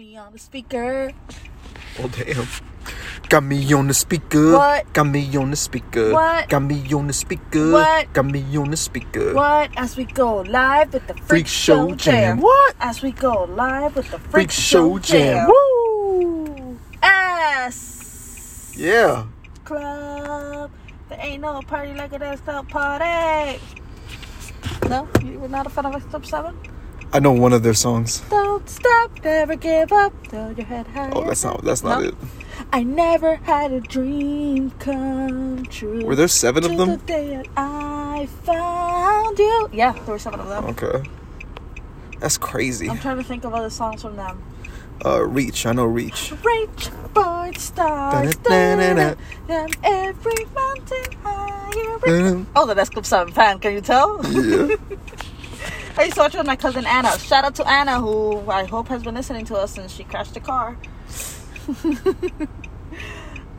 me on the speaker. Oh damn. Got me on the speaker. What? Got me on the speaker. What? Got me on the speaker. What? Got me on the speaker. What? As we go live with the Freak, Freak Show Jam. Jam. What? As we go live with the Freak, Freak Show Jam. Woo! S Yeah. Club. There ain't no party like S Club party. No, you were not a fan of Club Seven. I know one of their songs. Don't stop, never give up. Throw your head high. Oh, that's not that's not No. it. I never had a dream come true. Were there seven of them? The day I found you. Yeah, there were seven of them. Okay. That's crazy. I'm trying to think of other songs from them. Uh, Reach. I know Reach. Reach for the stars, Da-da-da-da-da. every mountain higher. Oh, the S Club 7 fan, can you tell? Yeah. I used to watch it with my cousin Anna. Shout out to Anna, who I hope has been listening to us since she crashed the car.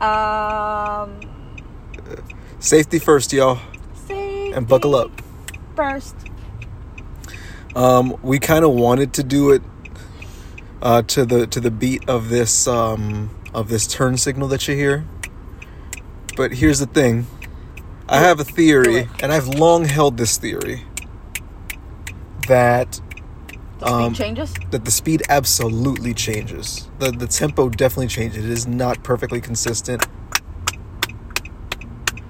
um, Safety first, y'all, and buckle up. First. Um, we kind of wanted to do it uh, to the to the beat of this um, of this turn signal that you hear. But here's the thing: I have a theory, and I've long held this theory that The speed Um, changes. that the speed absolutely changes. the The tempo definitely changes. It is not perfectly consistent.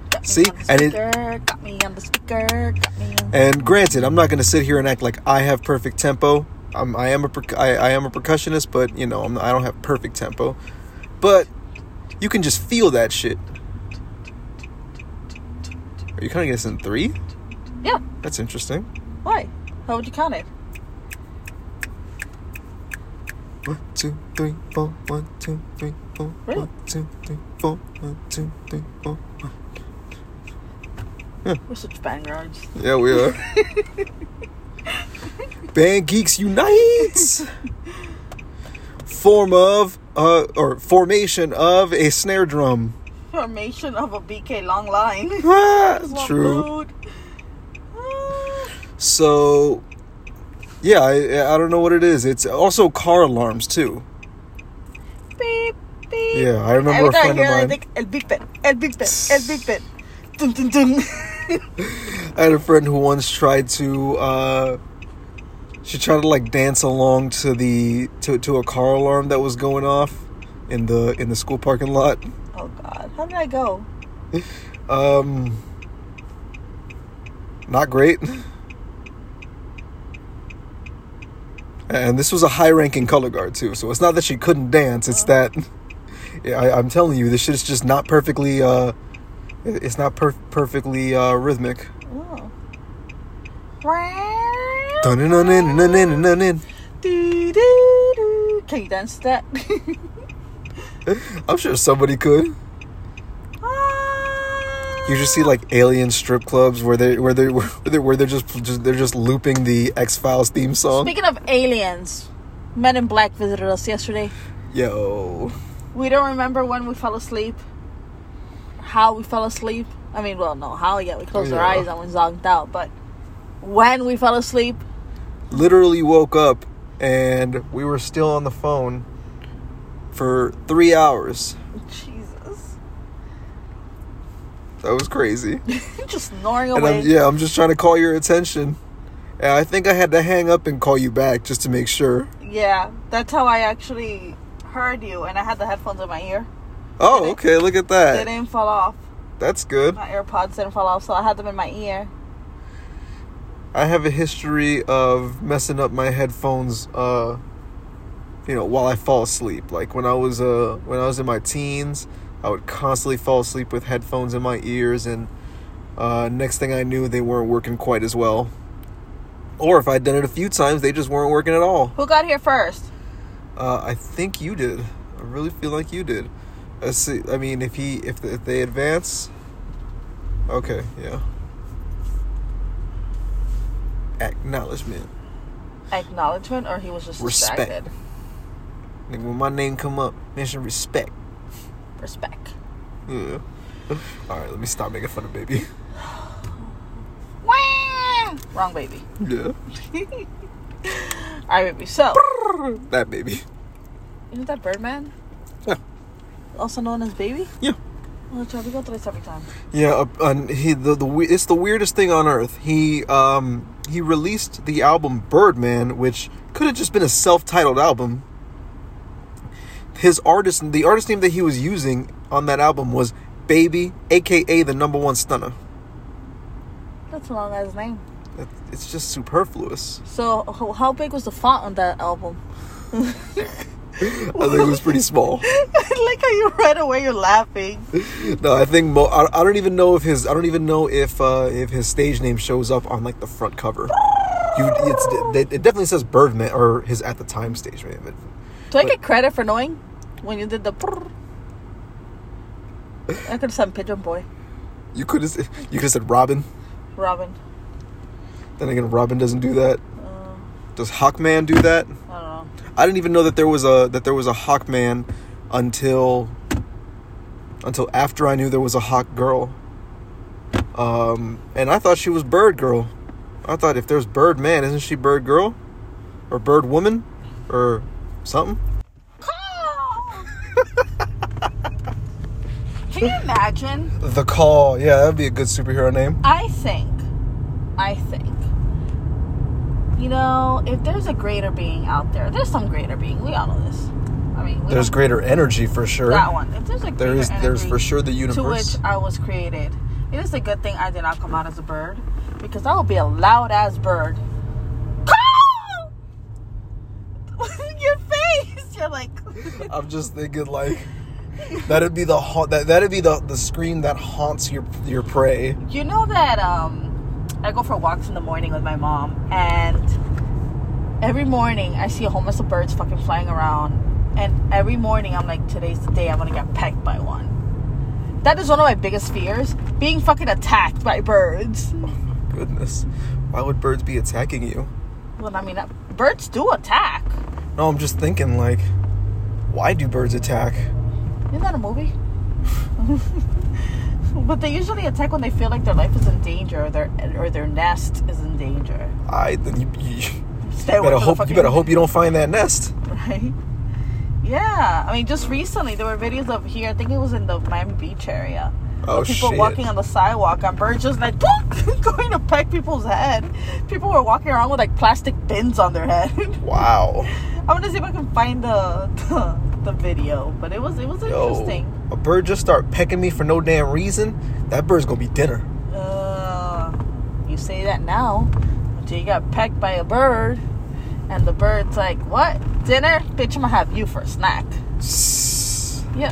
Got see, and it- got me on the speaker, got me on And granted, I'm not going to sit here and act like I have perfect tempo. I'm, I am a perc- I, I am a percussionist, but you know I'm, I don't have perfect tempo. But you can just feel that shit. Are you counting this in three? Yeah, That's interesting. why? How would you count it? One, two, three, four. One, two, three, four. Really? One, two, three, four. One, two, three, four. We're such vanguards. Yeah, we are. Band Geeks Unite! Form of, uh, or formation of a snare drum. Formation of a BK long line. Ah, true. mood. So, yeah, I, I don't know what it is. It's also car alarms, too. beep, beep. Yeah, I remember Every a friend of hear it, I mine. think El Big Ben, El Big Ben, El Big Ben. Dun, dun, dun. I had a friend who once tried to, uh, she tried to like dance along to the to, to a car alarm that was going off in the in the school parking lot. oh God, how did I go? Um, not great. And this was a high-ranking color guard too, so it's not that she couldn't dance. It's that, yeah, I, I'm telling you, this shit is just not perfectly. Uh, it's not per- perfectly uh, rhythmic. Oh. Can you dance to that? I'm sure somebody could. You just see like alien strip clubs where they where they where they where they're just, just they're just looping the X Files theme song. Speaking of aliens, Men in Black visited us yesterday. Yo, We don't remember when we fell asleep, how we fell asleep. I mean, well, no, how yet. We closed our eyes and we zonked out. But when we fell asleep, literally woke up and we were still on the phone for three hours. Jesus, That was crazy. just snoring And away. I'm, yeah, I'm just trying to call your attention. And I think I had to hang up and call you back just to make sure. Yeah, that's how I actually heard you, and I had the headphones in my ear. Oh, okay. Look at that. They didn't fall off. That's good. My AirPods didn't fall off, so I had them in my ear. I have a history of messing up my headphones uh you know while I fall asleep. Like when I was uh when I was in my teens, I would constantly fall asleep with headphones in my ears and uh next thing I knew they weren't working quite as well. Or if I'd done it a few times, they just weren't working at all. Who got here first? Uh I think you did. I really feel like you did. Let's see. I mean, if he if if they advance Okay, yeah. Acknowledgement. Acknowledgement, or he was just Respect. distracted? Nigga, when my name come up, mention respect. Respect. Yeah. All right, let me stop making fun of baby. Wrong baby. Yeah. All right, baby. So That baby. Isn't that Birdman? Yeah. Also known as Baby? Yeah. Try we go through this every time. Yeah, uh, and he the, the it's the weirdest thing on earth. He um he released the album Birdman, which could have just been a self-titled album. His artist, the artist name that he was using on that album was Baby, aka the number one stunner. That's a long ass name. It's just superfluous. So, how, big was the font on that album? I think it was pretty small. I like how you right away you're laughing. No, I think mo- I, I don't even know if his I don't even know if uh, if his stage name shows up on like the front cover. You, it's it definitely says Birdman or his at the time stage name. Do I get credit for knowing when you did the? I could have said Pigeon Boy, You could have you could have said Robin. Robin. Then again, Robin doesn't do that. Uh, Does Hawkman do that? I don't know. I didn't even know that there was a that there was a Hawkman until until after I knew there was a Hawk Girl. Um, and I thought she was Bird Girl. I thought if there's Bird Man, isn't she Bird Girl, or Bird Woman, or something? Can you imagine? The Call, yeah, that'd be a good superhero name. I think, I think, you know, if there's a greater being out there, there's some greater being. We all know this. I mean, There's greater energy for sure. that one. If there's a There greater is there's for sure the universe to which I was created. It is a good thing I did not come out as a bird because I would be a loud ass bird. Your face. You're like. I'm just thinking like that'd be the ha- that that'd be the the scream that haunts your your prey. You know that um, I go for walks in the morning with my mom, and every morning I see a whole mess of birds fucking flying around, and every morning I'm like, today's the day I'm gonna get pecked by one. That is one of my biggest fears: being fucking attacked by birds. Oh my goodness, why would birds be attacking you? Well, I mean, that- birds do attack. No, I'm just thinking like, why do birds attack? Isn't that a movie? but they usually attack when they feel like their life is in danger or their or their nest is in danger. I then you, you Stay away better hope you better hope you don't find that nest. right? Yeah, I mean, just recently there were videos of here. I think it was in the Miami Beach area. Oh people shit! walking on the sidewalk and birds just like going to peck people's head. People were walking around with like plastic bins on their head. Wow. I'm gonna see if I can find the the, the video, but it was it was Yo, interesting. a bird just start pecking me for no damn reason. That bird's gonna be dinner. Uh, you say that now until you got pecked by a bird, and the bird's like, "What dinner, bitch? I'm gonna have you for a snack." Yeah.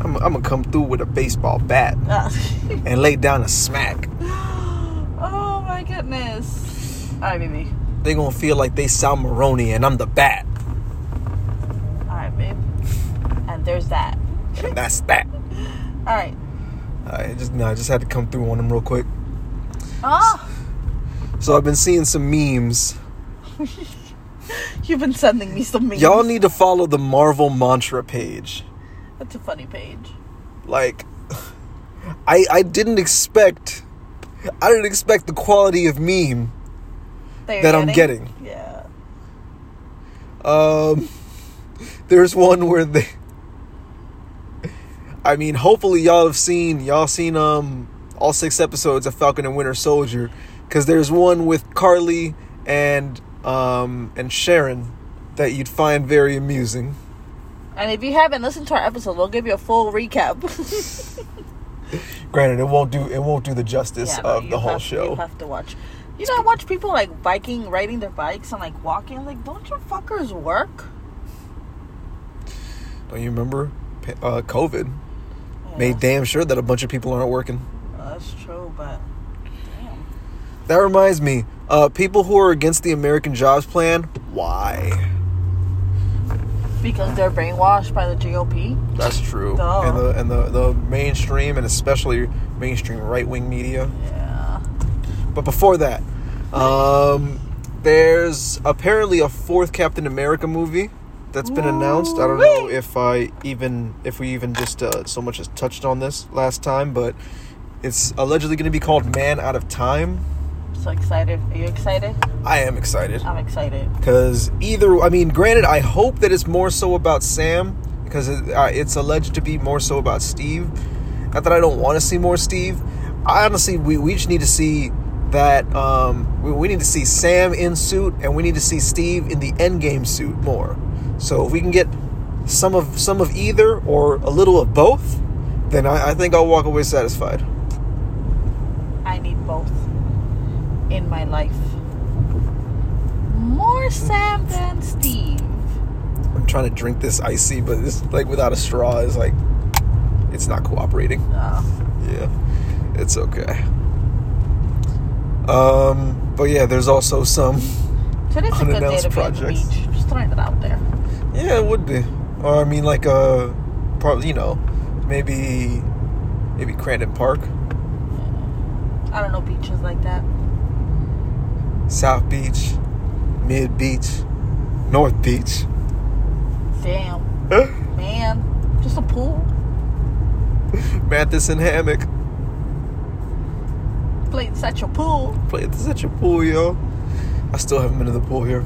I'm, I'm gonna come through with a baseball bat Uh, and lay down a smack. oh my goodness. All right, baby. They gonna feel like they Sal Maroni and I'm the bat, All right, babe. And there's that. and that's that. All right. I just no, I just had to come through on them real quick. Oh, So I've been seeing some memes. you've been sending me some memes. Y'all need to follow the Marvel Mantra page. That's a funny page. Like, I I didn't expect, I didn't expect the quality of meme That, that I'm getting. Yeah. Um, there's one where they. I mean, hopefully y'all have seen y'all seen um all six episodes of Falcon and Winter Soldier, because there's one with Karli and um and Sharon that you'd find very amusing. And if you haven't listened to our episode, we'll give you a full recap. Granted, it won't do it won't do the justice Yeah, of the whole have- show. You have to watch. You know, I watch people like biking, riding their bikes, and like walking. Like, don't your fuckers work? Don't you remember? Uh, COVID made damn sure that a bunch of people aren't working. That's true, but damn. That reminds me, uh, people who are against the American Jobs Plan, why? Because they're brainwashed by the GOP. That's true. Duh. And the and the, the mainstream and especially mainstream right wing media. Yeah. But before that, um, there's apparently a fourth Captain America movie that's been announced. I don't know if I even if we even just uh, so much as touched on this last time, but it's allegedly going to be called Man Out of Time. so excited. Are you excited? I am excited. I'm excited. Because either, I mean, granted, I hope that it's more so about Sam because it, uh, it's alleged to be more so about Steve. Not that I don't want to see more Steve. I honestly, we, we just need to see that um, we, we need to see Sam in suit and we need to see Steve in the Endgame suit more. So if we can get some of some of either or a little of both, then I, I think I'll walk away satisfied. I need both in my life. More Sam than Steve. I'm trying to drink this icy, but it's like without a straw is like it's not cooperating. Oh. Yeah, it's okay. Um, but yeah, there's also some. Today's a good day Unannounced to be at the projects. beach. Just throwing it out there. Yeah, it would be. Or I mean, like uh, probably you know, maybe, maybe Crandon Park, I don't know beaches like that. South Beach, Mid Beach, North Beach. Damn, man. Just a pool. Matheson Hammock. Playing such a pool. Play at such a pool, yo. I still haven't been to the pool here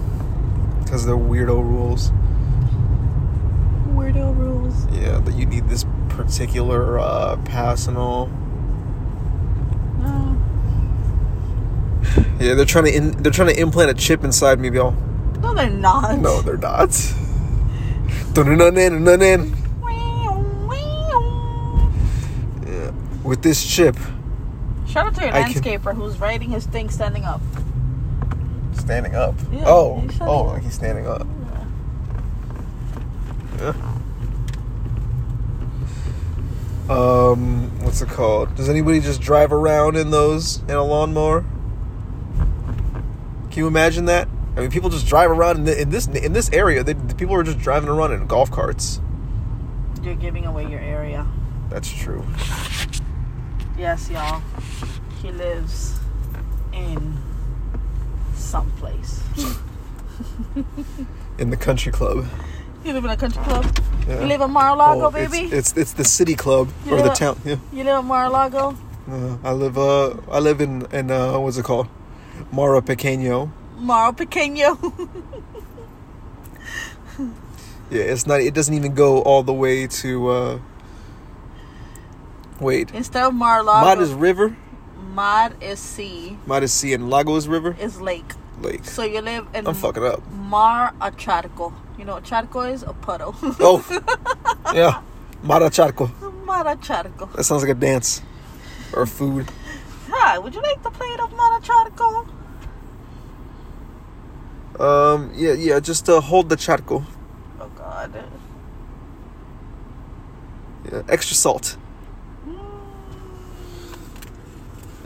because they're weirdo rules. Weirdo rules. Yeah, but you need this particular uh, pass and all. No. Yeah, they're trying to in, they're trying to implant a chip inside me, y'all. No, they're not. No, they're not. Yeah, with this chip, Shout out to your I can- landscaper who's writing his thing standing up. standing up. Yeah, oh, oh, like he's standing up. Um, what's it called? Does anybody just drive around in those in a lawnmower? Can you imagine that? I mean, people just drive around in, the, in this in this area. They, the people are just driving around in golf carts. You're giving away your area. That's true. Yes, y'all. He lives in someplace. In the country club. You live in a country club? Yeah. You live in Mar-a-Lago, Oh, baby? It's, it's the city club or the town. Yeah. You live in Mar-a-Lago? Uh, I live uh I live in in uh what's it called? Mara Pequeño. Maro Pequeño. Yeah, it's not. It doesn't even go all the way to. uh Wait, Instead of Mar-a-Lago, Mod is river. Mod is sea, Mod is sea, and Lago is river. is lake. Lake. So you live in I'm fucking up. Mar a Charco. You know what Charco is? A puddle. Oh, yeah, Mara Charco. Mar a Charco. That sounds like a dance or food. Hi, would you like the plate of Mar a Charco? Um, yeah, yeah. Just uh, hold the charco. Oh God. Yeah, extra salt.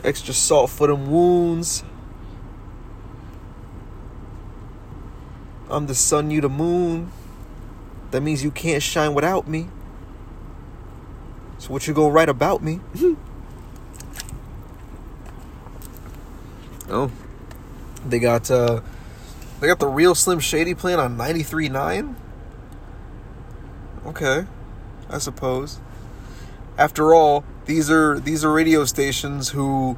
Extra salt for them wounds. I'm the sun, you the moon. That means you can't shine without me. So what you gonna write about me? oh, they got uh, they got the real Slim Shady playing on 93.9. Okay, I suppose. After all, these are these are radio stations who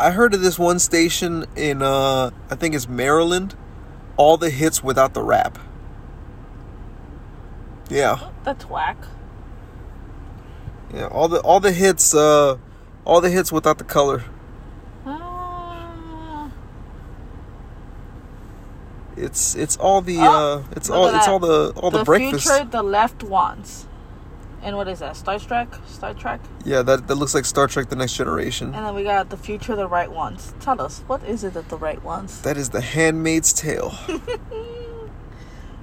I heard of this one station in uh I think it's Maryland, all the hits without the rap. Yeah. That's whack. Yeah, all the all the hits uh all the hits without the color. Ah. It's it's all the Oh, uh it's all it's all the all the, the breakfast. future the left wants. And what is that? Star Trek? Star Trek? Yeah, that that looks like Star Trek the Next Generation. And then we got the future of the right Ones. Tell us, what is it that the right ones? That is the Handmaid's Tale.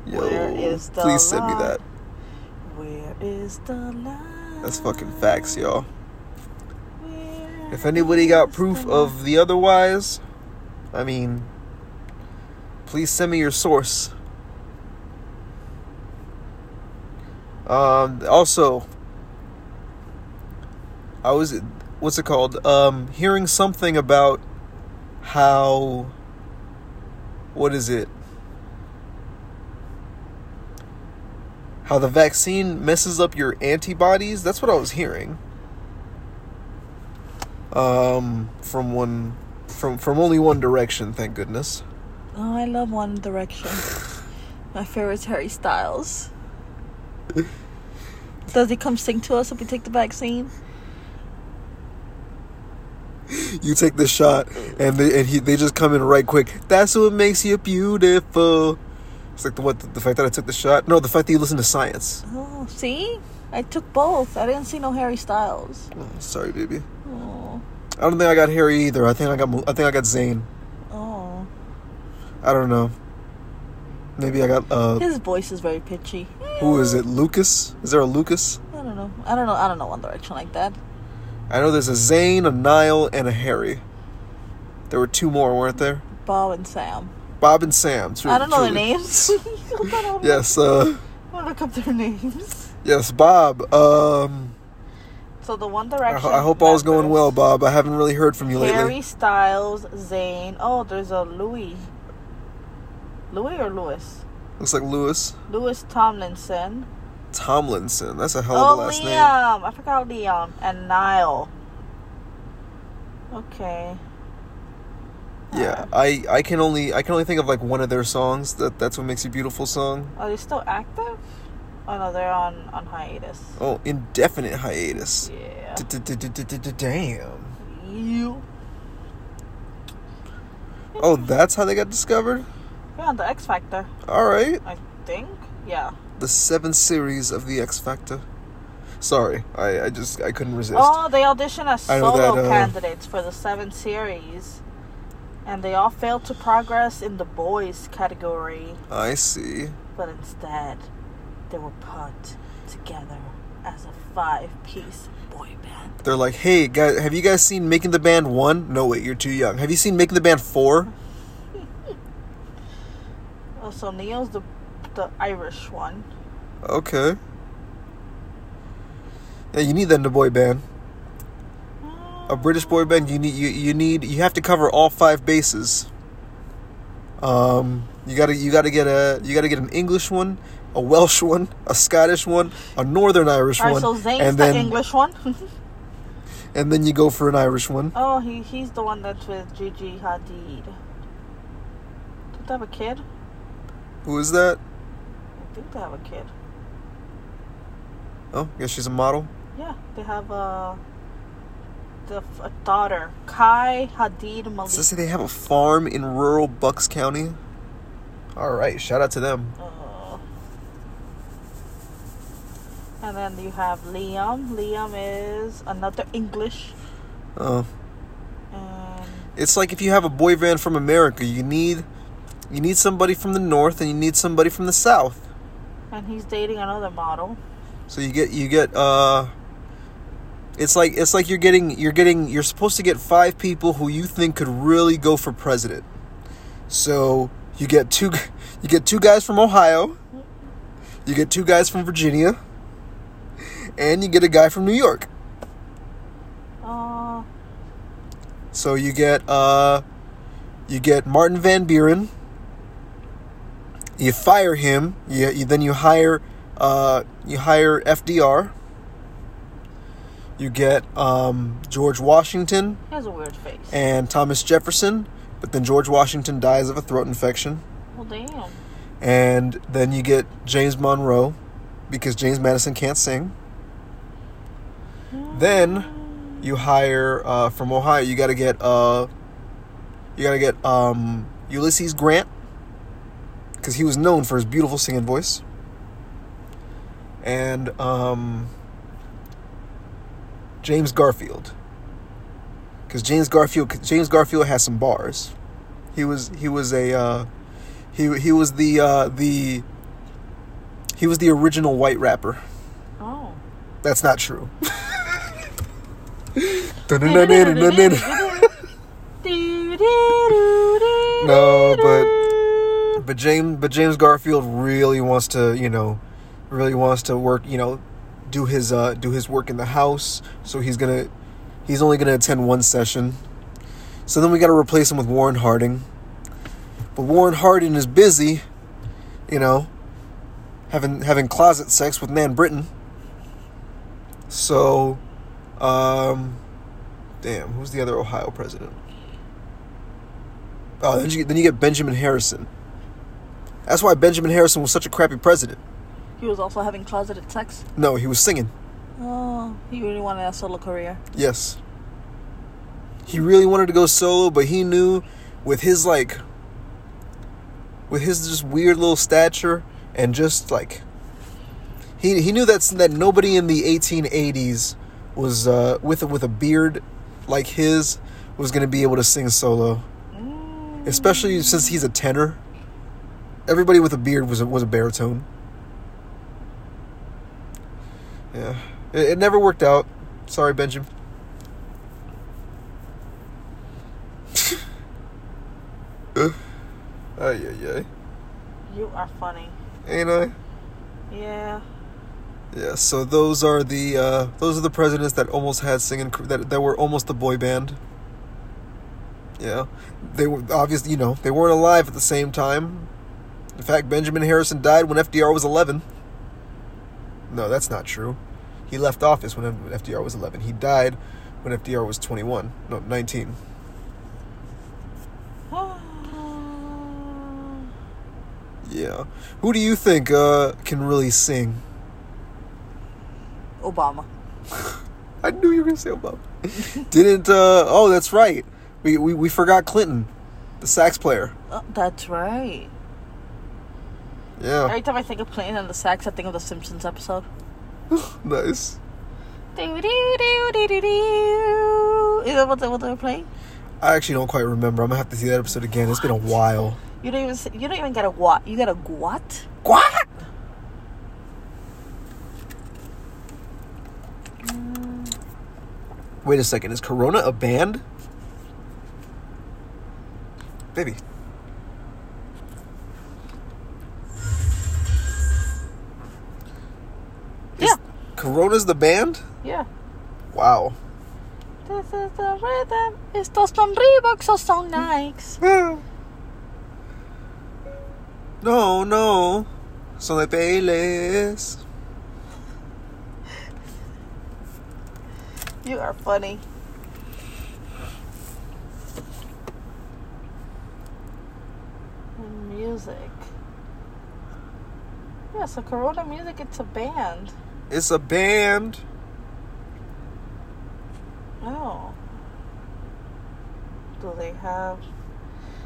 Yo, Where is the please send me that. Where is the line? That's fucking facts, y'all. Where If anybody got proof the of the otherwise, I mean, please send me your source. Um, also, I was, what's it called? Um, hearing something about how, what is it? How the vaccine messes up your antibodies. That's what I was hearing. Um, from one, from from only one direction. Thank goodness. Oh, I love One Direction. My favorite's Harry Styles. Does he come sing to us if we take the vaccine? You take the shot, and they and he they just come in right quick. That's what makes you beautiful. It's like the what the fact that I took the shot. No, the fact that you listen to science. Oh, see? I took both. I didn't see no Harry Styles. Oh, sorry, baby. Oh, I don't think I got Harry either. I think I got I think I got Zayn. oh. I don't know. Maybe I got uh. His voice is very pitchy. Who is it? Lucas? Is there a Lucas? I don't know. I don't know. I don't know One Direction like that. I know there's a Zayn, a Niall, and a Harry. There were two more, weren't there? Bob and Sam. Bob and Sam. True, I don't know their names. Yes, uh, I'm gonna look up their names. yes, Bob. Um, So the One I, Direction. ho- I hope all's going well, Bob. I haven't really heard from you lately. Harry Styles, Zayn. Oh, there's a Louis. Louis or Louis? Looks like Louis Louis Tomlinson. Tomlinson. That's a hell Oh, of a oh, last name. Liam. I forgot Liam and Niall. Okay. Yeah, um, I, I can only I can only think of like one of their songs. That that's what makes you beautiful song. Are they still active? Oh no, they're on on hiatus. Oh, indefinite hiatus. Yeah. Damn. You. Oh, that's how they got discovered. Yeah, the X Factor. All right. I think. Yeah. The seven series of the X Factor. Sorry, I, I just I couldn't resist. Oh, they auditioned as solo that, uh, candidates for the seven series, and they all failed to progress in the boys category. I see. But instead, they were put together as a five-piece boy band. They're like, hey guys, have you guys seen Making the Band one? No, wait, you're too young. Have you seen Making the Band four? Oh, so Neil's the the Irish one. Okay. Yeah, you need that in the boy band. A British boy band, you need you, you need you have to cover all five bases. Um, you gotta you gotta get a you gotta get an English one, a Welsh one, a Scottish one, a Northern Irish right, one, so and the then English one. and then you go for an Irish one. oh, he he's the one that's with Gigi Hadid. Don't they have a kid? Who is that? I think they have a kid. Oh, guess she's a model. Yeah, they have a the a daughter, Khai Hadid Malik. Does it say they have a farm in rural Bucks County? All right, shout out to them. Uh, and then you have Liam. Liam is another English. Oh, And it's like if you have a boy band from America, you need you need somebody from the north and you need somebody from the south. and he's dating another model. So you get you get uh it's like it's like you're getting you're getting you're supposed to get five people who you think could really go for president. So you get two you get two guys from Ohio, you get two guys from Virginia, and you get a guy from New York. Uh, So you get uh you get Martin Van Buren. You fire him. You, you then you hire uh you hire FDR. You get um, George Washington he has a weird face. and Thomas Jefferson, but then George Washington dies of a throat infection. well, damn. And then you get James Monroe because James Madison can't sing. Then you hire uh, from Ohio. You got to get uh, you got to get um, Ulysses Grant because he was known for his beautiful singing voice. And um, James Garfield because James Garfield James Garfield has some bars. He was he was a uh, he he was the uh, the he was the original white rapper. Oh. That's not true. no, but James but James Garfield really wants to, you know, really wants to work, you know, do his uh do his work in the house. So he's gonna he's only gonna attend one session. So then we gotta replace him with Warren Harding. But Warren Harding is busy, you know, having having closet sex with Nan Britton. So, um, Damn, who's the other Ohio president? Oh, then you, then you get Benjamin Harrison. That's why Benjamin Harrison was such a crappy president. He was also having closeted sex. No, he was singing. Oh, he really wanted a solo career. Yes. He really wanted to go solo, but he knew with his like with his just weird little stature and just like he he knew that that nobody in the 1880s was uh with a, with a beard like his was going to be able to sing solo. Especially since he's a tenor. Everybody with a beard was a, was a baritone. Yeah. It, it never worked out. Sorry, Benjamin. Ay, ay, ay. You are funny. Ain't I? Yeah. Yeah, so those are the uh, those are the presidents that almost had singing that that were almost a boy band. Yeah, they were obviously you know they weren't alive at the same time. In fact, Benjamin Harrison died when FDR was eleven. No, that's not true. He left office when FDR was eleven. He died when FDR was twenty one. No, nineteen. Yeah. Who do you think uh, can really sing? Obama. I knew you were gonna say Obama. Didn't uh oh that's right. We, we we forgot Clinton, the sax player. Oh, that's right. Yeah. Every time I think of playing on the sax, I think of the Simpsons episode. Nice. Do do do do do do. Is that what they, what they were playing? I actually don't quite remember. I'm gonna have to see that episode again. It's been a while. You don't even say- you don't even get a what? You get a what? What? Wait a second. Is Corona a band? Baby. Is Yeah. Corona's the band? Yeah. Wow. This is the rhythm. Estos son Reeboks o son Nikes. No, no. Son de Payless. You are funny. Music. Yeah, so Corona Music, it's a band. It's a band. Oh. Do they have?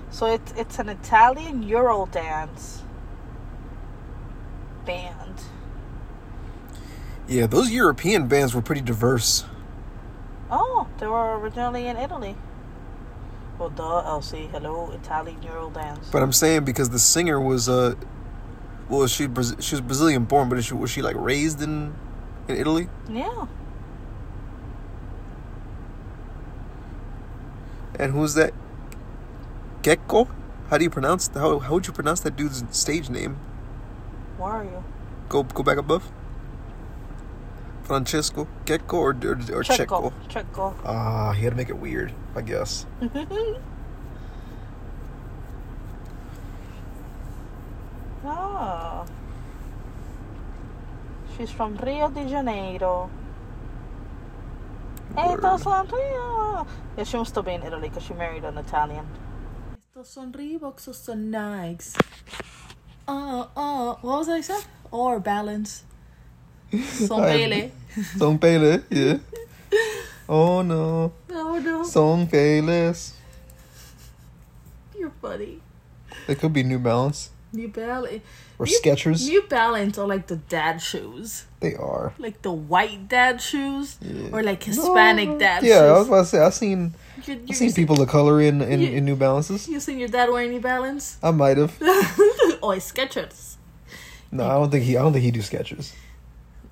So it's it's an Italian Euro dance band. Yeah, those European bands were pretty diverse. Oh, they were originally in Italy. Well, duh, Elsie. Hello, Italian Euro dance. But I'm saying because the singer was uh well she Braz- she was Brazilian born, but is she, was she like raised in in Italy? yeah. And who's that? Gecko? How do you pronounce how how would you pronounce that dude's stage name? You? Go go back above. Francesco Gecko or or, or Checo? Checo. Checo. Ah, he had to make it weird, I guess. oh. She's from Rio de Janeiro. Word. Estos son Rio. Yeah, she must still be in Italy because she married an Italian. Estos son Reeboks or son Nikes. Uh, uh, what was I say? Or balance. Son Pele. Song Payless, yeah. Oh no. Oh no. Song Payless. You're funny. It could be New Balance New Balance. or New- Skechers. New Balance are like the dad shoes. They are. Like the white dad shoes. Yeah. Or like Hispanic dad Yeah, I was shoes. about to say I've seen You, you, I've seen people of color in in, You- in New Balances. You seen your dad wearing New Balance? I might have. or Skechers. No, I don't think he. I don't think he do Skechers.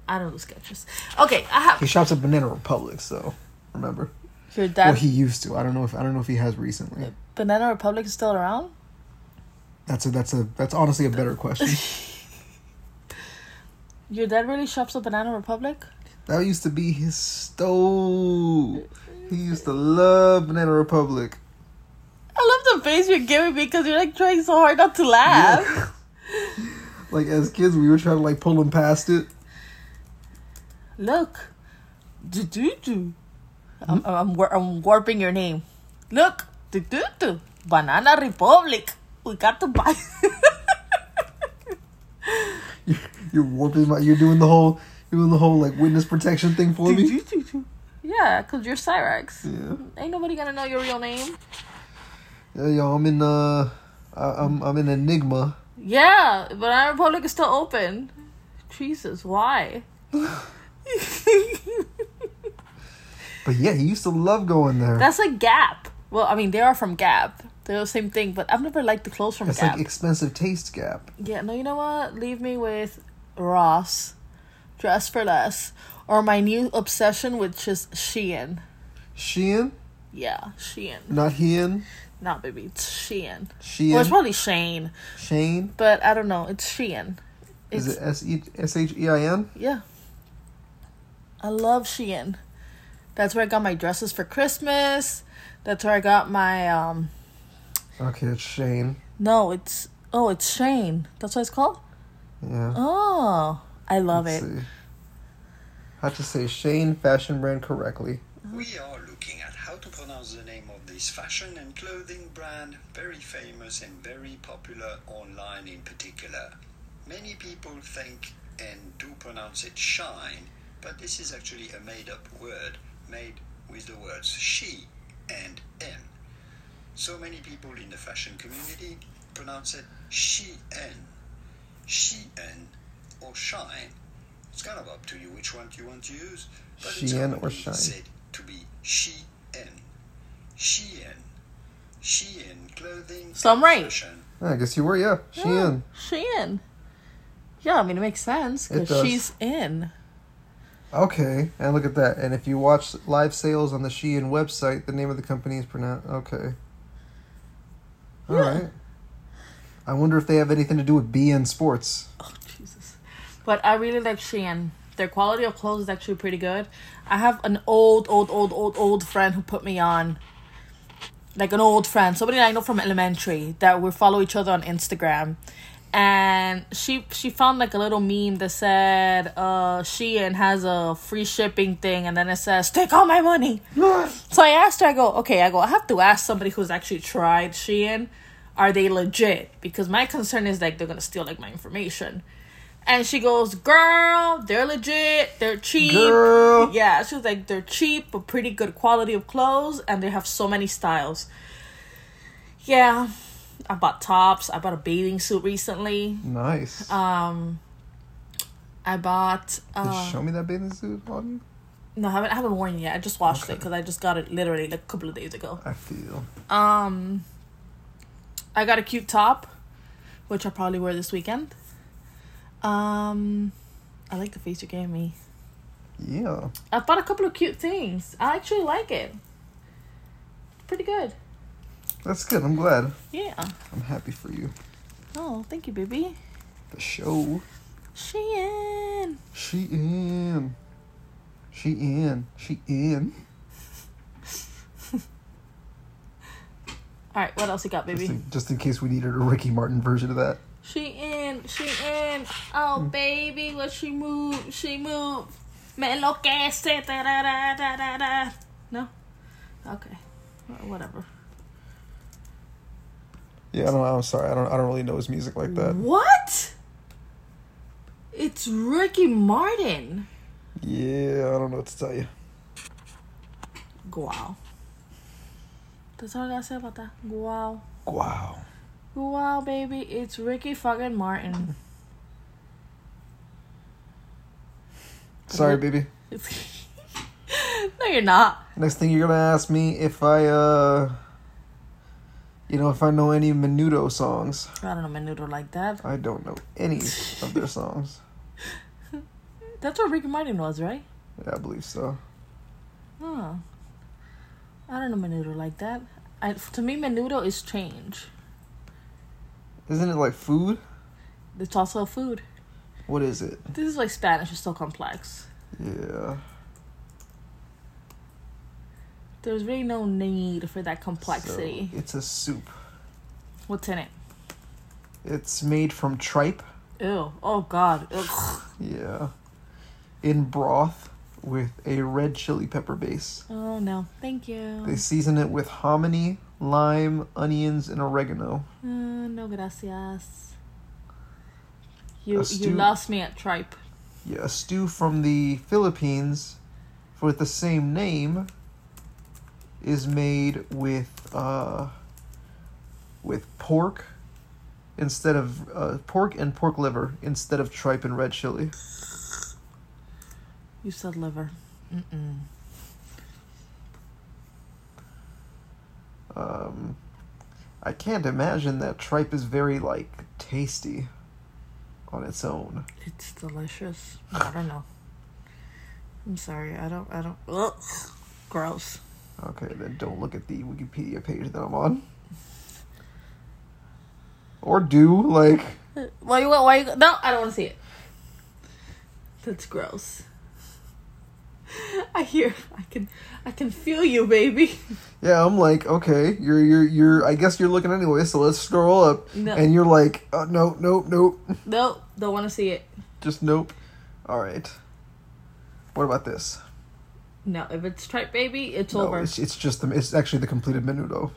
I don't do Skechers. Okay, I have He shops at Banana Republic, so remember. your Well, dad. he used to. I don't know if I don't know if he has recently. Banana Republic is still around. That's a that's a that's honestly a better question. Your dad really shops at Banana Republic. that used to be his stove. He used to love Banana Republic. I love the face you're giving me because you're like trying so hard not to laugh. Like as kids, we were trying to like pull him past it. Look, do do do. I'm, I'm warping your name. Look, do, do, do. Banana Republic. We got to buy. You're warping my. You're doing the whole. You're doing the whole like witness protection thing for me. yeah, because you're Cyrex. Yeah. Ain't nobody gonna know your real name. Yeah, yo, I'm in. Uh, I, I'm I'm in Enigma. Yeah, but our Republic is still open. Jesus, why? But yeah, he used to love going there. That's like Gap. Well, I mean, they are from Gap. They're the same thing, but I've never liked the clothes from It's Gap. like expensive taste gap. yeah, no, you know what? Leave me with Ross, Dress for Less, or my new obsession, which is Shein. Shein, Yeah, Shein. not Hien. Not baby, it's Shein. Shein. Well, it's probably Shane, Shane. but I don't know. It's Shein. It's, Is it S E S H E I N? Yeah. I love Shein. That's where I got my dresses for Christmas. That's where I got my um Okay, it's Shane. no, it's oh, it's Shane. That's what it's called? Yeah. Oh, I love Let's it. see. How to say Shane fashion brand correctly? We are looking at how to pronounce the name of this fashion and clothing brand, very famous and very popular online in particular. Many people think and do pronounce it shine, but this is actually a made up word made with the words she and n. So many people in the fashion community pronounce it she n, she n, or shine. It's kind of up to you which one you want to use, but it's or commonly shine? said to be she n, she n, she n clothing. So I'm right. Fashion. I guess you were, yeah. Shein. Shein. Yeah, I mean it makes sense because she's in. Okay, and look at that. And if you watch live sales on the Shein website, the name of the company is pronounced. Okay. All right. Yeah. I wonder if they have anything to do with beIN Sports. Oh Jesus! But I really like Shein. Their quality of clothes is actually pretty good. I have an old, old, old, old, old friend who put me on. Like an old friend, somebody I know from elementary that we follow each other on Instagram. And she she found like a little meme that said uh Shein has a free shipping thing and then it says take all my money. So I asked her, I go, okay, I go, I have to ask somebody who's actually tried Shein, are they legit? Because my concern is like they're gonna steal like my information. And she goes, girl, they're legit, they're cheap. Girl. Yeah, she was like, they're cheap but pretty good quality of clothes and they have so many styles. Yeah. I bought tops. I bought a bathing suit recently. Nice. Um I bought Did you uh, show me that bathing suit on no, I haven't, I haven't worn it yet. I just washed it because I just got it literally like a couple of days ago. I feel. Um, I got a cute top, which I'll probably wear this weekend. Um, I like the face you gave me. Yeah. I bought a couple of cute things. I actually like it. Pretty good. That's good. I'm glad. Yeah. I'm happy for you. Oh, thank you, baby. The show. She in. She in. She in. She in. All right, what else you got, Just baby? in, just in case we needed a Ricky Martin version of that. She in, she in. Oh, hmm. baby, what she move? She move. Me enloquece. Da, da, da, da, da. No? Okay. Whatever. Yeah, I don't. I'm sorry. I don't. I don't really know his music like that. What? It's Ricky Martin. Yeah, I don't know what to tell you. Wow. That's all I gotta say about that. Wow. Wow. Wow, baby. It's Ricky fucking Martin. Sorry, baby. no, you're not. Next thing you're gonna ask me if I, uh, you know, if I know any Menudo songs. I don't know Menudo like that. I don't know any of their songs. That's what Ricky Martin was, right? Yeah, I believe so. Huh. I don't know Menudo like that. I, to me, Menudo is change. Isn't it like food? It's also food. What is it? This is like Spanish. It's so complex. Yeah. There's really no need for that So, complexity. it's a soup. What's in it? It's made from tripe. Ew. Oh God. Ugh. Yeah. In broth. with a red chili pepper base. Oh no, thank you. They season it with hominy, lime, onions, and oregano. Uh, no gracias. You A you lost me at tripe. Yeah, a stew from the Philippines with the same name is made with uh with pork instead of uh, pork and pork liver instead of tripe and red chili. You said liver. Mm-mm. Um, I can't imagine that tripe is very like tasty on its own. It's delicious. I don't know. I'm sorry. I don't. I don't. Ugh. Gross. Okay, then don't look at the Wikipedia page that I'm on. Or do like Why you? Why you? No, I don't want to see it. That's gross. I hear. I can. I can feel you, baby. yeah, I'm like okay, you're you're you're. I guess you're looking anyway, so let's scroll up, No. and you're like, oh, no, nope, nope, Nope. Don't want to see it. just nope. All right. What about this? No, if it's tripe, baby, it's No, over. it's, it's just the it's actually the completed menudo.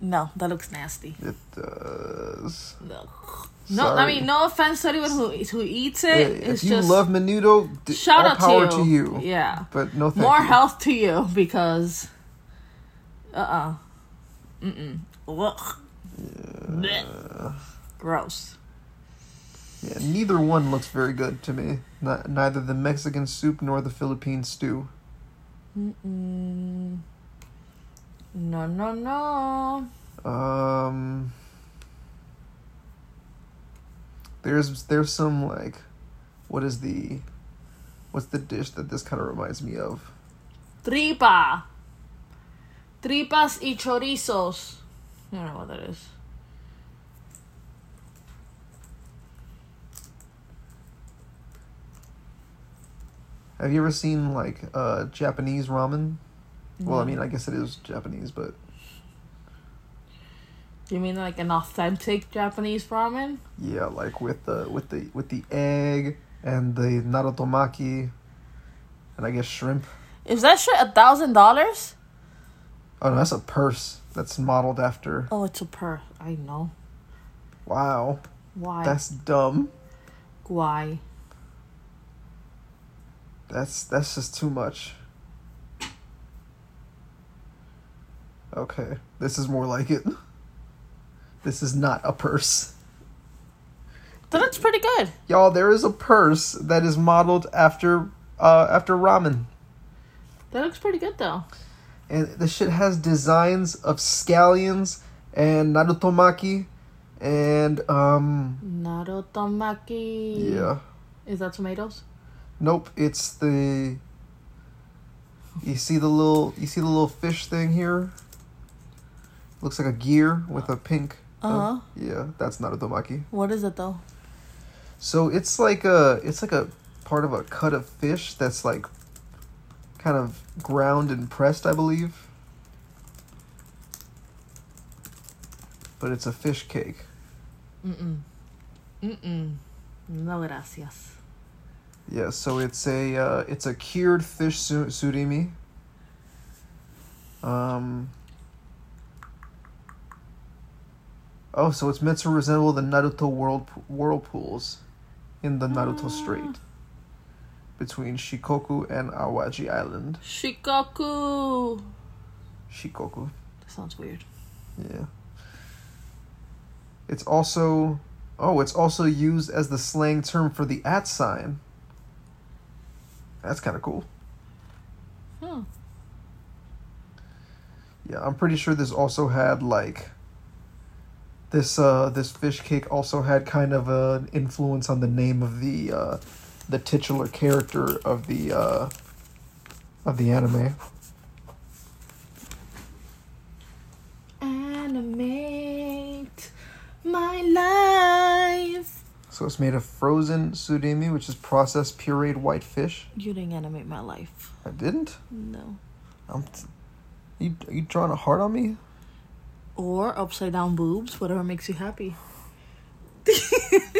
No, that looks nasty. It does. No. No, I mean no offense to anyone who who eats Yeah, it. if it's you just love menudo, d- shout out power to to you. you. Yeah, But no more you. health to you because, uh, uh mm, mm. Gross. Yeah, neither one looks very good to me. Not, neither the Mexican soup nor the Philippine stew. Mm-mm. No, no, no. Um, there's there's some like, what is the, what's the dish that this kind of reminds me of? Tripa. Tripas y chorizos. I don't know what that is. Have you ever seen like uh Japanese ramen? Well, I mean, I guess it is Japanese, but You mean like an authentic Japanese ramen? yeah, like with the with the with the egg and the narutomaki, and I guess shrimp. Is that shit a thousand dollars? Oh no, that's a purse that's modeled after. Oh, it's a purse. I know. Wow, Why? that's dumb. Why? That's that's just too much. Okay, this is more like it. This is not a purse. That looks pretty good. Y'all, there is a purse that is modeled after uh after ramen. That looks pretty good though. And the shit has designs of scallions and narutomaki and um Narutomaki. yeah. Is that tomatoes? Nope, it's the You see the little you see the little fish thing here? Looks like a gear with a pink Uh-huh. yeah, that's narutomaki. What is it though? So it's like a it's like a part of a cut of fish that's like kind of ground and pressed, I believe. But it's a fish cake. Mm-mm. Mm-mm. No gracias. Yeah, so it's a uh, it's a cured fish su- surimi. Um. Oh, so it's meant to resemble the Naruto world whirlpools in the Naruto Strait between Shikoku and Awaji Island. Shikoku. Shikoku, That sounds weird. yeah. It's also oh, it's also used as the slang term for the at sign. That's kind of cool. Huh. Yeah, I'm pretty sure this also had like this uh this fish cake also had kind of an influence on the name of the uh the titular character of the uh of the anime. Animate my life. So it's made of frozen surimi, which is processed pureed white fish. You didn't animate my life. I didn't. No. I'm. T- you are you drawing a heart on me? Or upside down boobs, whatever makes you happy. I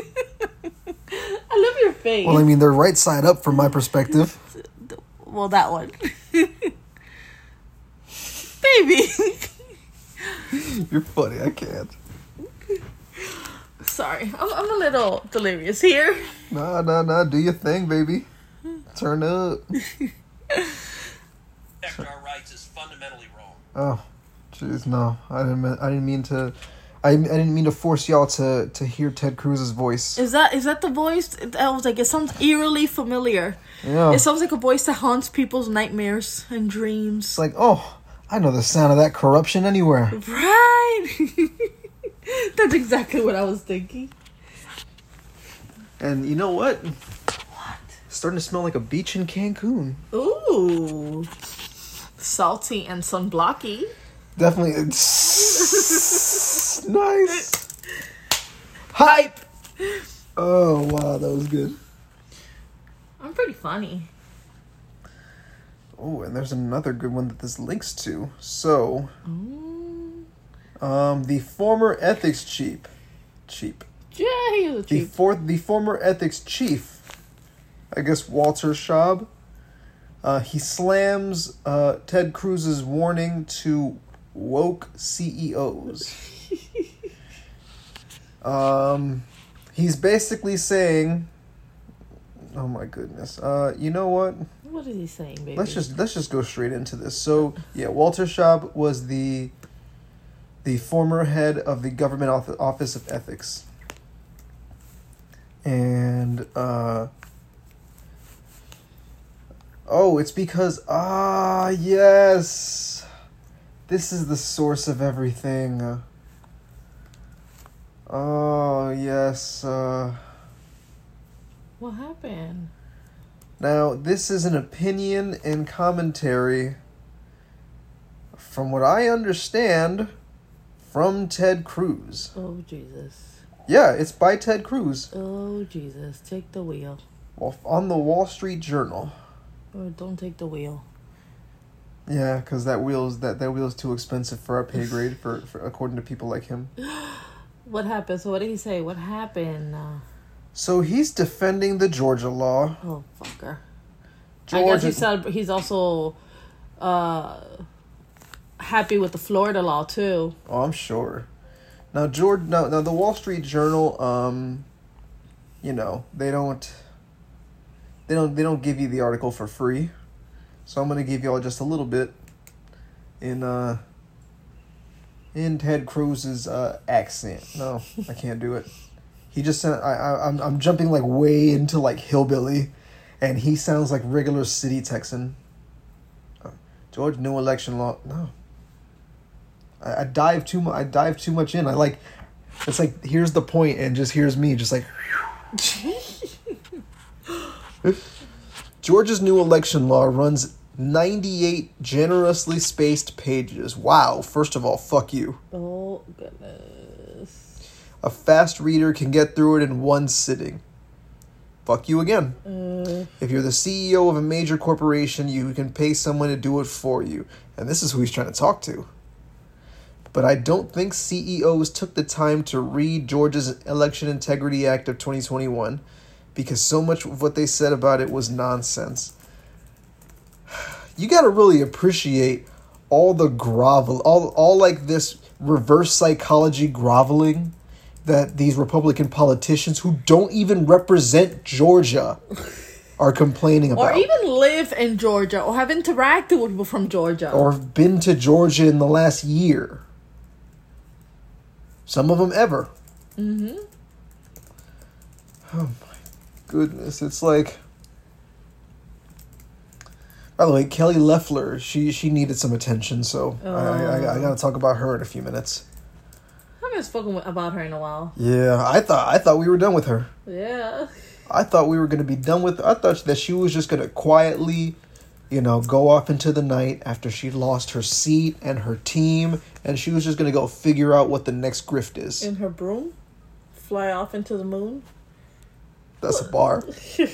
love your face. Well, I mean they're right side up from my perspective. Well, that one. Baby. You're funny. I can't. Sorry, I'm, I'm a little delirious here. Nah, nah, nah. Do your thing, baby. Turn up. protect our rights is fundamentally wrong. Oh, jeez, no. I didn't. Mean, I didn't mean to. I, I didn't mean to force y'all to to hear Ted Cruz's voice. Is that is that the voice? I was like, it sounds eerily familiar. Yeah. It sounds like a voice that haunts people's nightmares and dreams. like, oh, I know the sound of that corruption anywhere. Right. That's exactly what I was thinking. And you know what? What? It's starting to smell like a beach in Cancun. Ooh. Salty and sunblocky. Definitely. It's nice. Hype. Oh wow, that was good. I'm pretty funny. Oh, and there's another good one that this links to. So, Ooh. Um, the former ethics chief, cheap. Yeah, he was a The cheap. fourth, the former ethics chief, I guess Walter Schaub. Uh, he slams uh, Ted Cruz's warning to woke CEOs. um, he's basically saying, "Oh my goodness, uh, you know what? What is he saying, baby? Let's just let's just go straight into this. So yeah, Walter Schaub was the the former head of the government office of ethics, and uh, oh, it's because ah yes, this is the source of everything. Oh yes. Uh, What happened? Now, this is an opinion and commentary, from what I understand, from Ted Cruz. Oh Jesus. Yeah, it's by Ted Cruz Oh Jesus. Take the wheel. well, on the Wall Street Journal. Or don't take the wheel. Yeah, because that wheel's that that wheel's too expensive for our pay grade, for, for according to people like him. What happened? So what did he say? What happened? Uh, So he's defending the Georgia law. oh fucker. I guess he Georgia, said he's also uh happy with the Florida law too. oh, I'm sure. Now, George, now, now the Wall Street Journal, um, you know, they don't, they don't, they don't give you the article for free. So I'm gonna give y'all just a little bit in uh in Ted Cruz's uh accent. No, I can't do it. He just sent. I, I I'm I'm jumping like way into like hillbilly, and he sounds like regular city Texan. Uh, George, new election law. No. I, I dive too much. I dive too much in. I like. It's like here's the point, and just here's me, just like. Georgia's new election law runs 98 generously spaced pages. Wow, first of all, fuck you. Oh goodness. A fast reader can get through it in one sitting. Fuck you again. Uh, If you're the CEO of a major corporation, you can pay someone to do it for you. And this is who he's trying to talk to. But I don't think CEOs took the time to read Georgia's Election Integrity Act of 2021 because so much of what they said about it was nonsense. You got to really appreciate all the grovel, all all like this reverse psychology groveling that these Republican politicians who don't even represent Georgia are complaining about. or even live in Georgia or have interacted with people from Georgia. or have been to Georgia in the last year. Some of them ever. Mm-hmm. Oh my goodness! It's like. By the way, Kelly Loeffler, she she needed some attention, so I, I, I gotta talk about her in a few minutes. I haven't spoken about her in a while. Yeah, I thought I thought we were done with her. Yeah. I thought we were gonna be done with. I thought that she was just gonna quietly, you know, go off into the night after she lost her seat and her team, and she was just gonna go figure out what the next grift is. In her broom, fly off into the moon. That's a bar.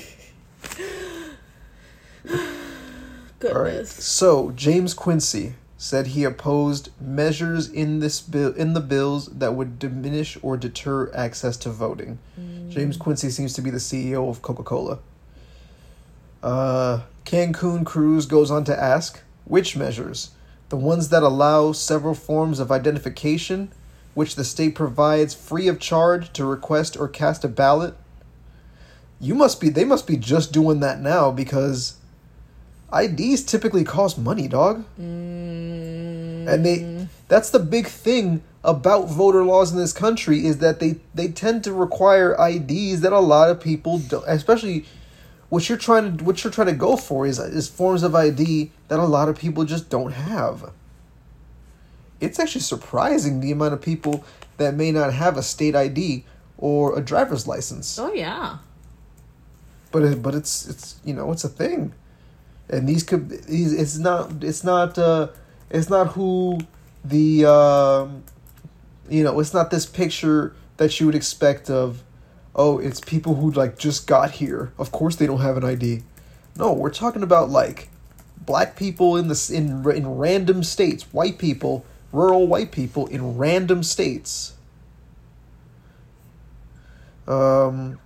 All right. So James Quincy said he opposed measures in this bill in the bills that would diminish or deter access to voting. James Quincy seems to be the CEO of Coca Cola. Uh, Cancun Cruz goes on to ask which measures? The ones that allow several forms of identification, which the state provides free of charge to request or cast a ballot? You must be, they must be just doing that now because IDs typically cost money, dog. Mm. And they, that's the big thing about voter laws in this country is that they, they tend to require IDs that a lot of people don't, especially what you're trying to what you're trying to go for is is forms of ID that a lot of people just don't have. It's actually surprising the amount of people that may not have a state ID or a driver's license. Oh yeah. But it, but it's it's you know it's a thing, and these could these it's not it's not uh it's not who the um you know it's not this picture that you would expect of oh it's people who like just got here. Of course they don't have an ID no we're talking about like black people in this in in random states white people rural white people in random states. Um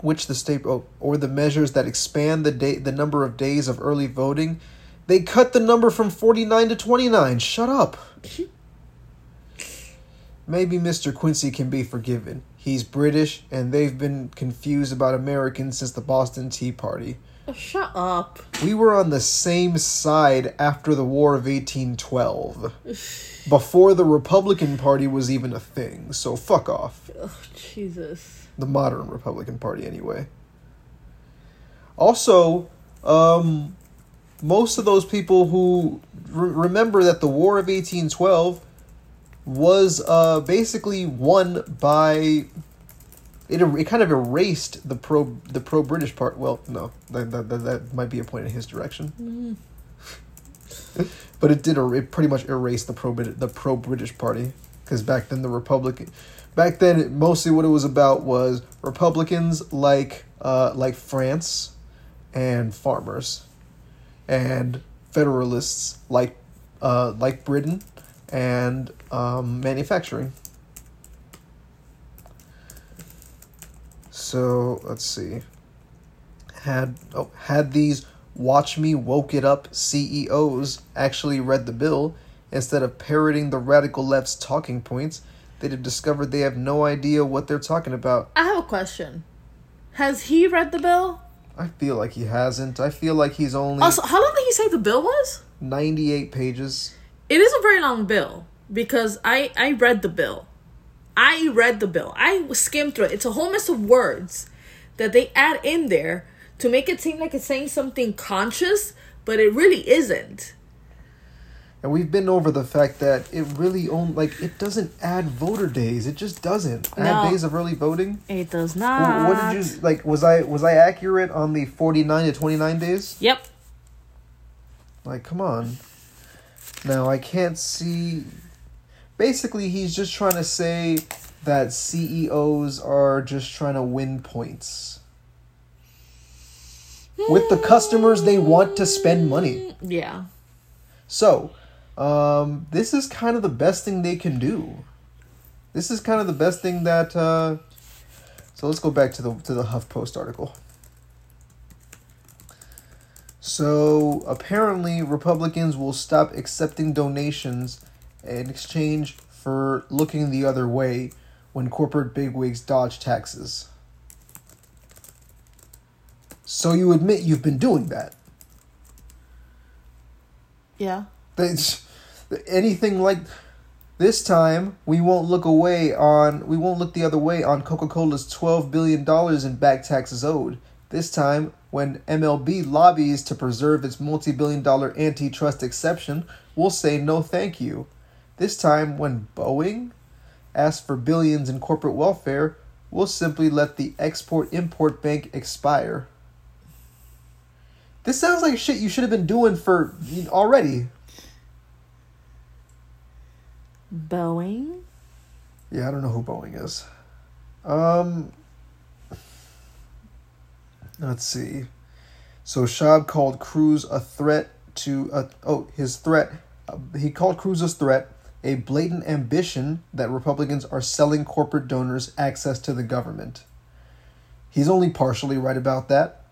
which the state oh, or the measures that expand the day the number of days of early voting. They cut the number from 49 to 29 shut up. Maybe mr quincy can be forgiven he's british and they've been confused about americans since the boston tea party Oh, shut up. we were on the same side after the war of 1812 before the republican party was even a thing so fuck off Oh, Jesus. the modern Republican Party, anyway. Also, um, most of those people who re- remember that the War of 1812 was uh, basically won by it. It kind of erased the pro the pro British part. Well, no, that, that that that might be a point in his direction. but it did. er- It pretty much erased the pro the pro British party because back then the Republican, back then it, mostly what it was about was Republicans like uh like France, and farmers, and Federalists like uh like Britain, and um, manufacturing. So let's see. Had oh had these watch me woke it up CEOs actually read the bill instead of parroting the radical left's talking points, they'd have discovered they have no idea what they're talking about. I have a question. Has he read the bill? I feel like he hasn't. I feel like he's only Also, how long did he say the bill was? 98 pages. It is a very long bill because I I read the bill. I read the bill. I skimmed through it. It's a whole mess of words that they add in there to make it seem like it's saying something conscious, but it really isn't. And we've been over the fact that it really only like it doesn't add voter days. It just doesn't No. add days of early voting. It does not. What did you like? Was I was I accurate on the forty nine to twenty nine days? Yep. Like, come on. Now I can't see. Basically, he's just trying to say that CEOs are just trying to win points. With the customers, they want to spend money. Yeah. So, um, this is kind of the best thing they can do. This is kind of the best thing that. Uh, so let's go back to the to the HuffPost article. So apparently, Republicans will stop accepting donations in exchange for looking the other way when corporate bigwigs dodge taxes. So you admit you've been doing that. Yeah. They, anything like this time, we won't look away on we won't look the other way on Coca-Cola's 12 billion dollars in back taxes owed. This time, when MLB lobbies to preserve its multi-billion dollar antitrust exception, we'll say no thank you. This time, when Boeing asks for billions in corporate welfare, we'll simply let the Export-Import Bank expire. This sounds like shit you should have been doing for already. Boeing. Yeah, I don't know who Boeing is. Um, let's see. So Schaub called Cruz a threat to uh, oh his threat. Uh, he called Cruz's threat, a blatant ambition that Republicans are selling corporate donors access to the government. He's only partially right about that.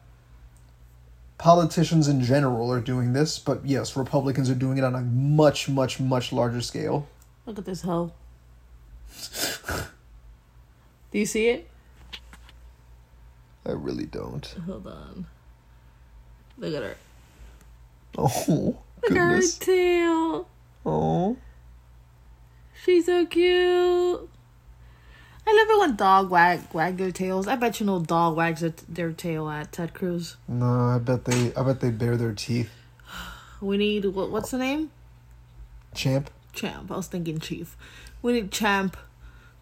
politicians in general are doing this, but yes, Republicans are doing it on a much, much, much larger scale. Look at this hoe. Do you see it? I really don't. Hold on. Look at her. Oh, Look at her tail. Oh. She's so cute. I love it when dog wag wag their tails. I bet you no dog wags their, their tail at Ted Cruz. No, I bet they I bet they bare their teeth. We need what, what's the name? Champ. Champ. I was thinking Chief. We need Champ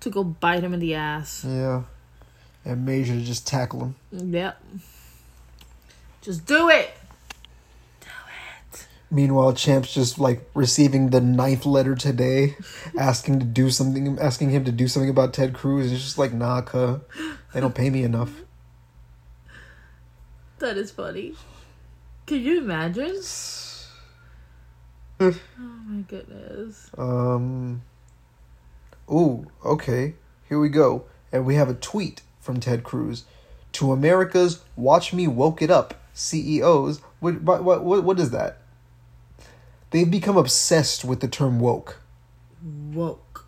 to go bite him in the ass. Yeah. And Major to just tackle him. Yep. Just do it. Do it. Meanwhile, Champ's just like receiving the ninth letter today, asking to do something, asking him to do something about Ted Cruz. It's just like, nah, cuh. They don't pay me enough. That is funny. Can you imagine? oh my goodness. Um. Ooh, okay. Here we go. And we have a tweet from Ted Cruz to America's "Watch Me Woke It Up" CEOs. What what what what, is that? They've become obsessed with the term woke. Woke.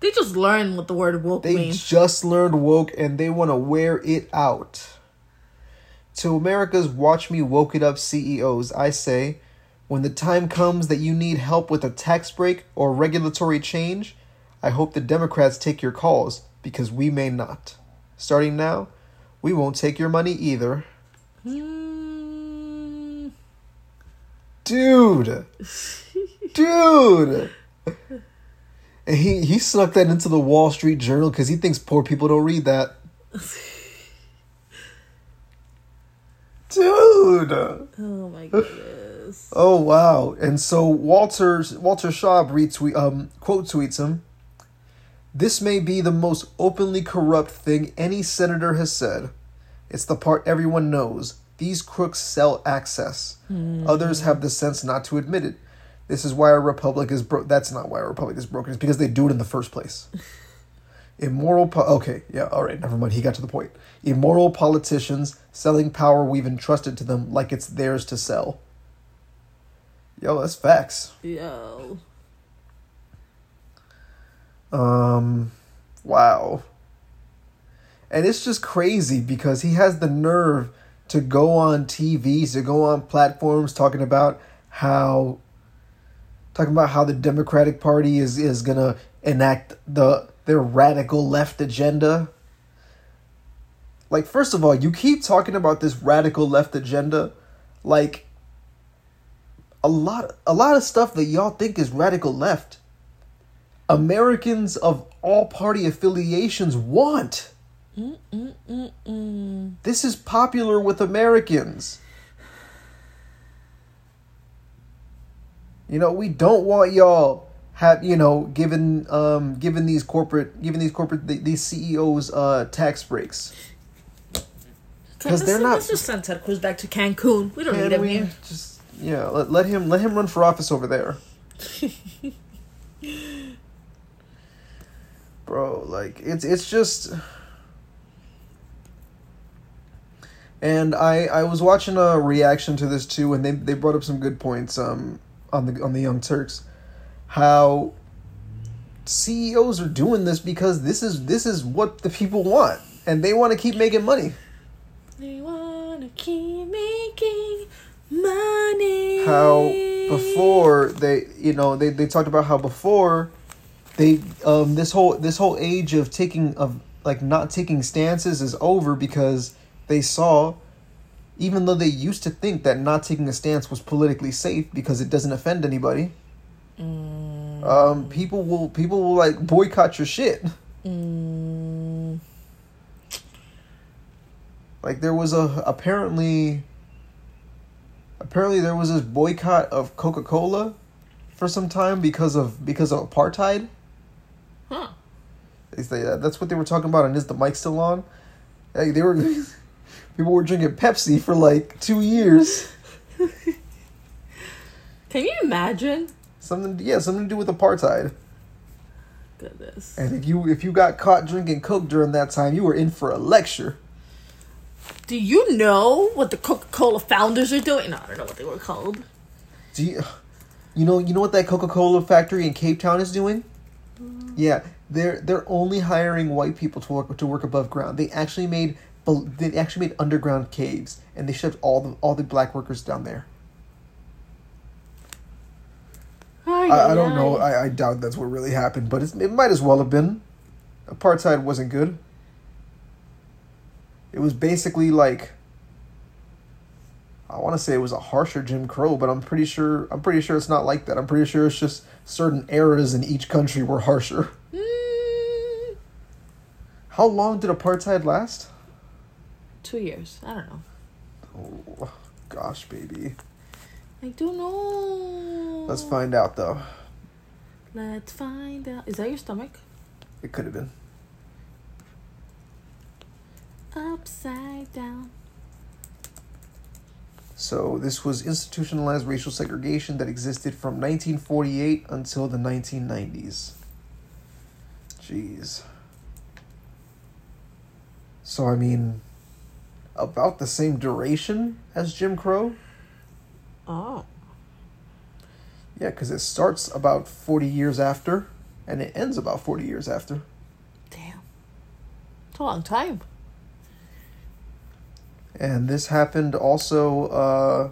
They just learned what the word woke They means. just learned woke and they want to wear it out. To America's Watch Me Woke It Up CEOs, I say, when the time comes that you need help with a tax break or regulatory change, I hope the Democrats take your calls because we may not. Starting now, we won't take your money either. Dude! Dude! And he, he snuck that into the Wall Street Journal because he thinks poor people don't read that. Dude! Oh my goodness. Oh wow! And so Walter Walter Schaub retweet um quote tweets him. This may be the most openly corrupt thing any senator has said. It's the part everyone knows. These crooks sell access. Hmm. Others have the sense not to admit it. This is why our republic is broke. That's not why our republic is broken. It's because they do it in the first place. Immoral. Po- okay, yeah, all right, never mind. He got to the point. Immoral politicians selling power we've entrusted to them like it's theirs to sell. Yo, that's facts. Yo. Um, wow. And it's just crazy because he has the nerve to go on TVs, to go on platforms talking about how talking about how the Democratic Party is is going to enact the their radical left agenda. Like first of all, you keep talking about this radical left agenda like a lot a lot of stuff that y'all think is radical left Americans of all party affiliations want. This is popular with Americans. You know, we don't want y'all have you know given um given these corporate given these corporate th- these CEOs uh tax breaks. Because they're not- Let's just send Ted Cruz back to Cancun. We don't need him here. just yeah let, let him let him run for office over there. Bro, like it's it's just and I I was watching a reaction to this too and they they brought up some good points um on the on the Young Turks how CEOs are doing this because this is this is what the people want and they want to keep making money. They wanna keep making money. how before they you know they, they talked about how before they um this whole this whole age of taking of like not taking stances is over because they saw even though they used to think that not taking a stance was politically safe because it doesn't offend anybody um people will people will like boycott your shit. Mm, like there was a apparently apparently there was this boycott of coca-cola for some time because of because of apartheid huh. They say. Uh, that's what they were talking about. And is the mic still on? Hey, they were people were drinking Pepsi for like two years. Can you imagine? Something, yeah, something to do with apartheid. Goodness. And if you if you got caught drinking Coke during that time, you were in for a lecture. Do you know what the Coca Cola founders are doing? No, I don't know what they were called. Do you, you know you know what that Coca Cola factory in Cape Town is doing? Yeah, they're they're only hiring white people to work to work above ground. They actually made they actually made underground caves and they shipped all the all the black workers down there. I, I don't know. I, I doubt that's what really happened, but it might as well have been. Apartheid wasn't good. It was basically like I want to say it was a harsher Jim Crow, but I'm pretty sure I'm pretty sure it's not like that. I'm pretty sure it's just certain eras in each country were harsher. Mm, How long did apartheid last? two years. I don't know. Oh, gosh, baby. I don't know. Let's find out though. Let's find out. Is that your stomach? It could have been. Upside down. So this was institutionalized racial segregation that existed from 1948 until the 1990s. Jeez. So I mean, about the same duration as Jim Crow. Oh. Yeah, because it starts about 40 years after, and it ends about 40 years after. Damn. It's a long time. And this happened also uh,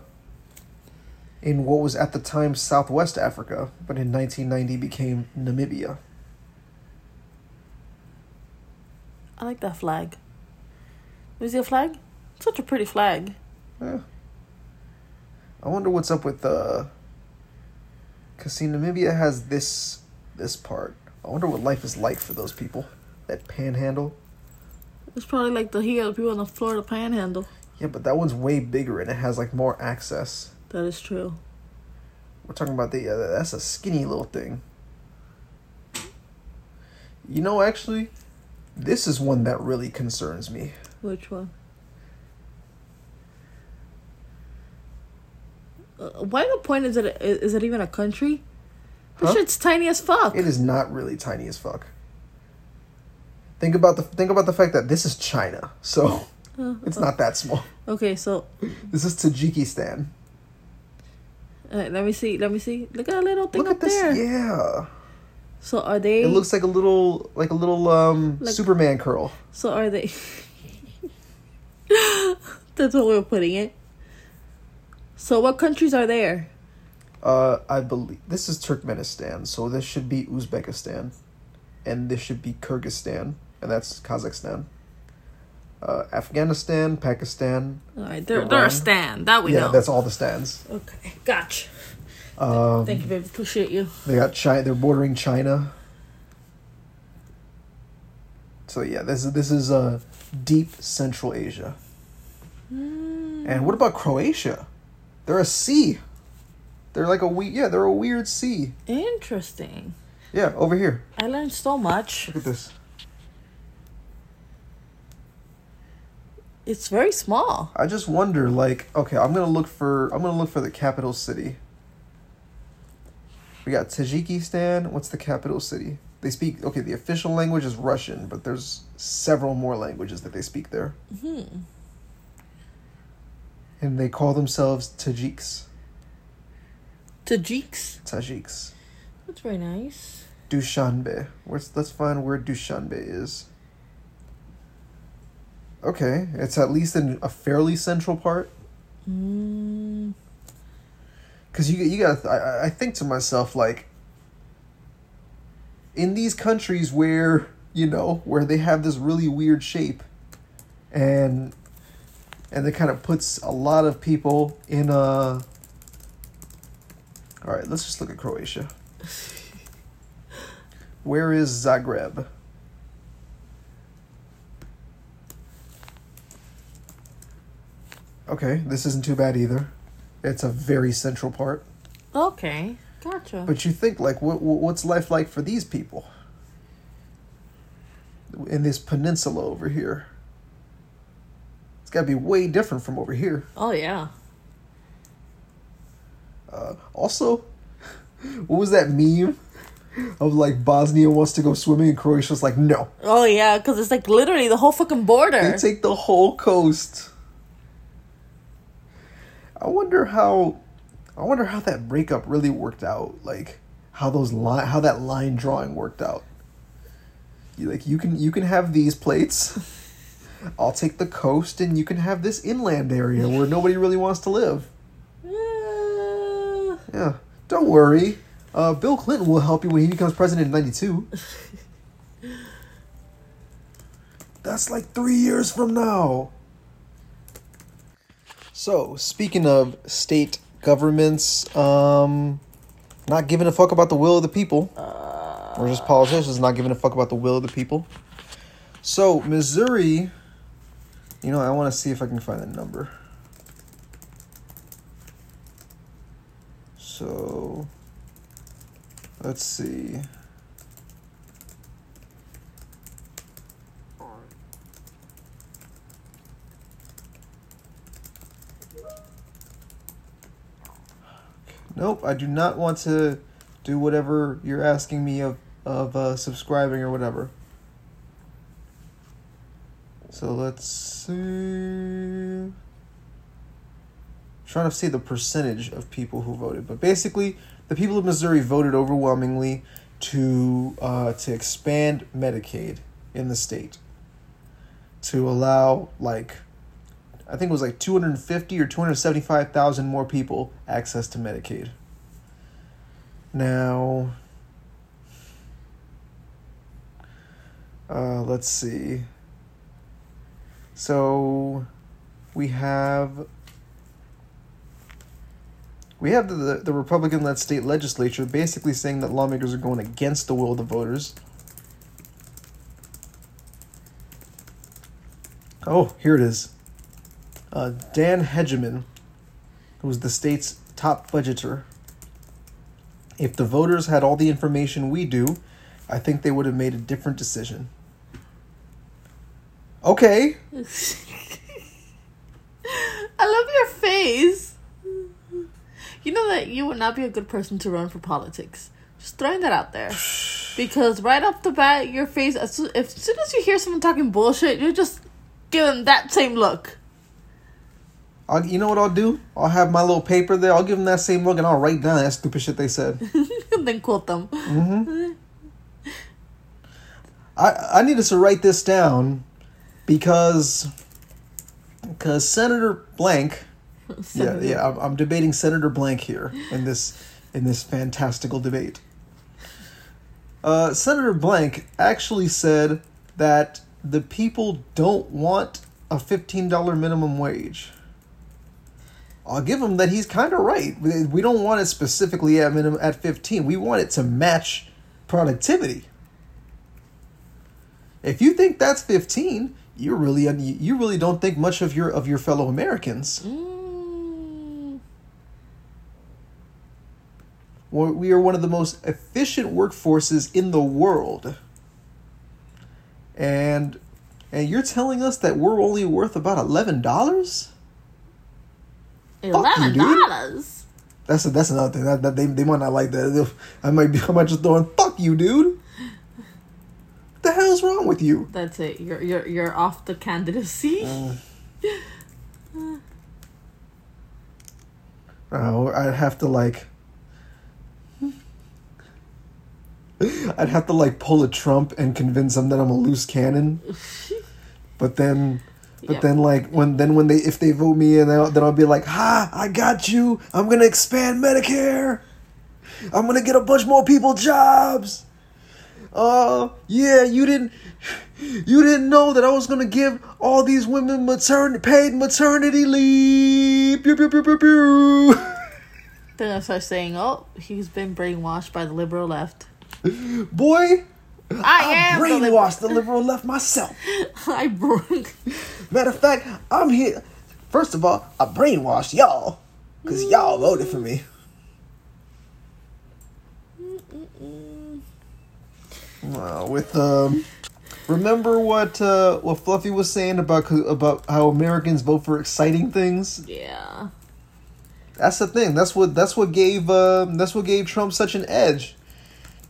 in what was at the time Southwest Africa, but in 1990 became Namibia. I like that flag. Is it a flag? Such a pretty flag. Yeah. I wonder what's up with the. Cause see, Namibia has this this part. I wonder what life is like for those people that panhandle. It's probably like the here the people in the Florida Panhandle. Yeah, but that one's way bigger and it has like more access. That is true. We're talking about the uh, that's a skinny little thing. You know, actually, this is one that really concerns me. Which one? Uh, why the point is it? Is it even a country? This Huh? shit's tiny as fuck. It is not really tiny as fuck. Think about the think about the fact that this is China, so Uh, it's not that small. Okay, so This is Tajikistan. uh, let me see. Let me see. Look at that little thing Look up at this. there. Yeah, So are they? it looks like a little like a little um Like- Superman curl. So are they? That's what we're putting it. So what countries are there? Uh, I believe this is Turkmenistan, so this should be Uzbekistan, and this should be Kyrgyzstan, and that's Kazakhstan. Uh, Afghanistan, Pakistan. All right, they're they're a stand. That we yeah, know. that's all the stands. okay. Gotcha. Um, Thank you, baby. Appreciate you. They got China. They're bordering China. So yeah, this is this is uh, deep Central Asia. And what about Croatia? They're a sea. They're like a we yeah, they're a weird sea. Interesting. Yeah, over here. I learned so much. Look at this. It's very small. I just wonder, like, okay, I'm gonna look for I'm gonna look for the capital city. We got Tajikistan. What's the capital city? They speak okay. The official language is Russian, but there's several more languages that they speak there. Hmm. And they call themselves Tajiks. Tajiks. Tajiks. That's very nice. Dushanbe. Where's, let's find where Dushanbe is. Okay, it's at least in a fairly central part. Mm, Because you you got I I think to myself like. In these countries where you know where they have this really weird shape, and and it kind of puts a lot of people in a. All right, let's just look at Croatia. Where is Zagreb? Okay, this isn't too bad either. It's a very central part. okay. Gotcha. But you think like what what- what's life like for these people in this peninsula over here? It's got to be way different from over here. oh yeah. Uh, also, what was that meme of like Bosnia wants to go swimming and Croatia's like no. Oh yeah, because it's like literally the whole fucking border. They take the whole coast. I wonder how I wonder how that breakup really worked out. Like how those line how that line drawing worked out. You like you can you can have these plates. I'll take the coast and you can have this inland area where nobody really wants to live. Uh, Yeah. Don't worry. Uh, Bill Clinton will help you when he becomes president in 92. That's like three years from now. So, speaking of state governments, um, not giving a fuck about the will of the people, or just politicians not giving a fuck about the will of the people. So, Missouri, you know, I want to see if I can find the number. So, let's see. Nope, I do not want to do whatever you're asking me of of uh, subscribing or whatever. So let's see. trying to see the percentage of people who voted, but basically, the people of Missouri voted overwhelmingly to uh, to expand Medicaid in the state to allow like I think it was like 250 or 275,000 more people access to Medicaid. Now, uh, let's see. So, we have we have the the Republican-led state legislature basically saying that lawmakers are going against the will of the voters. Oh, here it is. Uh, Dan Hegeman, who was the state's top budgeter. If the voters had all the information we do, I think they would have made a different decision. Okay. I love your face. You know that you would not be a good person to run for politics. Just throwing that out there. Because right off the bat, your face, as soon, as soon as you hear someone talking bullshit, you just give them that same look. I'll, you know what I'll do? I'll have my little paper there. I'll give them that same look and I'll write down that stupid shit they said. then quote them. I I needed to write this down because because Senator Blank, yeah yeah I'm, I'm debating Senator Blank here in this in this fantastical debate. Uh, Senator Blank actually said that the people don't want a fifteen dollar minimum wage. I'll give him that he's kind of right. We don't want it specifically at minimum at fifteen. We want it to match productivity. If you think that's 15, you really you really don't think much of your of your fellow Americans. Mm, We are one of the most efficient workforces in the world. And and you're telling us that we're only worth about $11? Eleven dollars. That's a, that's another thing. That, that they they might not like that. I might be I might just throw throwing fuck you, dude. What the hell's wrong with you? That's it. You're you're you're off the candidacy. Oh, I'd have to like. I'd have to like pull a Trump and convince them that I'm a loose cannon. But then, but Yep. then like when then when they if they vote me in, then I'll, be like, ha, I got you. I'm gonna expand Medicare. I'm gonna get a bunch more people jobs. Uh, yeah, you didn't, you didn't know that I was gonna give all these women maternity paid maternity leave. Pew, pew, pew, pew, pew. Then I start saying, "Oh, he's been brainwashed by the liberal left." Boy, I, I am brainwashed the liberal left myself. I broke. Matter of fact, I'm here. First of all, I brainwashed y'all because y'all voted for me. Well, with um, remember what uh, what Fluffy was saying about about how Americans vote for exciting things. Yeah. That's the thing. That's what that's what gave um, that's what gave Trump such an edge.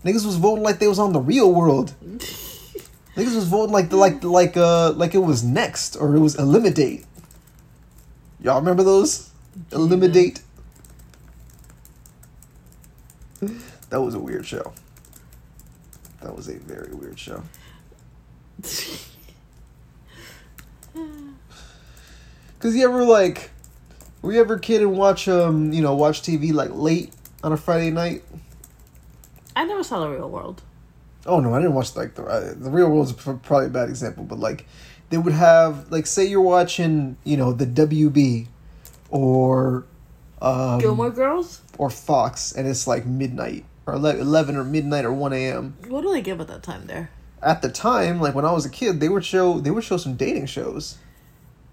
Niggas was voting like they was on the real world. Niggas was voting like the like like uh like it was next or it was Elimidate. Y'all remember those? Elimidate. That was a weird show. That was a very weird show. Cause you ever like, were you ever kid and watch um you know watch TV like late on a Friday night? I never saw the real world. Oh no, I didn't watch like the uh, the real world's probably a bad example, but like they would have like say you're watching you know the WB or um, Gilmore Girls. or Fox and it's like midnight or eleven or midnight or one a.m. What do they give at that time there? At the time, like when I was a kid, they would show they would show some dating shows.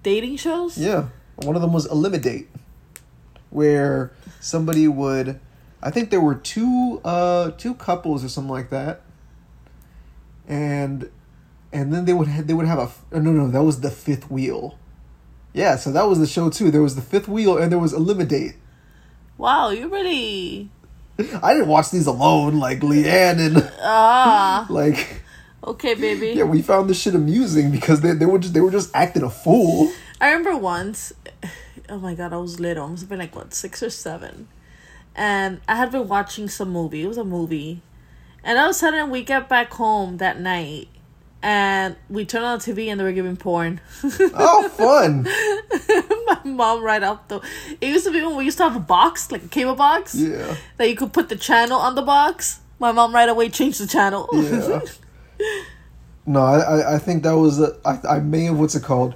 Dating shows. Yeah, one of them was Elimidate, where somebody would, I think there were two uh two couples or something like that, and and then they would ha- they would have a f- oh, no no that was the fifth wheel, yeah so that was the show too there was the fifth wheel and there was Elimidate. Wow, you really I didn't watch these alone like Leanne and ah like okay, baby. yeah we found this shit amusing because they they were just they were just acting a fool. I remember once, oh my god, I was little. I must have been like what six or seven, and I had been watching some movie. It was a movie, and all of a sudden we get back home that night, and we turn on the TV and they were giving porn. Oh fun! My mom right up the. It used to be when we used to have a box, like a cable box, Yeah. that you could put the channel on the box. My mom right away changed the channel. Yeah. No, I, I- I think that was a, I, I may have what's it called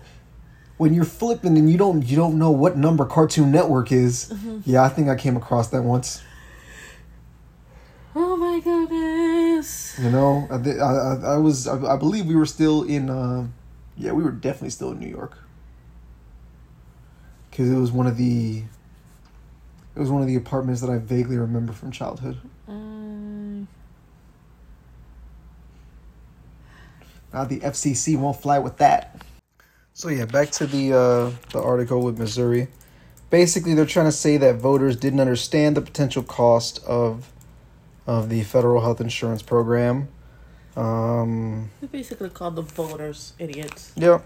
when you're flipping and you don't you don't know what number Cartoon Network is. Yeah, I think I came across that once. oh my goodness. You know, I, I, I was I, I believe we were still in. Uh, yeah, we were definitely still in New York because it was one of the. It was one of the apartments that I vaguely remember from childhood. Mm, Now the FCC won't fly with that. So yeah, back to the uh, the article with Missouri. Basically, they're trying to say that voters didn't understand the potential cost of of the federal health insurance program. Um, they basically called the voters idiots. yeah,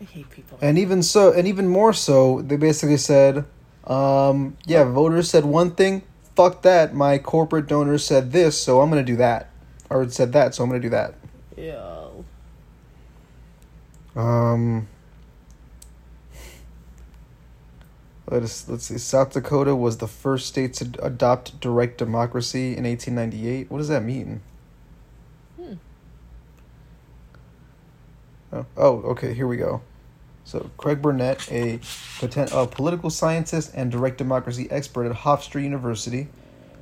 I hate people. and even so, and even more so, they basically said, um, yeah, voters said one thing. Fuck that. My corporate donors said this, so I'm gonna do that, or said that, so I'm gonna do that. Yo. Um, let's let's see. South Dakota was the first state to adopt direct democracy in 1898. What does that mean? Hmm. Oh, oh, okay. Here we go. So Craig Burnett, a, poten- a political scientist and direct democracy expert at Hofstra University,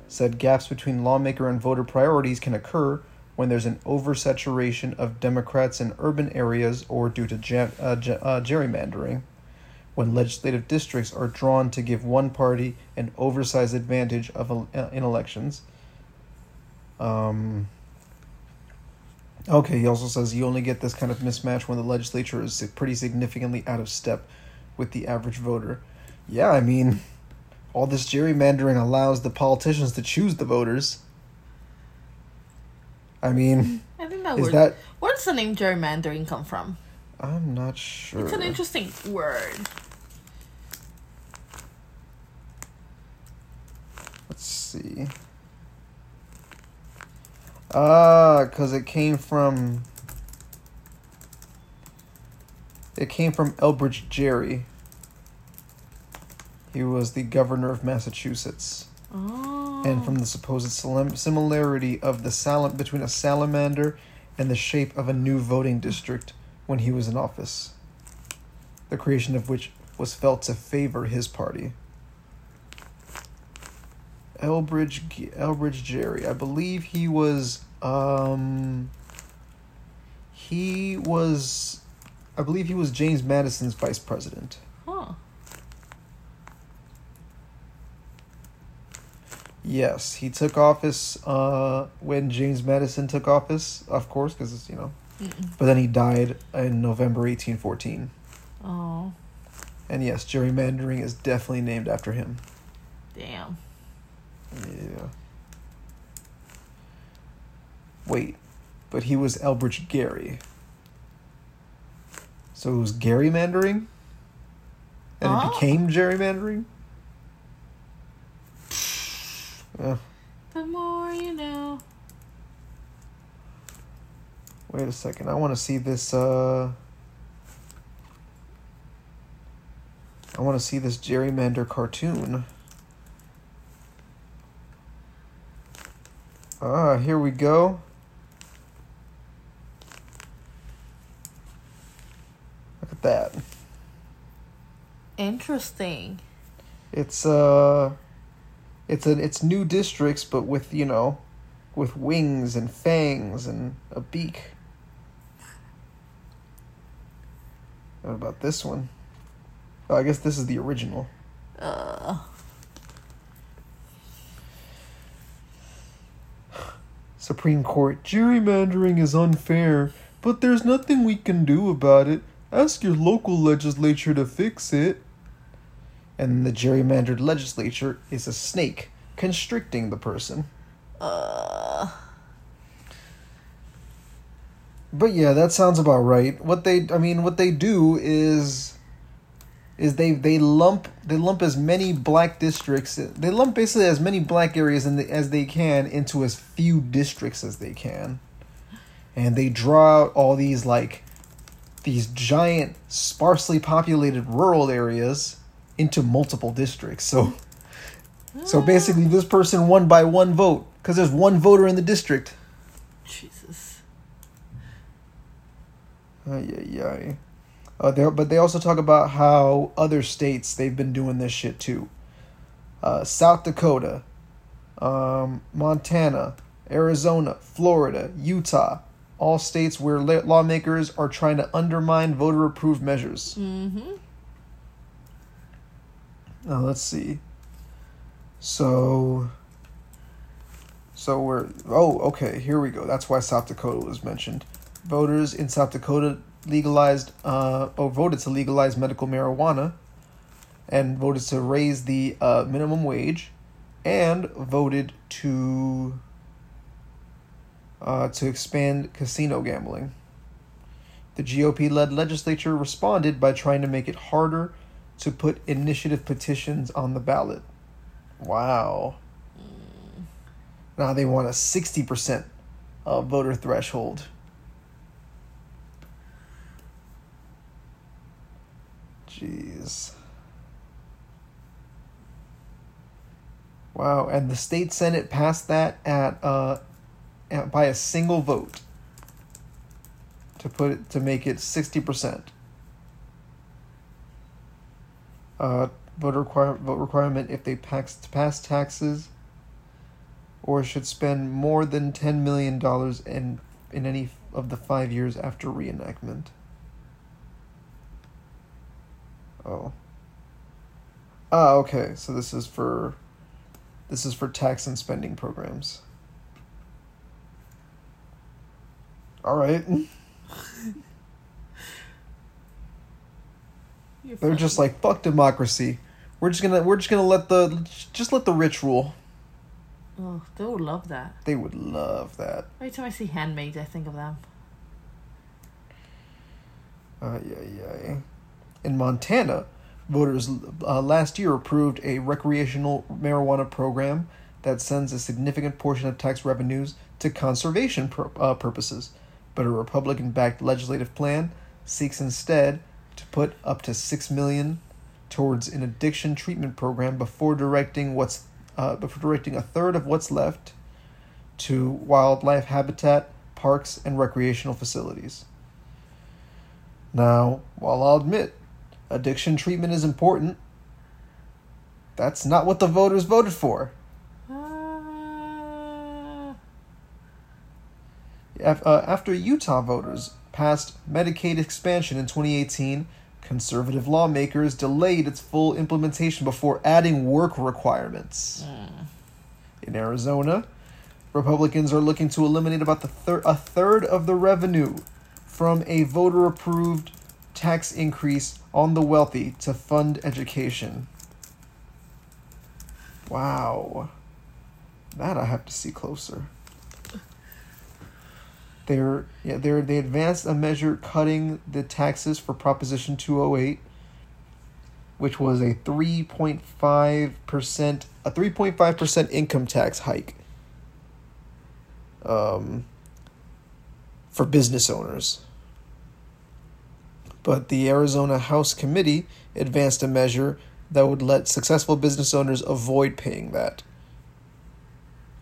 said gaps between lawmaker and voter priorities can occur when there's an oversaturation of Democrats in urban areas or due to uh, uh, gerrymandering. When legislative districts are drawn to give one party an oversized advantage of uh, in elections. Um, okay, he also says you only get this kind of mismatch when the legislature is pretty significantly out of step with the average voter. Yeah, I mean, all this gerrymandering allows the politicians to choose the voters. I mean, I think that is word. that Where does the name gerrymandering come from? I'm not sure. It's an interesting word. Let's see. Ah, because it came from. It came from Elbridge Gerry. He was the governor of Massachusetts. Oh. and from the supposed similarity of the salam- between a salamander and the shape of a new voting district when he was in office, the creation of which was felt to favor his party. Elbridge Elbridge Gerry, I believe he was um he was I believe he was James Madison's vice president. Huh. Yes, he took office uh, when James Madison took office, of course, because you know. But then he died in November eighteen fourteen. Oh. and yes, gerrymandering is definitely named after him. Damn. Yeah. Wait, but he was Elbridge Gary. So it was gerrymandering? And Oh. it became gerrymandering? Yeah. The more you know. Wait a second. I want to see this. Uh, I want to see this gerrymander cartoon. Ah, here we go. Look at that. Interesting. It's uh, it's a it's new districts, but with you know, with wings and fangs and a beak. What about this one? Oh, I guess this is the original. Uh, Supreme Court gerrymandering is unfair, but there's nothing we can do about it. Ask your local legislature to fix it. And the gerrymandered legislature is a snake constricting the person. uh, But yeah, that sounds about right. What they I mean, what they do is is they they lump they lump as many black districts they lump basically as many black areas in the, as they can into as few districts as they can. And they draw out all these like these giant sparsely populated rural areas into multiple districts. So so basically this person won by one vote cuz there's one voter in the district. Jesus. Ay, ay. Uh, there, but they also talk about how other states they've been doing this shit too. Uh, South Dakota, um, Montana, Arizona, Florida, Utah, all states where lawmakers are trying to undermine voter-approved measures. Mm-hmm. Now let's see. So. So we're oh okay here we go. That's why South Dakota was mentioned. Voters in South Dakota legalized uh or voted to legalize medical marijuana, and voted to raise the uh, minimum wage, and voted to. Uh, to expand casino gambling. The GOP led legislature responded by trying to make it harder to put initiative petitions on the ballot. Wow. Now they want a 60% uh, voter threshold. Jeez. Wow, and the state senate passed that at uh at, by a single vote to put it to make it 60%. Uh, vote require vote requirement if they pass pass taxes or should spend more than ten million dollars in in any of the five years after reenactment. Oh. Ah, okay. So this is for this is for tax and spending programs. All right. You're They're just like fuck democracy. We're just gonna we're just gonna let the just let the rich rule. Oh, they would love that. They would love that. Every time I see handmaids, I think of them. Uh, yeah, yeah. In Montana, voters uh, last year approved a recreational marijuana program that sends a significant portion of tax revenues to conservation pur- uh, purposes. But a Republican-backed legislative plan seeks instead to put up to six million towards an addiction treatment program before directing what's uh, before directing a third of what's left to wildlife habitat, parks, and recreational facilities. Now, while I'll admit addiction treatment is important, that's not what the voters voted for. Uh, uh, after Utah voters passed Medicaid expansion in 2018, conservative lawmakers delayed its full implementation before adding work requirements. Hmm. In Arizona, Republicans are looking to eliminate about the thir- a third of the revenue from a voter approved tax increase on the wealthy to fund education. Wow. That I have to see closer. They're yeah they're they advanced a measure cutting the taxes for Proposition two oh eight, which was a three point five percent a three point five percent income tax hike. Um. For business owners. But the Arizona House Committee advanced a measure that would let successful business owners avoid paying that.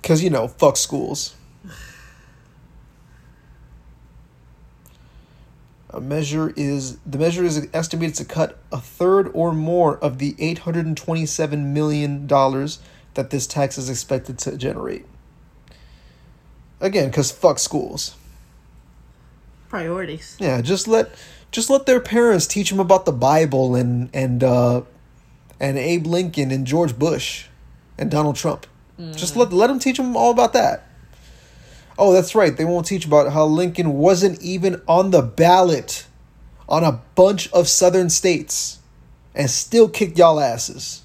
Because, you know, fuck schools. A measure is the measure is estimated to cut a third or more of the eight hundred and twenty-seven million dollars that this tax is expected to generate. Again, because fuck schools. Priorities. Yeah, just let just let their parents teach them about the Bible and and uh, and Abe Lincoln and George Bush and Donald Trump. Just let let them teach them all about that. Oh, that's right. They won't teach about how Lincoln wasn't even on the ballot on a bunch of southern states and still kicked y'all asses.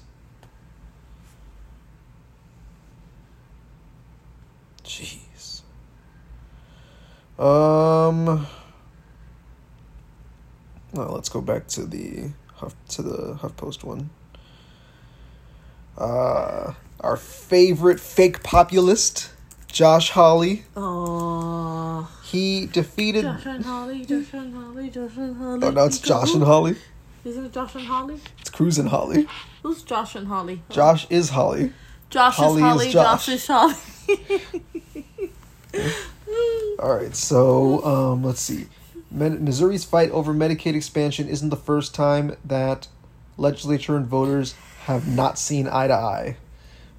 Jeez. Um well, let's go back to the Huff to the HuffPost one. Uh, our favorite fake populist, Josh Hawley. Oh. He defeated. Josh and Holly, Josh and Holly, Josh and Holly. Oh, no, it's Josh and Holly. Isn't it Josh and Holly? It's Cruz and Holly. Who's Josh and Holly? Josh is Holly. Josh Holly is is Holly, Josh. Josh is Holly. All right, so um, let's see. Missouri's fight over Medicaid expansion isn't the first time that legislature and voters have not seen eye to eye.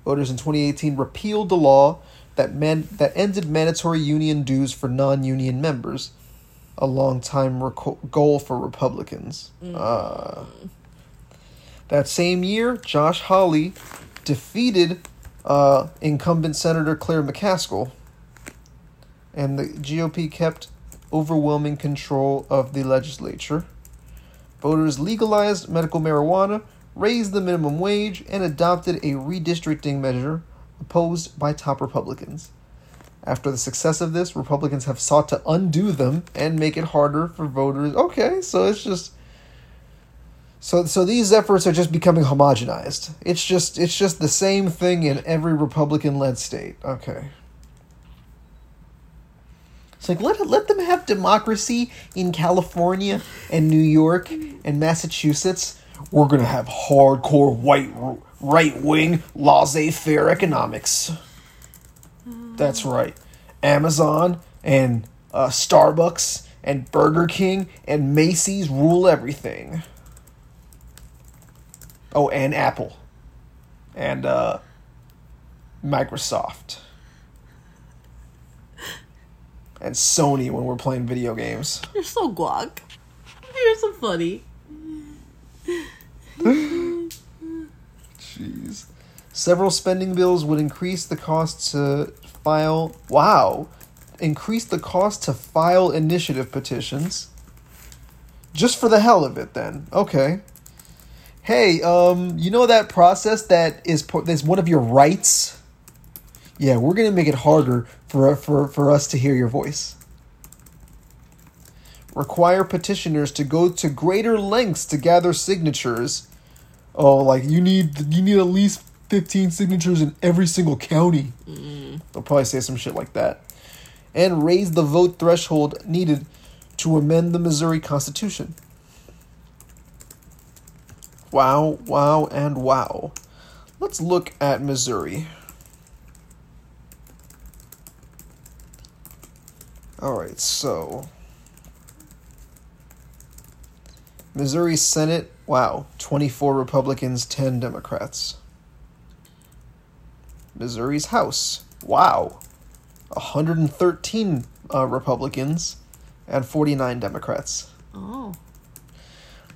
Voters in 2018 repealed the law that man- that ended mandatory union dues for non-union members, a long-time reco- goal for Republicans. Uh, that same year, Josh Hawley defeated uh, incumbent Senator Claire McCaskill and the GOP kept overwhelming control of the legislature. Voters legalized medical marijuana, raised the minimum wage, and adopted a redistricting measure opposed by top Republicans. After the success of this, Republicans have sought to undo them and make it harder for voters. Okay, so it's just so so these efforts are just becoming homogenized. It's just it's just the same thing in every Republican led state. Okay. It's like let let them have democracy in California and New York and Massachusetts. We're gonna have hardcore white right wing laissez faire economics. That's right. Amazon and uh, Starbucks and Burger King and Macy's rule everything. Oh, and Apple. And uh, Microsoft. And Sony when we're playing video games. You're so guac. You're so funny. Jeez. Several spending bills would increase the cost to file. Wow. Increase the cost to file initiative petitions. Just for the hell of it, then. Okay. Hey, um, you know that process that is po- that's one of your rights? Yeah, we're gonna make it harder for for for us to hear your voice. Require petitioners to go to greater lengths to gather signatures. Oh, like you need you need at least fifteen signatures in every single county. Mm-hmm. They'll probably say some shit like that, and raise the vote threshold needed to amend the Missouri Constitution. Wow, wow, and wow. Let's look at Missouri. Alright, so. Missouri Senate, wow, 24 Republicans, 10 Democrats. Missouri's House, wow, 113 uh, Republicans and 49 Democrats. Oh.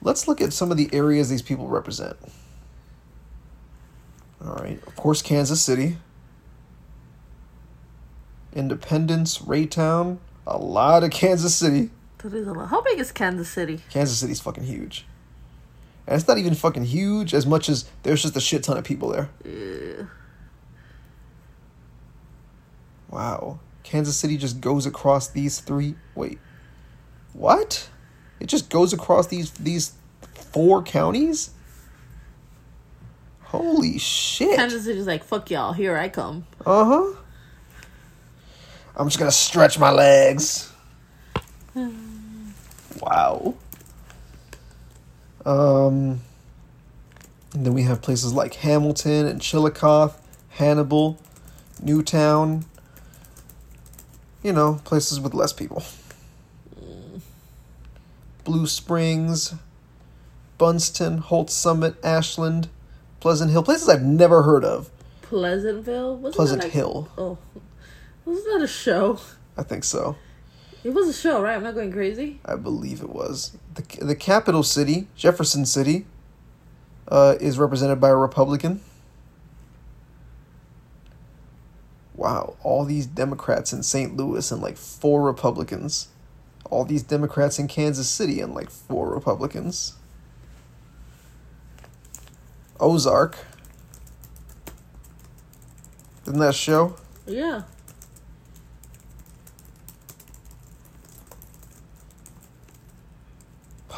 Let's look at some of the areas these people represent. All right, of course, Kansas City, Independence, Raytown, a lot of Kansas City. That is a lot. How big is Kansas City? Kansas City's fucking huge. And it's not even fucking huge as much as there's just a shit ton of people there. Uh, Wow. Kansas City just goes across these three. Wait, what? It just goes across these these four counties. Holy shit! Kansas City's like, fuck y'all, here I come. Uh huh. I'm just gonna stretch my legs. wow. Um. And then we have places like Hamilton and Chillicothe, Hannibal, Newtown. You know, places with less people. Blue Springs, Bunston, Holt Summit, Ashland, Pleasant Hill. Places I've never heard of. Pleasantville? Wasn't Pleasant Hill. Oh. Wasn't that a show? I think so. It was a show, right? I'm not going crazy. I believe it was. The, the capital city, Jefferson City, uh, is represented by a Republican. Wow, all these Democrats in St. Louis and like four Republicans. All these Democrats in Kansas City and like four Republicans. Ozark. Isn't that a show? Yeah.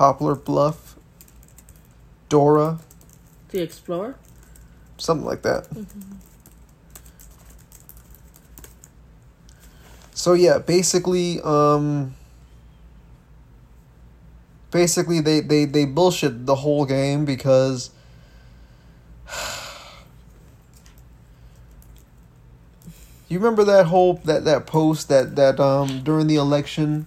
Poplar Bluff. Dora. The Explorer? something like that. So yeah, basically, um, basically they they they bullshit the whole game because. You remember that whole that that post that that um during the election,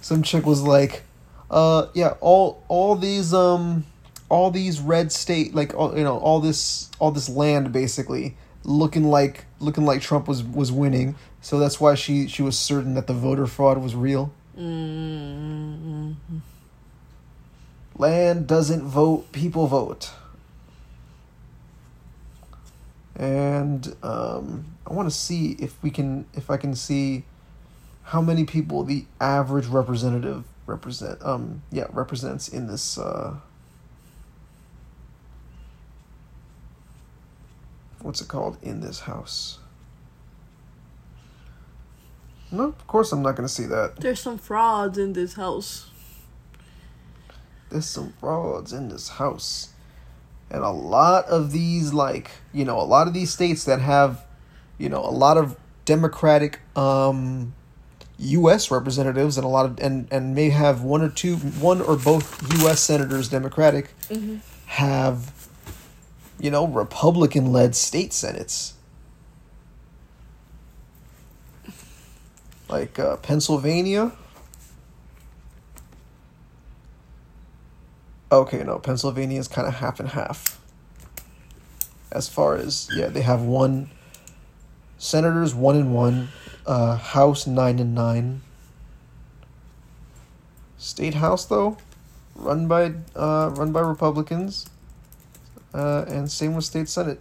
some chick was like, uh yeah all all these um all these red state like all, you know all this all this land basically looking like looking like Trump was was winning. So that's why she she was certain that the voter fraud was real. Mm-hmm. land doesn't vote people vote. And um I want to see if we can if I can see how many people the average representative represent um yeah represents in this uh what's it called? In this house. No of course i'm not to see that. There's some frauds in this house. there's some frauds in this house. And a lot of these like you know a lot of these states that have you know a lot of democratic um US representatives and a lot of and and may have one or two one or both US senators democratic have you know republican led state senates. Like uh, Pennsylvania. Okay, no, Pennsylvania is kind of half and half. As far as yeah, they have one senators one and one, uh, House nine and nine. State House though, run by uh, run by Republicans, uh, and same with State Senate.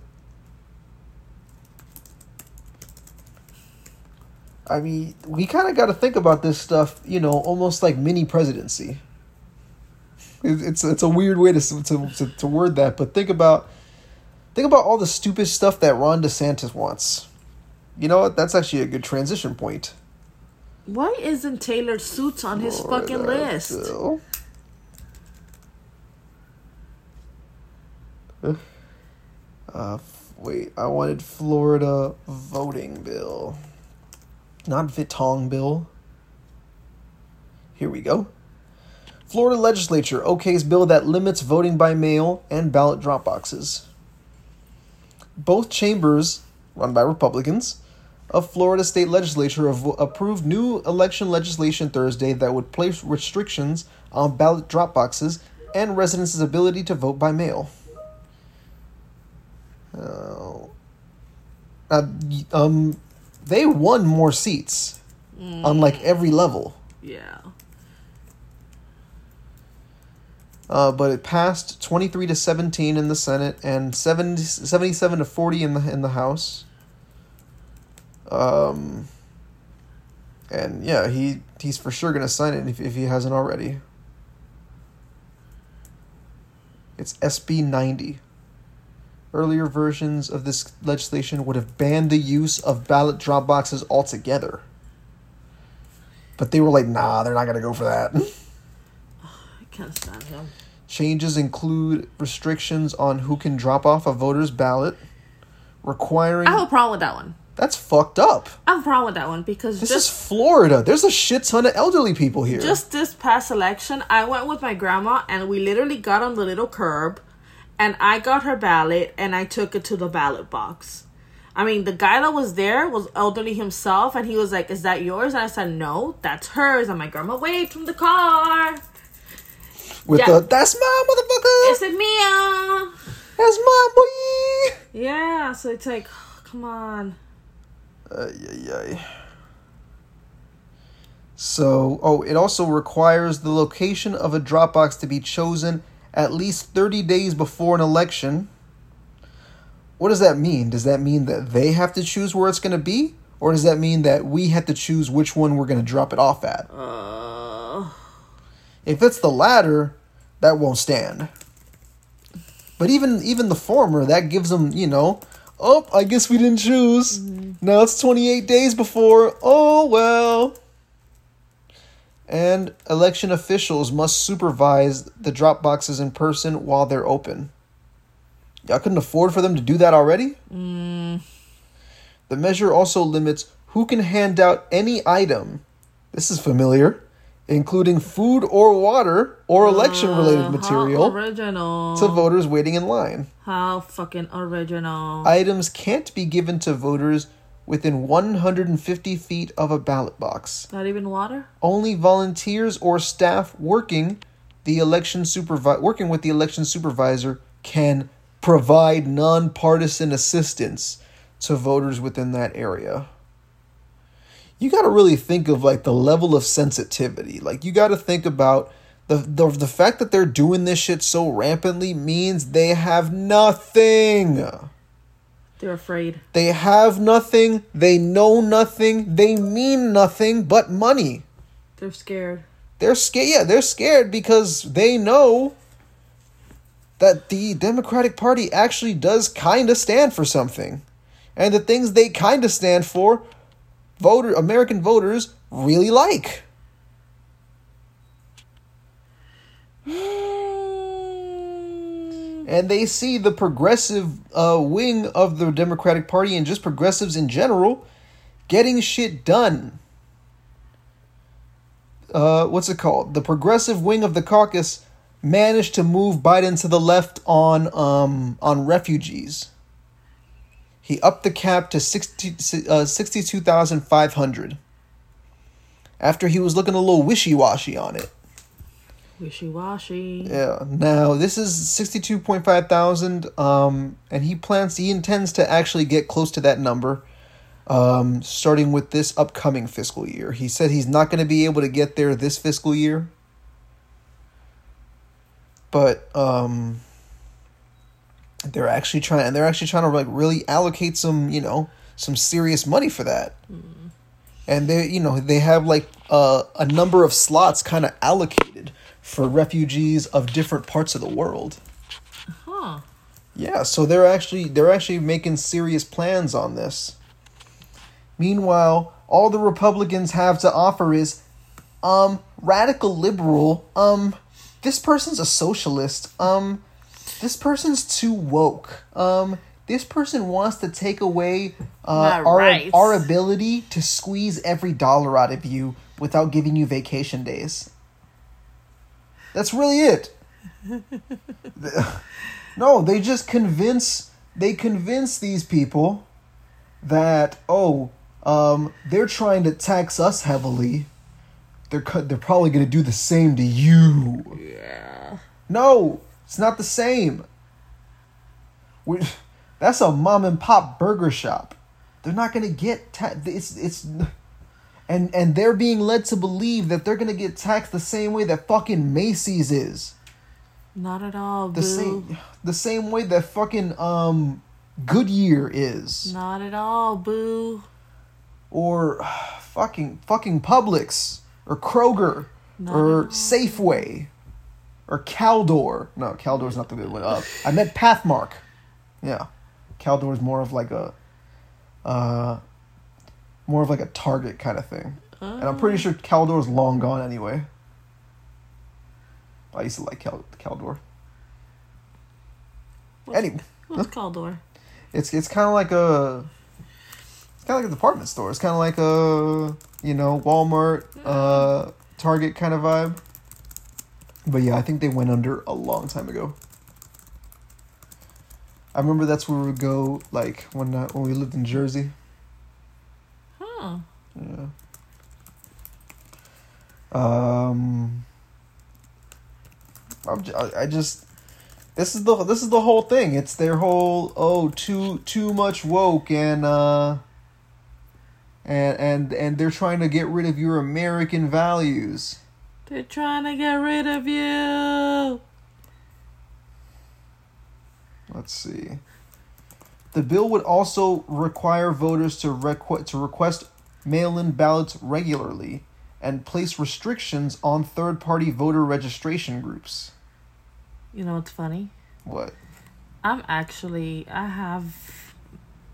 I mean, we kind of got to think about this stuff, you know, almost like mini presidency. It- It's it's a weird way to to to, to word that, but think about think about all the stupid stuff that Ron DeSantis wants. You know what? That's actually a good transition point. Why isn't tailored suits on his fucking list? bill. Uh, f- wait, I wanted Florida voting bill, not Vitong bill. Here we go. Florida legislature okays bill that limits voting by mail and ballot drop boxes. Both chambers, run by Republicans, of Florida state legislature have approved new election legislation Thursday that would place restrictions on ballot drop boxes and residents' ability to vote by mail. Oh. Uh, um, they won more seats on like every level. Yeah. Uh, but it passed 23 to 17 in the Senate and 70, 77 to 40 in the in the House. Um, and yeah, he he's for sure gonna sign it if, if he hasn't already. It's SB 90. Earlier versions of this legislation would have banned the use of ballot drop boxes altogether. But they were like, nah, they're not gonna go for that. I can't stand him. Changes include restrictions on who can drop off a voter's ballot, requiring. I have a problem with that one. That's fucked up. I'm problem with that one because This just is Florida. There's a shit ton of elderly people here. just this past election, I went with my grandma and we literally got on the little curb and I got her ballot and I took it to the ballot box. I mean, the guy that was there was elderly himself and he was like, Is that yours? And I said, No, that's hers. And my grandma waved from the car. with yeah. the that's my motherfucker. Is it Mia? That's my boy. Yeah, so it's like, come on. Ay, ay, ay. So, oh, it also requires the location of a Dropbox to be chosen at least 30 days before an election. What does that mean? Does that mean that they have to choose where it's going to be? Or does that mean that we have to choose which one we're going to drop it off at? Uh, If it's the latter, that won't stand. But even even the former, that gives them, you know, oh, I guess we didn't choose. Mm-hmm. Now it's 28 days before. Oh, well. And election officials must supervise the drop boxes in person while they're open. Y'all couldn't afford for them to do that already? Mm. The measure also limits who can hand out any item. This is familiar, including food or water or election related uh-huh. how material original. to voters waiting in line. How fucking original. Items can't be given to voters within 150 feet of a ballot box. Not even water? Only volunteers or staff working the election supervi- working with the election supervisor can provide nonpartisan assistance to voters within that area. You got to really think of like the level of sensitivity. Like you got to think about the, the the fact that they're doing this shit so rampantly means they have nothing. They're afraid. They have nothing, they know nothing, they mean nothing but money. They're scared. They're scared. Yeah, they're scared because they know that the Democratic Party actually does kind of stand for something, and the things they kind of stand for, voter American voters really like. And they see the progressive uh, wing of the Democratic Party and just progressives in general getting shit done uh, what's it called? The progressive wing of the caucus managed to move Biden to the left on um on refugees. He upped the cap to 60, uh, 62,500 after he was looking a little wishy-washy on it. Wishy washy. Yeah. Now this is 62.5 thousand um and he plans he intends to actually get close to that number um starting with this upcoming fiscal year. He said he's not going to be able to get there this fiscal year. But um they're actually trying and they're actually trying to like really allocate some, you know, some serious money for that. And they you know, they have like uh, a number of slots kind of allocated for refugees of different parts of the world. Huh. Yeah, so they're actually they're actually making serious plans on this. Meanwhile, all the Republicans have to offer is um radical liberal, um this person's a socialist, um this person's too woke. Um this person wants to take away uh, our our ability to squeeze every dollar out of you without giving you vacation days. That's really it. no, they just convince they convince these people that oh, um, they're trying to tax us heavily. They're they're probably going to do the same to you. Yeah. No, it's not the same. We, that's a mom and pop burger shop. They're not gonna get ta- it's it's, and and they're being led to believe that they're gonna get taxed the same way that fucking Macy's is. Not at all, The boo. same the same way that fucking um Goodyear is, Not at all, boo. or fucking fucking Publix or Kroger Not or. Safeway or Caldor. No, Caldor's not the good one. Uh, I meant Pathmark. Yeah, Caldor's more of like a, uh, more of like a Target kind of thing. and I'm pretty sure Caldor's long gone anyway. I used to like Cal- Caldor. Anyway, What's Caldor? it's it's kind of like a it's kind of like a department store. It's kind of like a you know Walmart, uh, Target kind of vibe. But yeah, I think they went under a long time ago. I remember that's where we would go like when uh, when we lived in Jersey. Huh. Yeah. Um. I'm I just. This is the this is the whole thing. It's their whole oh too too much woke and uh. And and and they're trying to get rid of your American values. They're trying to get rid of you. Let's see. The bill would also require voters to requ- to request mail-in ballots regularly and place restrictions on third-party voter registration groups. You know what's funny? What? I'm actually I have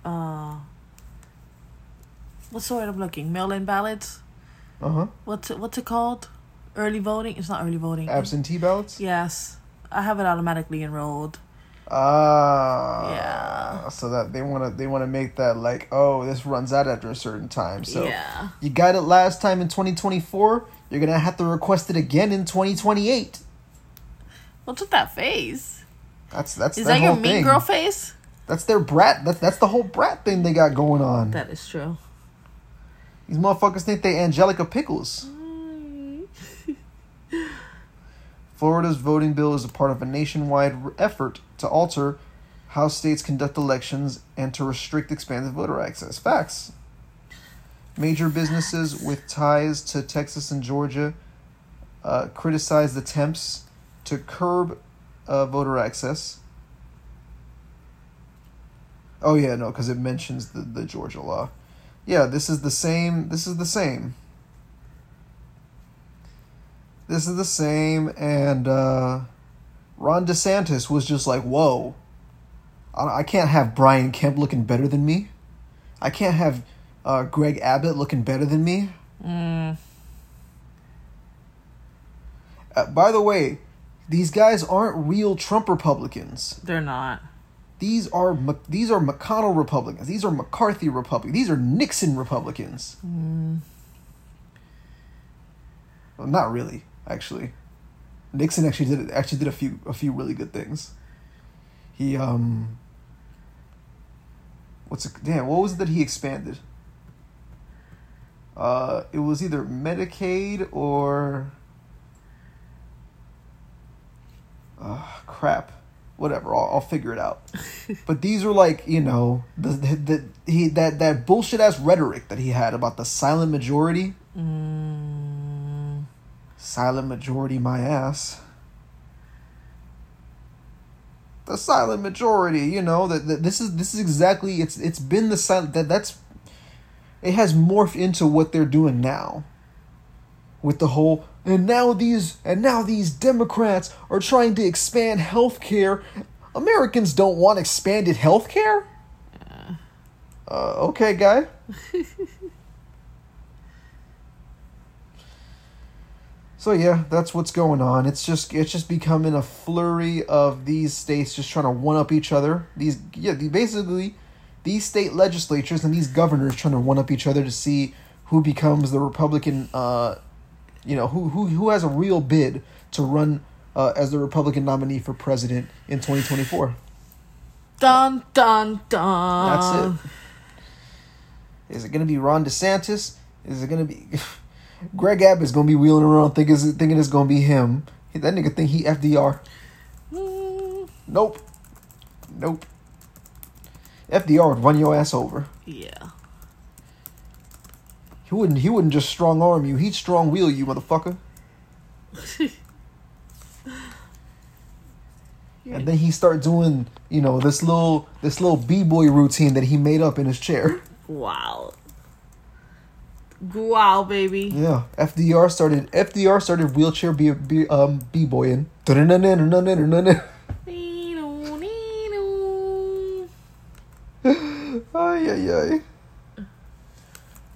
uh what's the word I'm looking? Mail in ballots? Uh huh. What's it what's it called? Early voting? It's not early voting. Absentee ballots. Yes. I have it automatically enrolled. Ah. Yeah. So that they want to they want to make that like oh this runs out after a certain time. So yeah. you got it last time in 2024. You're gonna have to request it again in 2028. What's with that face? That's that's Is that your mean thing. girl face? That's their brat. That's that's the whole brat thing they got going on. That is true. These motherfuckers think they Angelica Pickles. Florida's voting bill is a part of a nationwide effort to alter how states conduct elections and to restrict expanded voter access. Facts. Major businesses with ties to Texas and Georgia uh, criticized attempts to curb uh, voter access. Oh yeah, no, because it mentions the, the Georgia law. Yeah, this is the same. This is the same. This is the same, and uh, Ron DeSantis was just like, "Whoa, I, I can't have Brian Kemp looking better than me. I can't have uh, Greg Abbott looking better than me." Mm. Uh, by the way, these guys aren't real Trump Republicans. They're not. These are these are McConnell Republicans. These are McCarthy Republicans. These are Nixon Republicans. Well, not really, actually. Nixon actually did actually did a few a few really good things. He um. What's it? Damn, what was it that he expanded? Uh, it was either Medicaid or. Uh, crap. Whatever, I'll, I'll figure it out. but these are like you know the, the, the he that that bullshit ass rhetoric that he had about the silent majority. Mm. Silent majority, my ass. The silent majority, you know that, this is this is exactly it's it's been the silent that that's it has morphed into what they're doing now. With the whole and now these and now these Democrats are trying to expand health care. Americans don't want expanded health care? Uh, okay, guy. So yeah, that's what's going on. It's just it's just becoming a flurry of these states just trying to one up each other. These yeah, the- basically these state legislatures and these governors trying to one up each other to see who becomes the Republican uh you know, who who who has a real bid to run uh, as the Republican nominee for president in 2024. Dun dun dun. That's it. Is it going to be Ron DeSantis? Is it going to be Greg Abbott's to be wheeling around thinking thinking it's to be him? That nigga think he FDR. Mm, Nope. Nope. FDR would run your ass over. yeah. He wouldn't. He wouldn't just strong arm you. He'd strong wheel you, motherfucker. And then he start doing, you know, this little this little b boy routine that he made up in his chair. Wow. Wow, baby. Yeah, FDR started. FDR started wheelchair b b um b boying. Ay ay ay.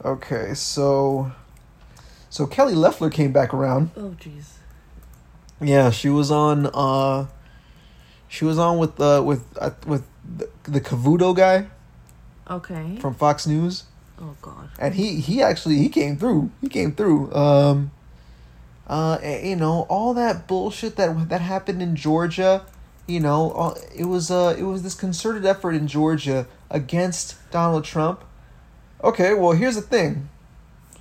Okay, so So Kelly Loeffler came back around. Oh jeez. Yeah, she was on. uh She was on with uh with uh, with the, the Cavuto guy Okay. from Fox News, oh god. and he he actually he came through. He came through. Um. Uh, you know all that bullshit that that happened in Georgia. You know, all, it was uh it was this concerted effort in Georgia against Donald Trump. Okay, well here's the thing.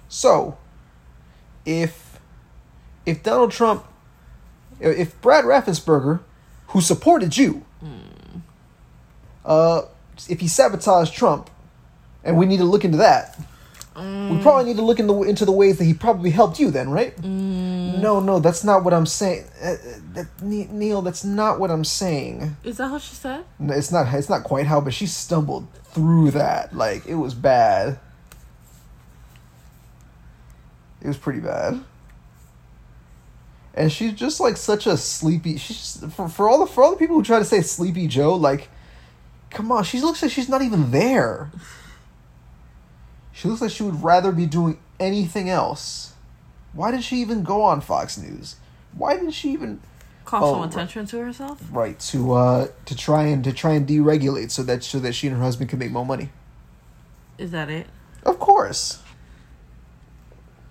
So, if if Donald Trump, if Brad Raffensperger, who supported you, uh, if he sabotaged Trump, and we need to look into that. We probably need to look in the, into the ways that he probably helped you. Then, right? No, no, that's not what I'm saying. Uh, uh, that, Neil, that's not what I'm saying. Is that how she said? No, It's not. It's not quite how, but she stumbled through that. Like it was bad. It was pretty bad. And she's just like such a sleepy. She's for for all the for all the people who try to say sleepy Joe. Like, come on, she looks like she's not even there. She looks like she would rather be doing anything else. Why did she even go on Fox News? Why did she even? Call Oh, some right. attention to herself? right to uh to try and to try and deregulate so that so that she and her husband can make more money Is that it? of course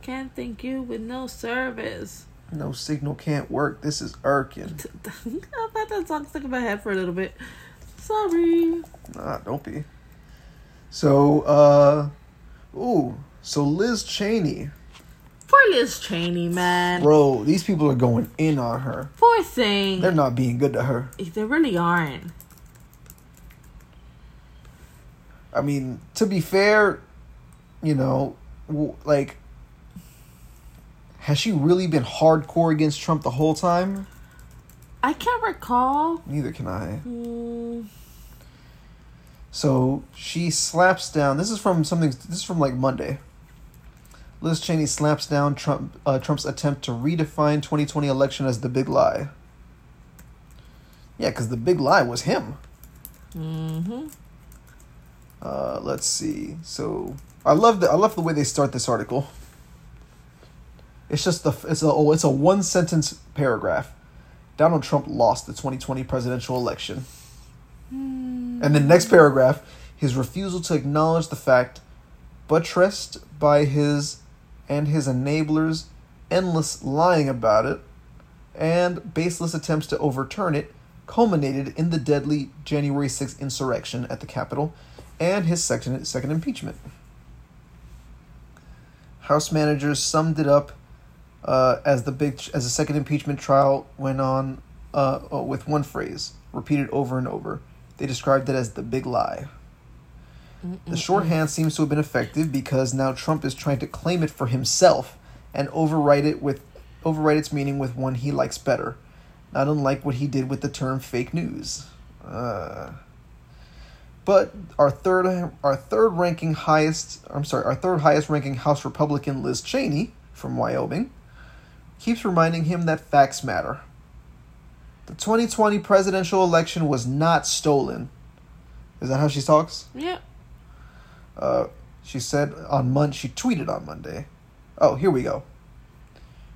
Can't thank you with no service. no signal can't work this is irking I thought that song stuck in my head for a little bit. Sorry. nah don't be so uh ooh so liz cheney Poor Liz Cheney, man. bro these people are going in on her Poor thing. they're not being good to her They really aren't. i mean to be fair you know like has she really been hardcore against trump the whole time I can't recall. neither can i Hmm. So she slaps down. This is from something. This is from like Monday. Liz Cheney slaps down Trump. Uh, Trump's attempt to redefine 2020 election as the big lie. Yeah, because the big lie was him. Mm-hmm. Uh, let's see. So I love the I love the way they start this article. It's just the it's a oh, it's a one sentence paragraph. Donald Trump lost the 2020 presidential election. And the next paragraph, his refusal to acknowledge the fact, buttressed by his and his enablers' endless lying about it, and baseless attempts to overturn it, culminated in the deadly January 6th insurrection at the Capitol and his second, second impeachment. House managers summed it up uh, as the big as the second impeachment trial went on uh, with one phrase repeated over and over. They described it as the big lie. The shorthand seems to have been effective because now Trump is trying to claim it for himself and overwrite it with overwrite its meaning with one he likes better, not unlike what he did with the term fake news. Uh, but our third our third ranking highest I'm sorry, our third highest ranking House Republican Liz Cheney from Wyoming keeps reminding him that facts matter. The 2020 presidential election was not stolen. Is that how she talks? Yeah. Uh, she said on Monday, She tweeted on Monday. Oh, here we go.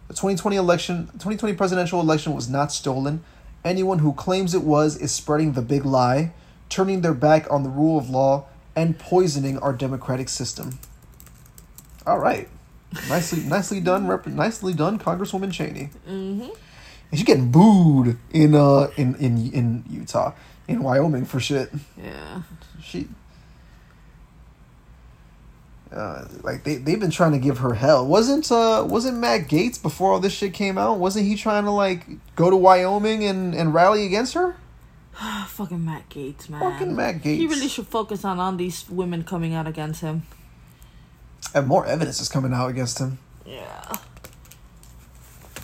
The 2020 election, 2020 presidential election was not stolen. Anyone who claims it was is spreading the big lie, turning their back on the rule of law, and poisoning our democratic system. All right, nicely, nicely done, rep- nicely done, Congresswoman Cheney. Mm-hmm. And she's getting booed in uh in in in Utah, in Wyoming for shit. Yeah. She uh, like they they've been trying to give her hell. Wasn't uh wasn't Matt Gaetz before all this shit came out? Wasn't he trying to like go to Wyoming and and rally against her? Fucking Matt Gaetz, man. Fucking Matt Gaetz. He really should focus on on these women coming out against him. And more evidence is coming out against him. Yeah.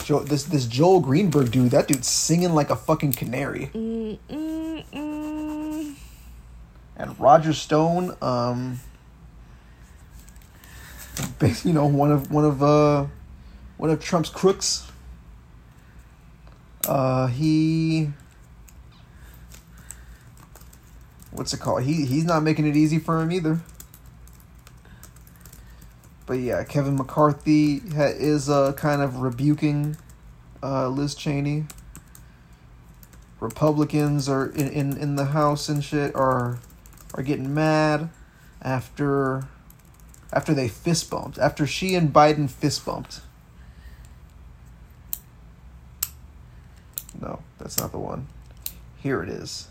Joe, this this Joel Greenberg dude, that dude's singing like a fucking canary. Mm, mm, mm. And Roger Stone, um, you know, one of one of uh, one of Trump's crooks. Uh, he, what's it called? He he's not making it easy for him either. But yeah, Kevin McCarthy ha- is uh, kind of rebuking uh, Liz Cheney. Republicans are in, in, in the House and shit are are getting mad after after they fist bumped after she and Biden fist bumped. No, that's not the one. Here it is.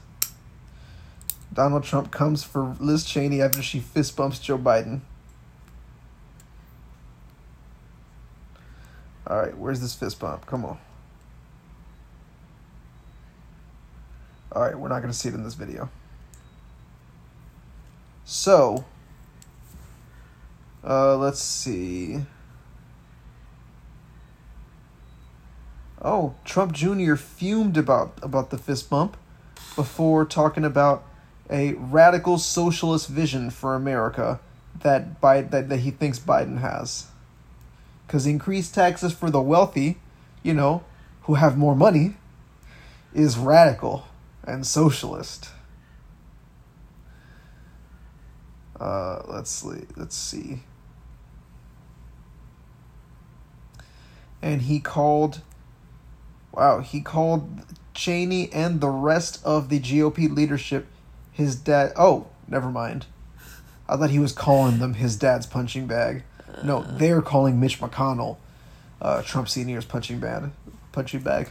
Donald Trump comes for Liz Cheney after she fist bumps Joe Biden. All right, where's this fist bump? Come on. All right, we're not going to see it in this video. So, uh, let's see. Oh, Trump Jr. fumed about about the fist bump before talking about a radical socialist vision for America that Biden, that, that he thinks Biden has. Cuz increased taxes for the wealthy, you know, who have more money is radical and socialist. Uh, let's. Let's see. And he called. Wow, he called Cheney and the rest of the GOP leadership his dad. Oh, never mind. I thought he was calling them his dad's punching bag. No, they're calling Mitch McConnell, uh, Trump Senior's punching bag. Punching bag.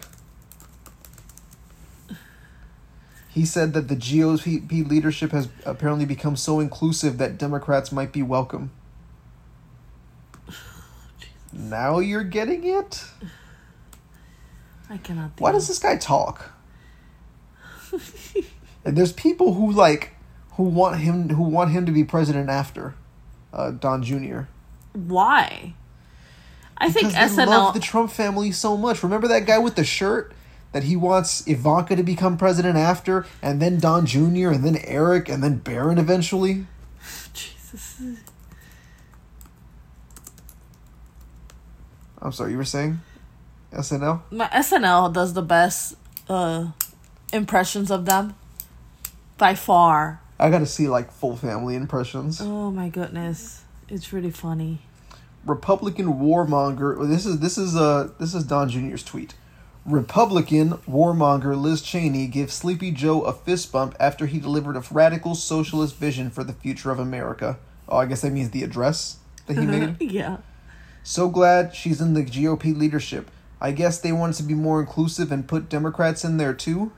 He said that the GOP leadership has apparently become so inclusive that Democrats might be welcome. Now you're getting it? I cannot. Why does this guy talk? and there's people who like who want him who want him to be president after uh, Don Jr. Why? I think Because they SNL. love the Trump family so much. Remember that guy with the shirt that he wants Ivanka to become president after, and then Don Jr. and then Eric and then Barron eventually. Jesus. I'm sorry, you were saying SNL. My SNL does the best uh, impressions of them by far. I got to see like full family impressions. Oh my goodness, it's really funny. Republican warmonger. This is this is uh this is Don Jr.'s tweet. Republican warmonger Liz Cheney gives Sleepy Joe a fist bump after he delivered a radical socialist vision for the future of America. Oh, I guess that means the address that he made. yeah. So glad she's in the GOP leadership. I guess they wanted to be more inclusive and put Democrats in there too.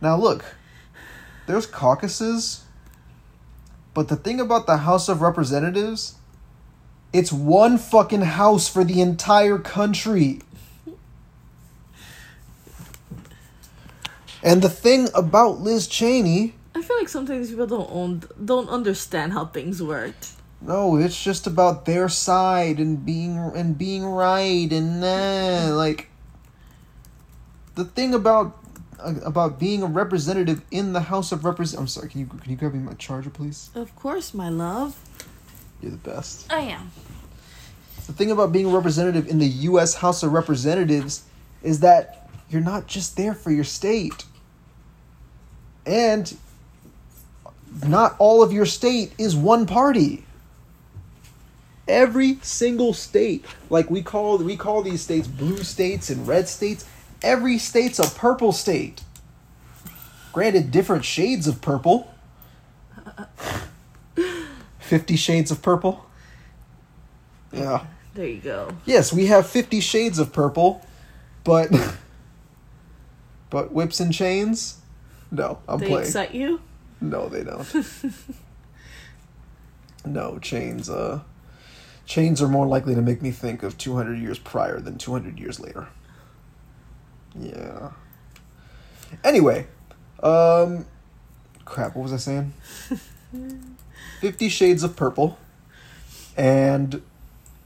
Now look, there's caucuses, but the thing about the House of Representatives, it's one fucking house for the entire country. And the thing about Liz Cheney, I feel like sometimes people don't own, don't understand how things work. No, it's just about their side and being and being right and nah, like the thing about Uh, about being a representative in the House of Represent. I'm sorry. Can you can you grab me my charger, please? Of course, my love. You're the best. I am. The thing about being a representative in the U.S. House of Representatives is that you're not just there for your state, and not all of your state is one party. Every single state, like we call we call these states blue states and red states. Every state's a purple state. Granted, different shades of purple. Fifty Shades of Purple. Yeah. There you go. Yes, we have Fifty Shades of Purple, but but whips and chains. No, I'm They playing. excite you? No, they don't. no, chains. Uh, chains are more likely to make me think of 200 years prior than 200 years later. Yeah. Anyway, um, crap. What was I saying? Fifty Shades of Purple, and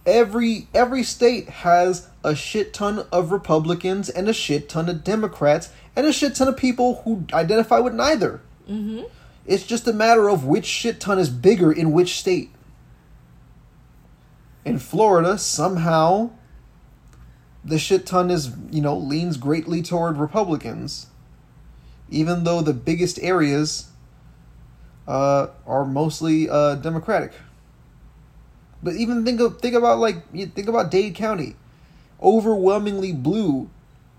every every state has a shit ton of Republicans and a shit ton of Democrats and a shit ton of people who identify with neither. Mm-hmm. It's just a matter of which shit ton is bigger in which state. In Florida, somehow the shit ton is, you know, leans greatly toward Republicans. Even though the biggest areas uh, are mostly uh, Democratic. But even think of think about like think about Dade County, overwhelmingly blue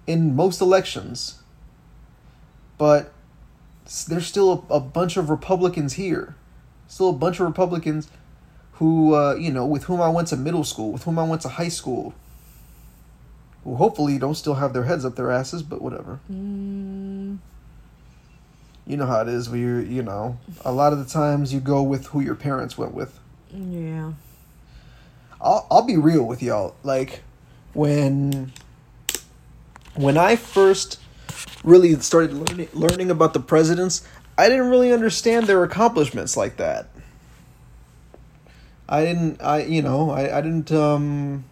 in most elections. But there's still a, a bunch of Republicans here, still a bunch of Republicans who uh, you know with whom I went to middle school, with whom I went to high school. Who hopefully don't still have their heads up their asses, but whatever. Mm, You know how it is where you're, you know, a lot of the times you go with who your parents went with. yeah. I'll I'll be real with y'all. Like when when I first really started learning learning about the presidents, I didn't really understand their accomplishments like that. I didn't I you know, I, I didn't um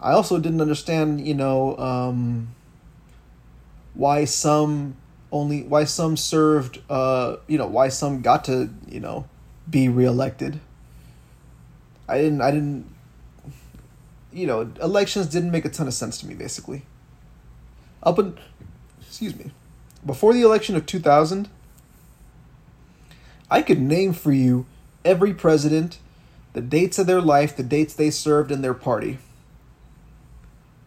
I also didn't understand, you know, um why some only why some served uh you know, why some got to, you know, be reelected. I didn't I didn't you know, elections didn't make a ton of sense to me basically. Up and excuse me. Before the election of 2000, I could name for you every president, the dates of their life, the dates they served in their party.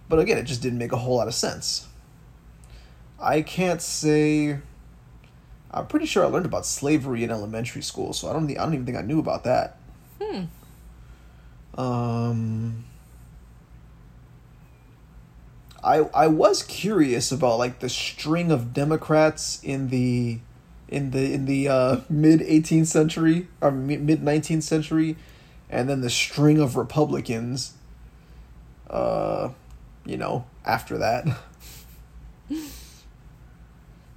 But again, it just didn't make a whole lot of sense. I can't say I'm pretty sure I learned about slavery in elementary school, so I don't I don't even think I knew about that. Hmm. Um, I I was curious about like the string of Democrats in the in the in the uh, mid 18th century or mid 19th century, and then the string of Republicans. Uh, you know, after that.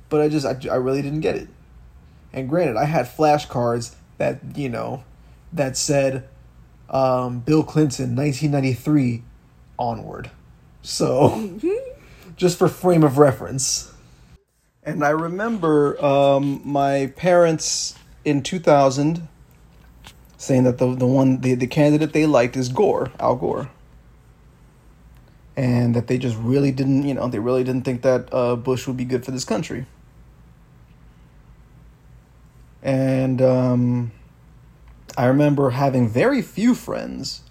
but I just I, I really didn't get it. And granted, I had flashcards that you know that said um, Bill Clinton, 1993 onward. So, just for frame of reference. And I remember um, my parents in 2000 saying that the, the one, the, the candidate they liked is Gore, Al Gore. And that they just really didn't, you know, they really didn't think that uh, Bush would be good for this country. And um, I remember having very few friends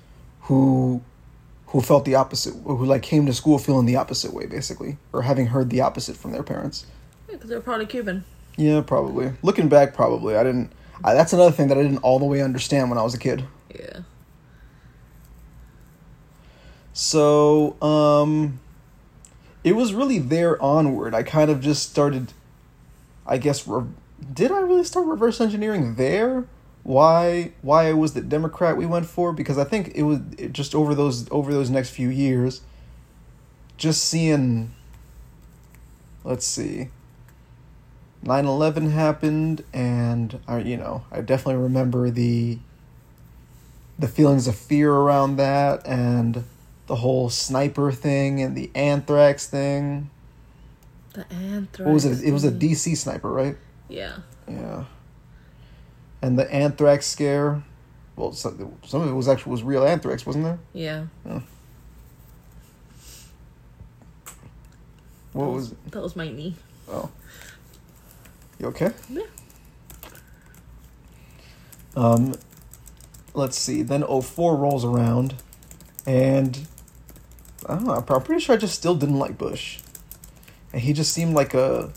who who felt the opposite, who like came to school feeling the opposite way, basically, or having heard the opposite from their parents. Because they're probably Cuban. Yeah, probably. Looking back, probably I didn't. I, that's another thing that I didn't all the way understand when I was a kid. Yeah. So, um, it was really there onward. I kind of just started. I guess re- did I really start reverse engineering there? Why why it was the Democrat we went for? Because I think it was it just over those over those next few years. Just seeing. Let's see. 9-11 happened and I you know I definitely remember the the feelings of fear around that and the whole sniper thing and the anthrax thing. The anthrax. What was it? It was a. DC sniper, right? Yeah. Yeah. And the anthrax scare. Well, some, some of it was actually was real anthrax, wasn't there? Yeah. What that was? That was my knee. Oh. You okay? Yeah. Um, let's see. Then 04 rolls around, and I don't know. I'm pretty sure I just still didn't like Bush, and he just seemed like a.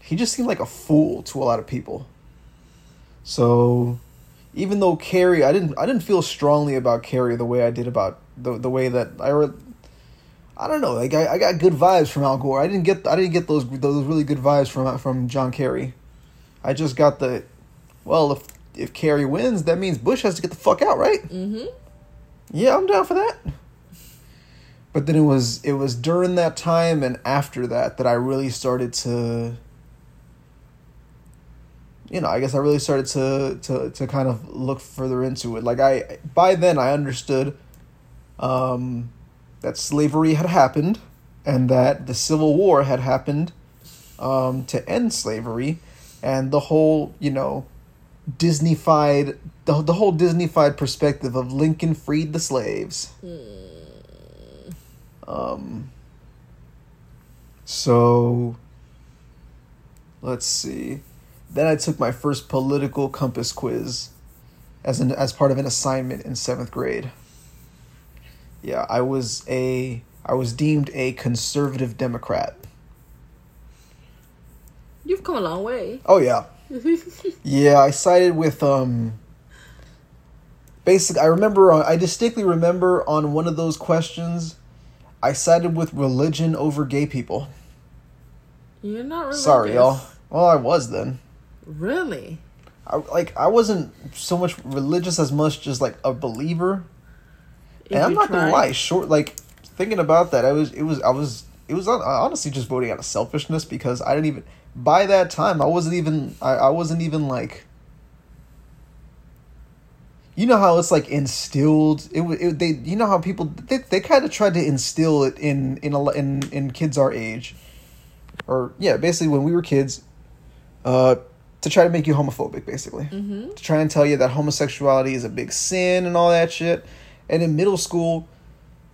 He just seemed like a fool to a lot of people. So, even though Kerry, I didn't, I didn't feel strongly about Kerry the way I did about the the way that I. Re- I don't know. Like I, I got good vibes from Al Gore. I didn't get I didn't get those those really good vibes from from John Kerry. I just got the well, if if Kerry wins, that means Bush has to get the fuck out, right? Mm-hmm. Yeah, I'm down for that. But then it was it was during that time and after that that I really started to you know, I guess I really started to to to kind of look further into it. Like I by then I understood um that slavery had happened and that the Civil War had happened um, to end slavery and the whole, you know, Disneyfied the the whole Disneyfied perspective of Lincoln freed the slaves. Um so let's see. Then I took my first political compass quiz as an as part of an assignment in seventh grade. Yeah, I was a I was deemed a conservative Democrat. You've come a long way. Oh yeah. yeah, I sided with um basically I remember uh, I distinctly remember on one of those questions I sided with religion over gay people. You're not religious. Sorry, y'all. Well, I was then. Really? I like I wasn't so much religious as much just like a believer. If and I'm not gonna lie, short like thinking about that, I was it was I was it was uh, honestly just voting out of selfishness because I didn't even by that time I wasn't even I, I wasn't even like you know how it's like instilled? It, it they you know how people they, they kind of tried to instill it in in a, in in kids our age. Or yeah basically when we were kids uh to try to make you homophobic basically. Mm-hmm. to try and tell you that homosexuality is a big sin and all that shit. And in middle school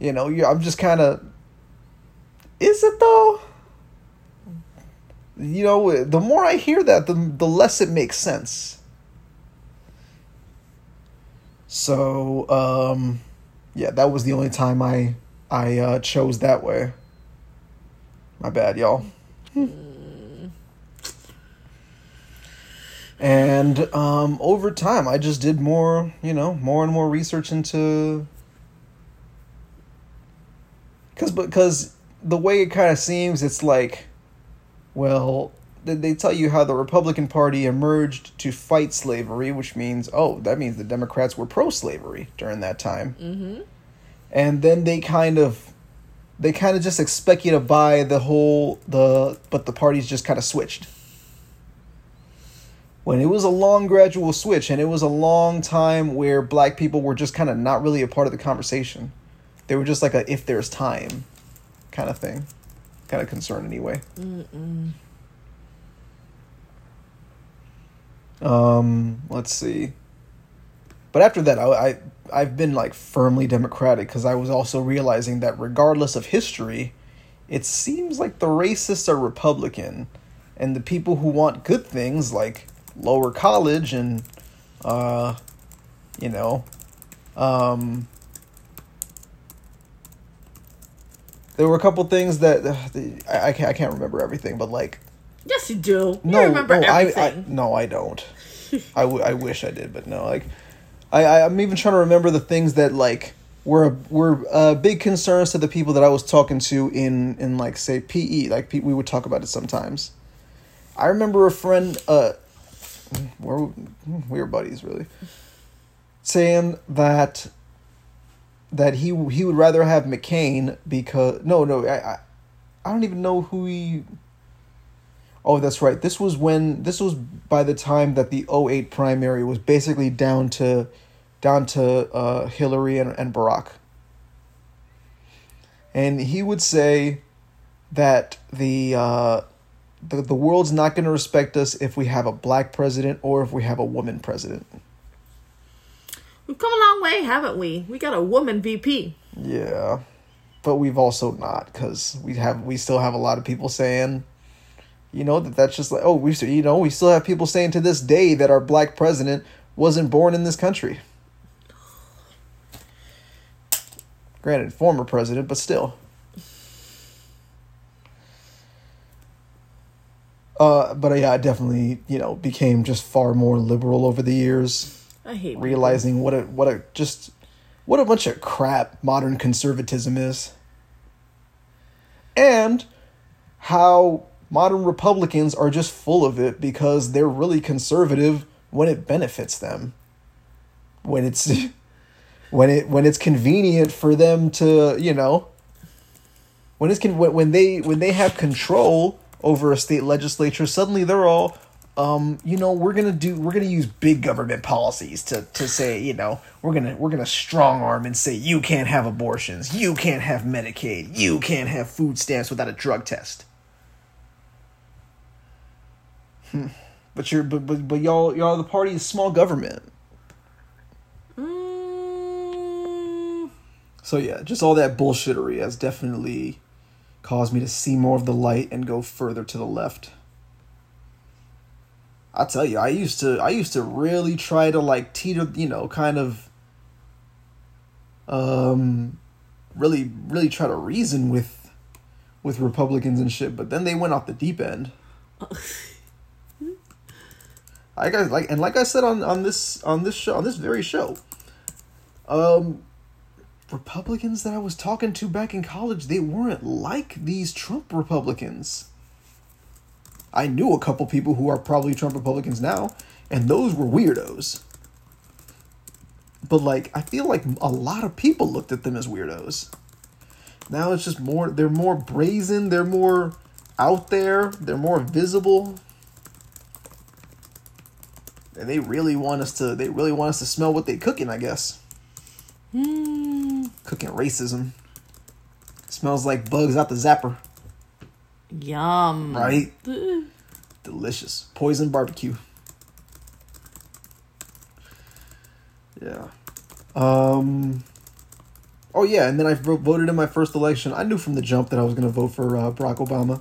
you know you i'm just kind of is it though? You know the more i hear that the, the less it makes sense so um yeah that was the only time i i uh chose that way. My bad y'all. And um over time i just did more you know more and more research into because because the way it kind of seems it's like well they- they tell you how the republican party emerged to fight slavery which means oh that means the democrats were pro-slavery during that time Mm-hmm. and then they kind of they kind of just expect you to buy the whole the but the parties just kind of switched when it was a long gradual switch and it was a long time where black people were just kind of not really a part of the conversation they were just like a if there's time kind of thing kind of concern anyway Mm-mm. Um, let's see. But after that, I, I I've been like firmly Democratic because I was also realizing that regardless of history, it seems like the racists are Republican, and the people who want good things like lower college and, uh, you know, um. There were a couple things that uh, the, I, I can't I can't remember everything, but like Yes, you do. no, you remember no, I, I no, I don't. I, w- I wish I did, but no. Like, I, I I'm even trying to remember the things that like were were uh, big concerns to the people that I was talking to in in like say PE. Like we would talk about it sometimes. I remember a friend. Uh, we're we're buddies really. Saying that that he he would rather have McCain because no no I I, I don't even know who he Oh, that's right. This was when this was by the time that the 08 primary was basically down to down to uh, Hillary and, and Barack. And he would say that the uh, the the world's not going to respect us if we have a black president or if we have a woman president. We've come a long way, haven't we? We got a woman VP. Yeah. But we've also not cuz we have we still have a lot of people saying you know that that's just like oh we still you know we still have people saying to this day that our black president wasn't born in this country. Granted former president but still. Uh but uh, yeah i definitely you know became just far more liberal over the years. I hate realizing what a what a just what a bunch of crap modern conservatism is. And how modern republicans are just full of it because they're really conservative when it benefits them when it's when it when it's convenient for them to you know when it's when, when they when they have control over a state legislature suddenly they're all um, you know, we're gonna do we're gonna use big government policies to to say, you know, we're gonna we're gonna strong arm and say you can't have abortions, you can't have Medicaid, you can't have food stamps without a drug test. Hmm. But you're but but, but y'all y'all the party is small government. Mm, So yeah, just all that bullshittery has definitely caused me to see more of the light and go further to the left. I tell you, I used to I used to really try to like teeter, you know, kind of um really really try to reason with with Republicans and shit, but then they went off the deep end. I got like and like I said on on this on this show on this very show, um, Republicans that I was talking to back in college, they weren't like these Trump Republicans. I knew a couple people who are probably Trump Republicans now, and those were weirdos. But like, I feel like a lot of people looked at them as weirdos. Now it's just more, they're more brazen, they're more out there, they're more visible. And they really want us to, they really want us to smell what they're cooking, I guess. Cooking racism. Smells like bugs out the zapper, Yum. right? Ugh. Delicious. Poison barbecue. Yeah. Um. Oh yeah, and then I voted in my first election. I knew from the jump that I was going to vote for uh, Barack Obama.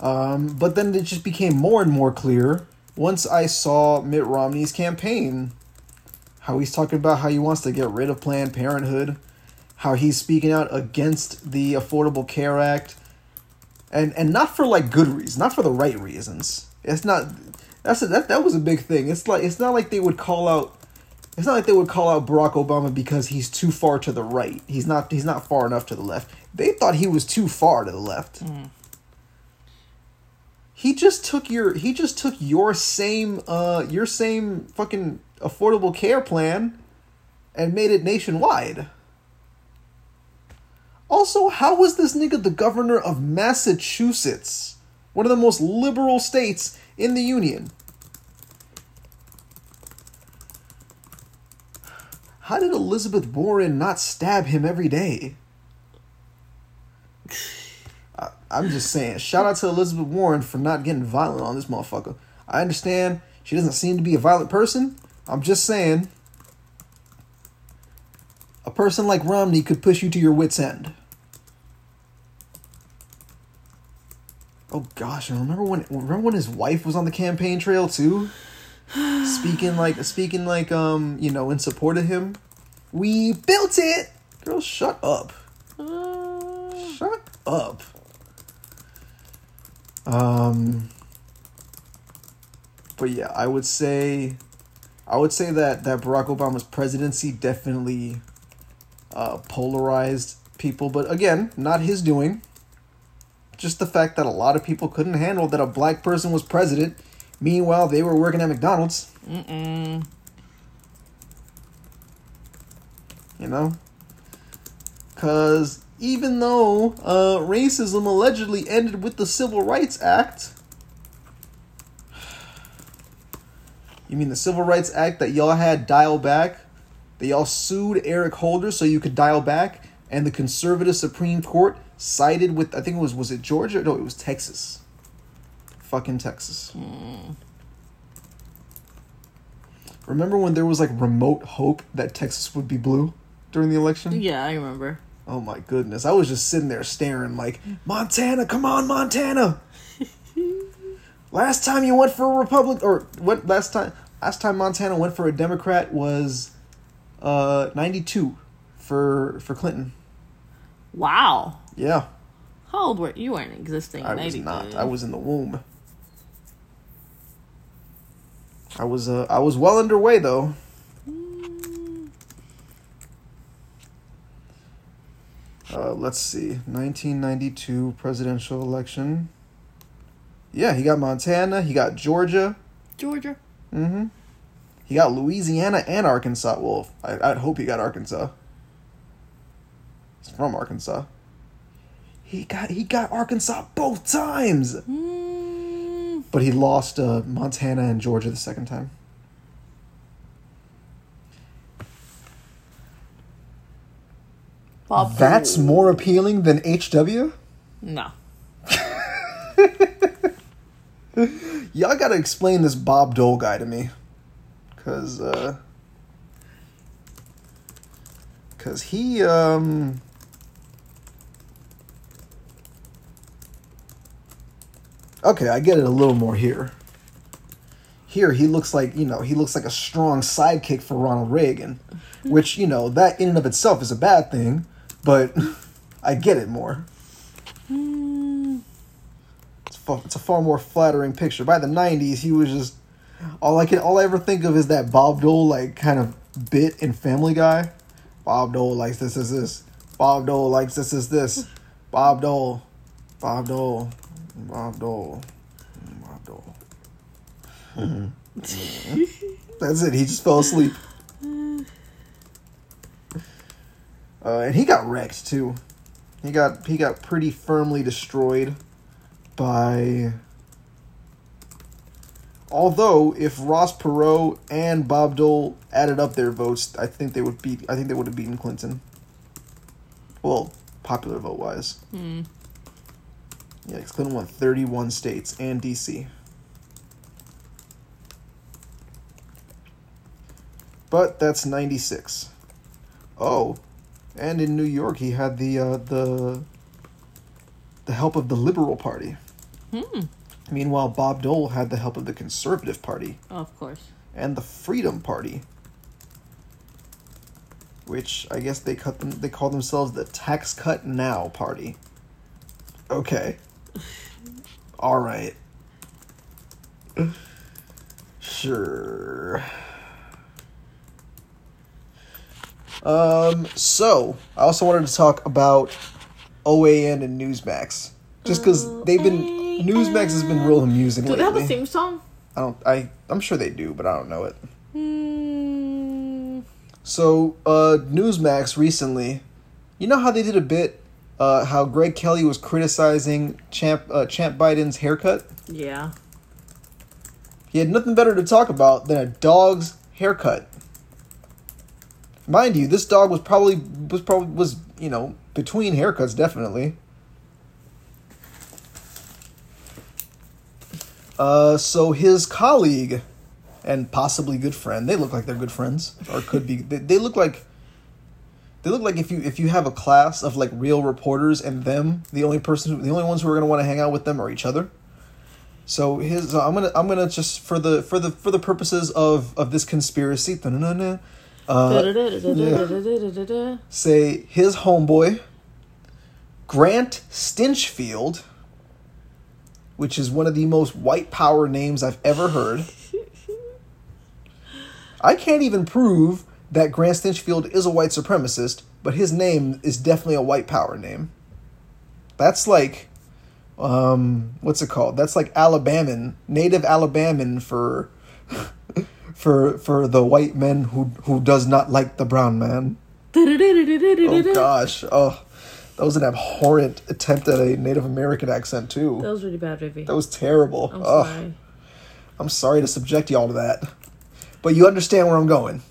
Um, but then it just became more and more clear once I saw Mitt Romney's campaign. How he's talking about how he wants to get rid of Planned Parenthood, how he's speaking out against the Affordable Care Act, and and not for like good reasons, not for the right reasons. It's not. That's a, that that was a big thing. It's like it's not like they would call out. It's not like they would call out Barack Obama because he's too far to the right. He's not. He's not far enough to the left. They thought he was too far to the left. Mm. He just took your. He just took your same. Uh, your same fucking affordable care plan, and made it nationwide. Also, how was this nigga the governor of Massachusetts? One of the most liberal states in the union. How did Elizabeth Warren not stab him every day? I'm just saying, shout out to Elizabeth Warren for not getting violent on this motherfucker. I understand she doesn't seem to be a violent person. I'm just saying, a person like Romney could push you to your wits' end. Oh gosh, and remember when remember when his wife was on the campaign trail too? speaking like speaking like um, you know, in support of him. We built it! Girl, shut up. Shut up. Um But yeah, I would say I would say that that Barack Obama's presidency definitely uh, polarized people, but again, not his doing. Just the fact that a lot of people couldn't handle that a black person was president. Meanwhile, they were working at McDonald's. Mm-mm. You know? Because even though uh, racism allegedly ended with the Civil Rights Act. You mean the Civil Rights Act that y'all had dial back? That y'all sued Eric Holder so you could dial back? And the conservative Supreme Court sided with, I think it was, was it Georgia? No, it was Texas. Fucking Texas. Remember when there was like remote hope that Texas would be blue during the election? Yeah, I remember. Oh my goodness. I was just sitting there staring like, Montana, come on, Montana. last time you went for a Republic or what last time last time Montana went for a Democrat was uh 92 for for Clinton. Wow. Yeah. How old were you? You weren't existing. I was not. I was in the womb. I was uh I was well underway though. Uh, let's see, 1992 presidential election. Yeah, he got Montana. He got Georgia. Georgia. Mm-hmm. He got Louisiana and Arkansas. Well, I, I'd hope he got Arkansas. He's from Arkansas. He got he got Arkansas both times, Mm, but he lost uh, Montana and Georgia the second time. Bob That's Dole. more appealing than HW. No. Y'all gotta explain this Bob Dole guy to me, cause uh, cause he um. Okay, I get it a little more here. here he looks like you know he looks like a strong sidekick for Ronald Reagan, which you know that in and of itself is a bad thing, but I get it more. Hmm. It's, fu- it's a far more flattering picture. By the '90s, he was just all I can all I ever think of is that Bob Dole like kind of bit in Family Guy. Bob Dole likes this is this. Bob Dole likes this is this. Bob Dole, Bob Dole, Bob Dole, Bob Dole. That's it. He just fell asleep. Uh, and he got wrecked too. He got he got pretty firmly destroyed by. Although if Ross Perot and Bob Dole added up their votes, I think they would beat. I think they would have beaten Clinton. Well, popular vote wise. Hmm. Yeah, Clinton won thirty-one states and DC. But that's ninety-six. Oh, and in New York, he had the uh, the the help of the Liberal Party. Hmm. Meanwhile, Bob Dole had the help of the Conservative Party Of course. and the Freedom Party, which I guess they cut them. They call themselves the Tax Cut Now Party. Okay. All right. Sure. Um. So I also wanted to talk about OAN and Newsmax, just because they've been Newsmax has been real amusing Do they have lately. a theme song? I don't. I. I'm sure they do, but I don't know it. Hmm. So, uh, Newsmax recently, you know how they did a bit, uh, how Greg Kelly was criticizing Champ uh, Champ Biden's haircut. Yeah. He had nothing better to talk about than a dog's haircut. Mind you, this dog was probably was probably was you know between haircuts definitely. Uh, so his colleague and possibly good friend, they look like they're good friends, or could be. They, they look like they look like if you if you have a class of like real reporters and them, the only person, the only ones who are gonna want to hang out with them are each other. So his, so I'm gonna I'm gonna just for the for the for the purposes of of this conspiracy, uh, say his homeboy, Grant Stinchfield, which is one of the most white power names I've ever heard. I can't even prove that Grant Stinchfield is a white supremacist, but his name is definitely a white power name. That's like, um, what's it called? That's like Alabaman, native Alabaman for for for the white man who who does not like the brown man. Oh gosh, oh, that was an abhorrent attempt at a Native American accent too. That was really bad, Vivi. That was terrible. I'm Ugh. sorry. I'm sorry to subject y'all to that. But you understand where I'm going.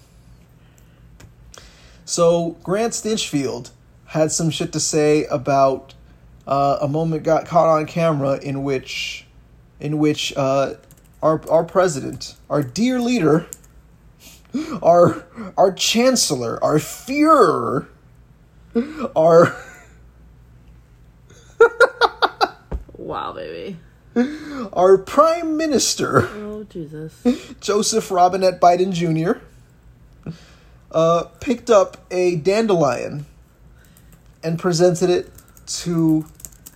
So, Grant Stinchfield had some shit to say about uh, a moment got caught on camera in which in which uh, our our president, our dear leader, our our chancellor, our Führer, our Wow, baby. our prime minister Oh, Jesus. Joseph Robinette Biden Jr. Uh, picked up a dandelion and presented it to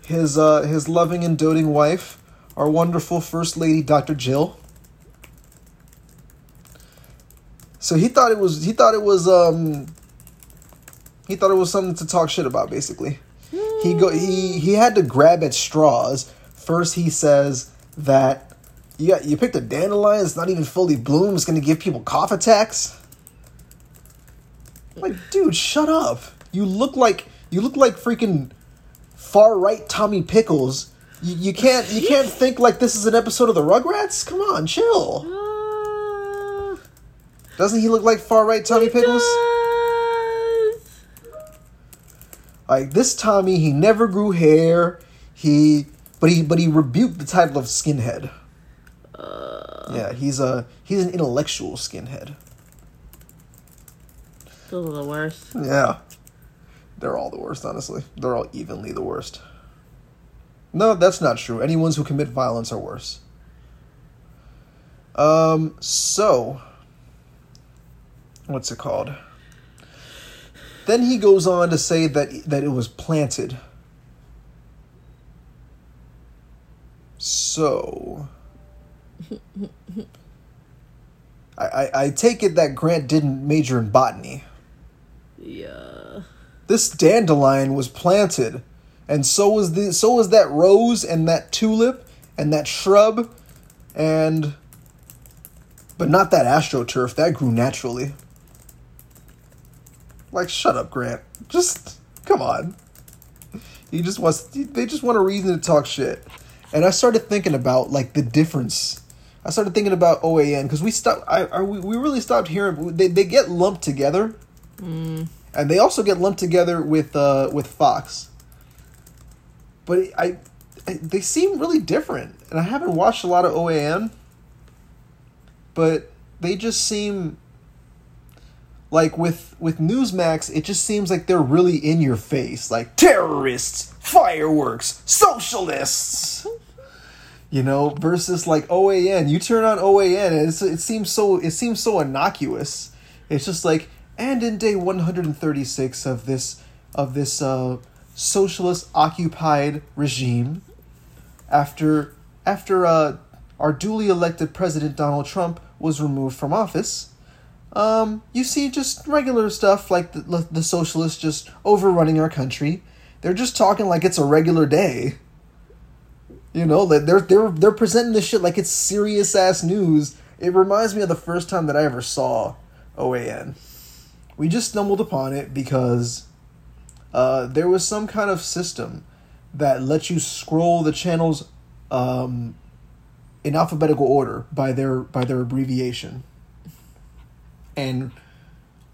his uh, his loving and doting wife, our wonderful First Lady, Dr. Jill. So he thought it was he thought it was um he thought it was something to talk shit about basically. He go he he had to grab at straws. First he says that you got you picked a dandelion, it's not even fully bloomed, it's gonna give people cough attacks. Like, dude, shut up. You look like you look like freaking far right Tommy Pickles. You, you can't you can't think like this is an episode of the Rugrats? Come on, chill. Ah, Doesn't he look like far right Tommy Pickles? does. Like this Tommy, he never grew hair. He but he but he rebuked the title of skinhead. yeah, he's a he's an intellectual skinhead. Those are the worst. Yeah. They're all the worst, honestly. They're all evenly the worst. No, that's not true. Any ones who commit violence are worse. Um, so, what's it called? Then he goes on to say that that it was planted. So, I, I, I take it that Grant didn't major in botany. Yeah. This dandelion was planted, and so was the so was that rose and that tulip and that shrub, and but not that astroturf that grew naturally. Like, shut up, Grant. Just come on. He just wants. They just want a reason to talk shit. And I started thinking about like the difference. I started thinking about OAN because we stopped. I, I we, we really stopped hearing. They they get lumped together, and they also get lumped together with uh with Fox. But I, I they seem really different, and I haven't watched a lot of OAN. But they just seem like with with Newsmax, it just seems like they're really in your face, like terrorists, fireworks, socialists. You know, versus like OAN. You turn on OAN, and it seems so it seems so innocuous. It's just like, and in day one hundred and thirty six of this of this uh, socialist occupied regime, after after uh, our duly elected president Donald Trump was removed from office, um, you see just regular stuff like the, the socialists just overrunning our country. They're just talking like it's a regular day. You know, they're they're they're presenting this shit like it's serious ass news. It reminds me of the first time that I ever saw OAN. We just stumbled upon it because uh, there was some kind of system that lets you scroll the channels um, in alphabetical order by their by their abbreviation. And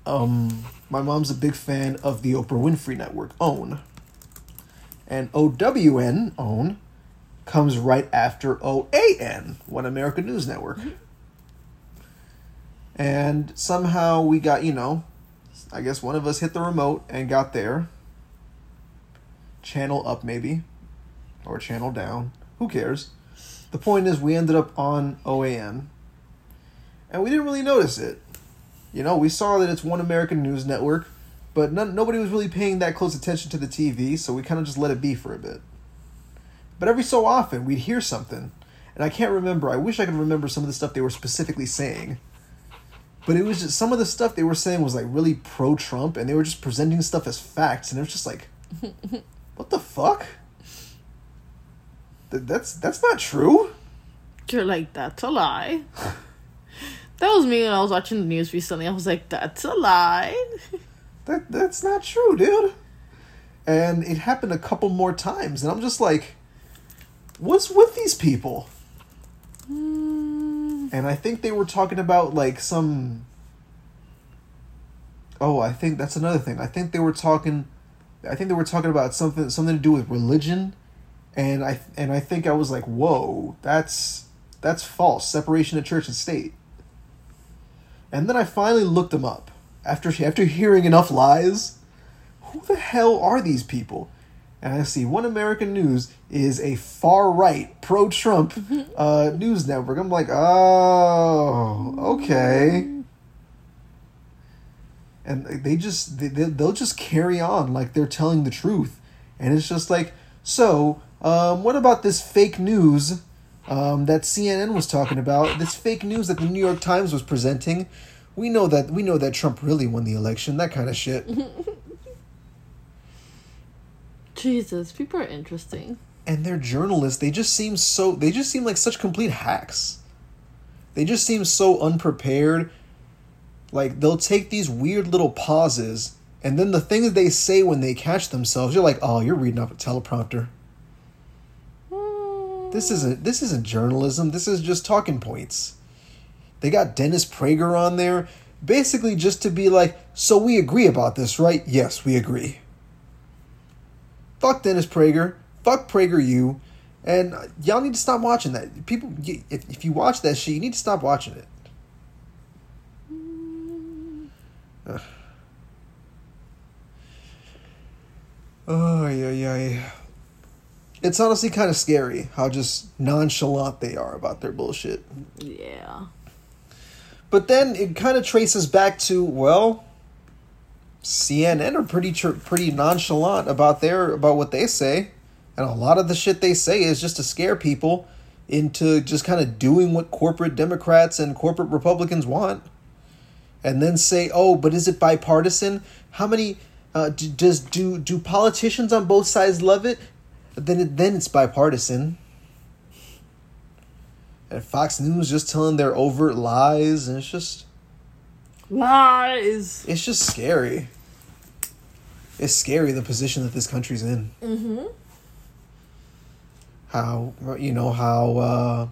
um, my mom's a big fan of the Oprah Winfrey Network, OWN. And OWN, OWN, comes right after OAN, One American News Network. And somehow we got, you know, I guess one of us hit the remote and got there. Channel up, maybe. Or channel down. Who cares? The point is, we ended up on OAN. And we didn't really notice it. You know, we saw that it's One American News Network, but none, nobody was really paying that close attention to the TV, so we kind of just let it be for a bit. But every so often, we'd hear something, and I can't remember. I wish I could remember some of the stuff they were specifically saying. But it was just some of the stuff they were saying was like really pro Trump, and they were just presenting stuff as facts, and it was just like, what the fuck? Th- That's that's not true. You're like, that's a lie. that was me when I was watching the news recently. I was like, that's a lie. That that's not true, dude. And it happened a couple more times, and I'm just like, what's with these people? Hmm. And I think they were talking about like some. Oh, I think that's another thing. I think they were talking. I think they were talking about something something to do with religion, and I and I think I was like, whoa, that's that's false. Separation of church and state. And then I finally looked them up after after hearing enough lies. Who the hell are these people? And I see One American News is a far right, pro Trump uh, news network. I'm like, oh, okay. And they just they, they- they'll just carry on like they're telling the truth, and it's just like, so um, what about this fake news um, that CNN was talking about? This fake news that the New York Times was presenting. We know that we know that Trump really won the election. That kind of shit. Jesus, people are interesting. and they're journalists they just seem so they just seem like such complete hacks they just seem so unprepared like they'll take these weird little pauses and then the things they say when they catch themselves you're like oh you're reading off a teleprompter. This isn't this isn't journalism. This is just talking points. They got dennis prager on there basically just to be like so we agree about this right? Yes we agree. Fuck Dennis Prager, fuck Prager you, and uh, y'all need to stop watching that. People, if, if you watch that shit, you need to stop watching it. Ugh. Oh yeah yeah. yeah. It's honestly kind of scary how just nonchalant they are about their bullshit. Yeah. But then it kind of traces back to well, CNN are pretty tr- pretty nonchalant about their about what they say, and a lot of the shit they say is just to scare people into just kind of doing what corporate Democrats and corporate Republicans want, and then say, "Oh, but is it bipartisan? How many uh, d- does do do politicians on both sides love it? Then it, then it's bipartisan." And Fox News just telling their overt lies, and it's just Lies. it's just scary. It's scary the position that this country's in. Mm-hmm. How you know how uh,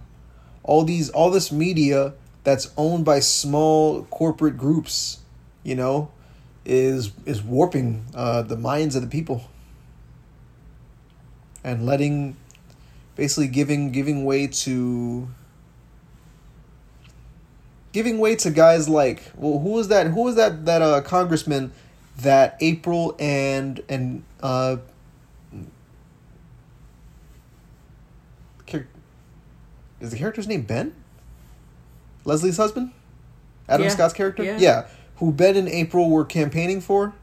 all these all this media that's owned by small corporate groups, you know, is is warping uh, the minds of the people and letting basically giving giving way to giving way to guys like well who was that who was that that uh congressman that April and and uh is the character's name Ben? Leslie's husband? Adam Yeah. Scott's character? Yeah. Who Ben and April were campaigning for?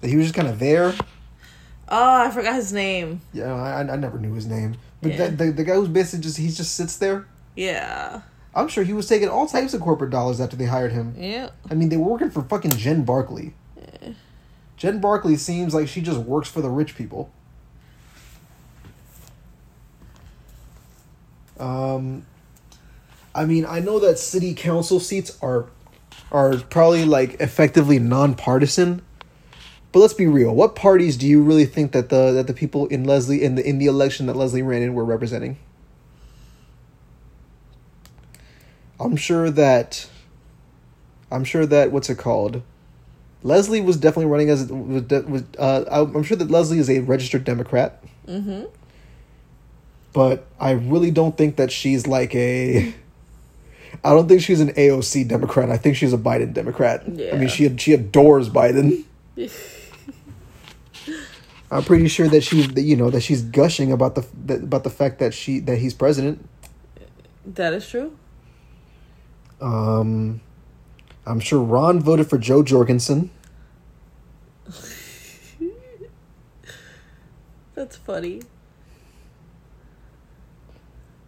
That he was just kind of there. Oh, I forgot his name. Yeah, I, I never knew his name. But Yeah. that, the, the guy who's basically just, he just sits there. Yeah. I'm sure he was taking all types of corporate dollars after they hired him. Yeah. I mean, they were working for fucking Jen Barkley. Jen Barkley seems like she just works for the rich people. Um, I mean, I know that city council seats are are probably like effectively nonpartisan, but let's be real. What parties do you really think that the that the people in Leslie in the in the election that Leslie ran in were representing? I'm sure that I'm sure that what's it called? Leslie was definitely running as was, was uh, I'm sure that Leslie is a registered Democrat, Mm-hmm. but I really don't think that she's like a. I don't think she's an AOC Democrat. I think she's a Biden Democrat. Yeah. I mean, she she adores Biden. I'm pretty sure that she's you know that she's gushing about the that, about the fact that she that he's president. That is true. Um, I'm sure Ron voted for Jo Jorgensen. That's funny.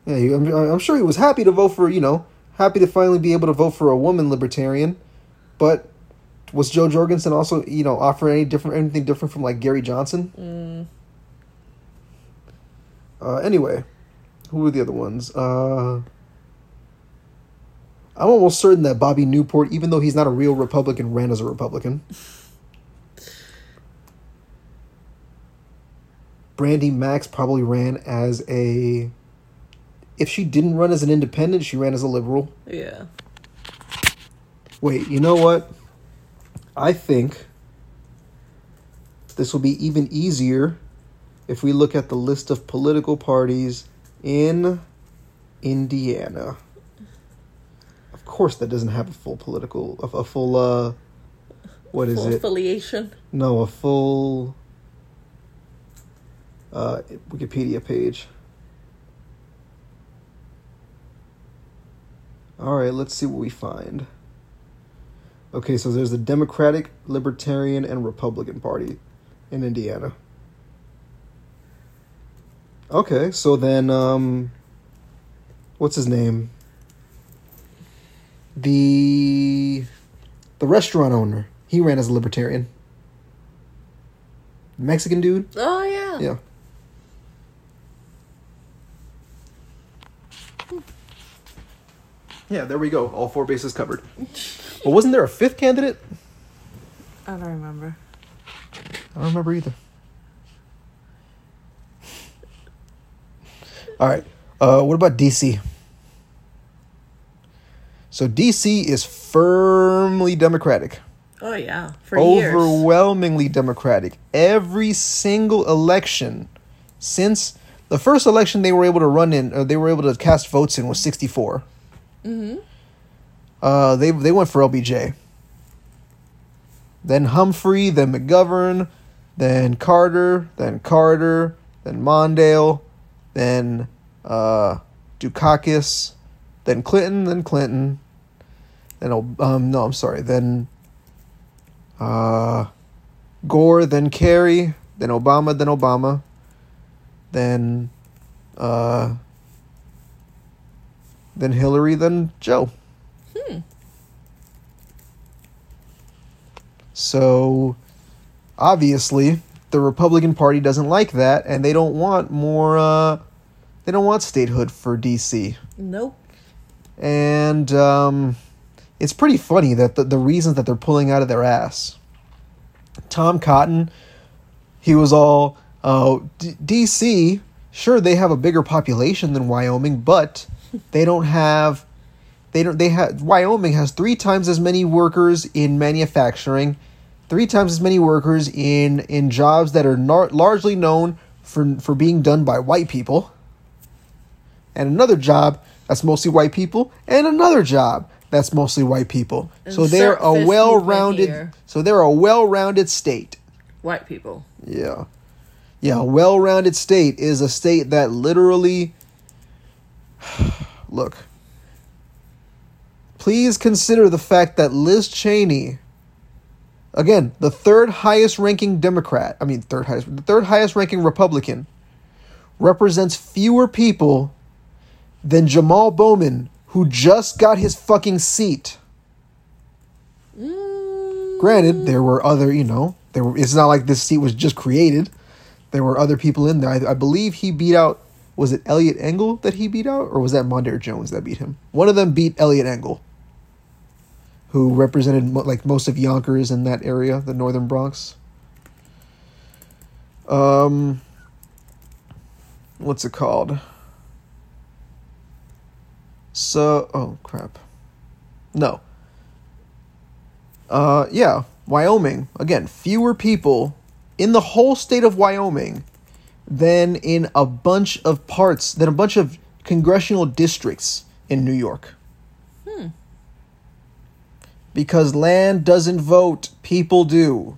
Yeah, he- I'm, I'm sure he was happy to vote for, you know, happy to finally be able to vote for a woman libertarian. But was Jo Jorgensen also, you know, offering any different anything different from like Gary Johnson? Uh, anyway, who were the other ones? Uh, I'm almost certain that Bobby Newport, even though he's not a real Republican, ran as a Republican. Brandy Max probably ran as a. If she didn't run as an independent, she ran as a liberal. Yeah. Wait, you know what? I think this will be even easier if we look at the list of political parties in Indiana. Of course, that doesn't have a full political, a, a full, uh, what is Full it? affiliation. No, a full uh, Wikipedia page. All right, let's see what we find. Okay, so there's the Democratic, Libertarian, and Republican Party in Indiana. Okay, so then, um, what's his name? The the restaurant owner. He ran as a libertarian. Mexican dude. Oh yeah. Yeah. Yeah, there we go. All four bases covered. But wasn't there a fifth candidate? I don't remember. I don't remember either. All right. Uh, what about DC? So DC is firmly Democratic. Oh yeah. For years. overwhelmingly Democratic. Every single election since the first election they were able to run in, or they were able to cast votes in, was 64. Mm-hmm. Uh, they they went for LBJ. Then Humphrey, then McGovern, then Carter, then Carter, then Mondale, then uh, Dukakis, then Clinton, then Clinton, then um no, I'm sorry, then uh, Gore, then Kerry, then Obama, then Obama, then uh, then Hillary, then Joe. So obviously the Republican Party doesn't like that and they don't want more uh they don't want statehood for DC. Nope. And um it's pretty funny that the, the reasons that they're pulling out of their ass. Tom Cotton, he was all uh, D- DC, sure they have a bigger population than Wyoming, but they don't have they don't they have Wyoming has 3 times as many workers in manufacturing, 3 times as many workers in in jobs that are nar- largely known for for being done by white people. And another job that's mostly white people and another job that's mostly white people. so they're a well-rounded so they're a well-rounded state. White people. Yeah. Yeah, a well rounded state is a state that literally. Look. Please consider the fact that Liz Cheney, again, the third highest ranking Democrat, I mean, third highest, the third highest ranking Republican, represents fewer people than Jamaal Bowman, who just got his fucking seat. Mm. Granted, there were other, you know, there were, it's not like this seat was just created. There were other people in there. I, I believe he beat out, was it Eliot Engel that he beat out, or was that Mondaire Jones that beat him? One of them beat Eliot Engel, who represented mo- like most of Yonkers in that area, the northern Bronx. Um, what's it called? So, oh crap. No. Uh, yeah, Wyoming. Again, fewer people in the whole state of Wyoming than in a bunch of parts, than a bunch of congressional districts in New York. Hmm. Because land doesn't vote, people do.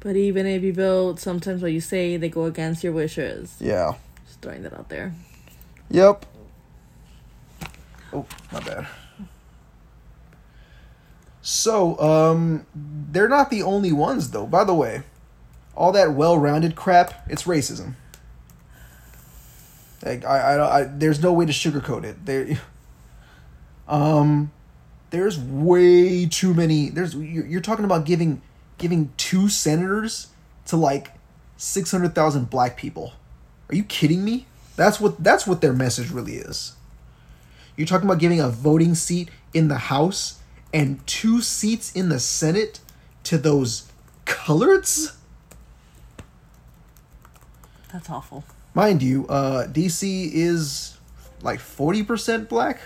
But even if you vote, sometimes what you say they go against your wishes. Yeah. Just throwing that out there. Yep. Oh, my bad. So, um, they're not the only ones, though. By the way, all that well-rounded crap, it's racism. Like, I, I, I there's no way to sugarcoat it. There, um, there's way too many. There's you're, you're talking about giving giving two senators to like six hundred thousand black people. Are you kidding me? That's what that's what their message really is. You're talking about giving a voting seat in the House and two seats in the Senate to those coloreds? That's awful. Mind you, uh, DC is like forty percent black.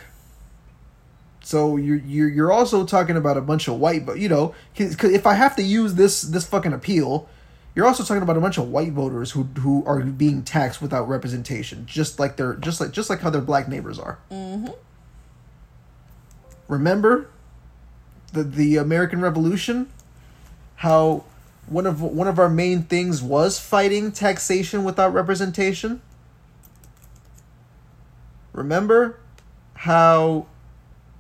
So you're you're you're also talking about a bunch of white, but you know, because if I have to use this this fucking appeal, you're also talking about a bunch of white voters who who are being taxed without representation, just like they're just like just like how their black neighbors are. Mm-hmm. Remember the the American Revolution, how one of one of our main things was fighting taxation without representation. Remember how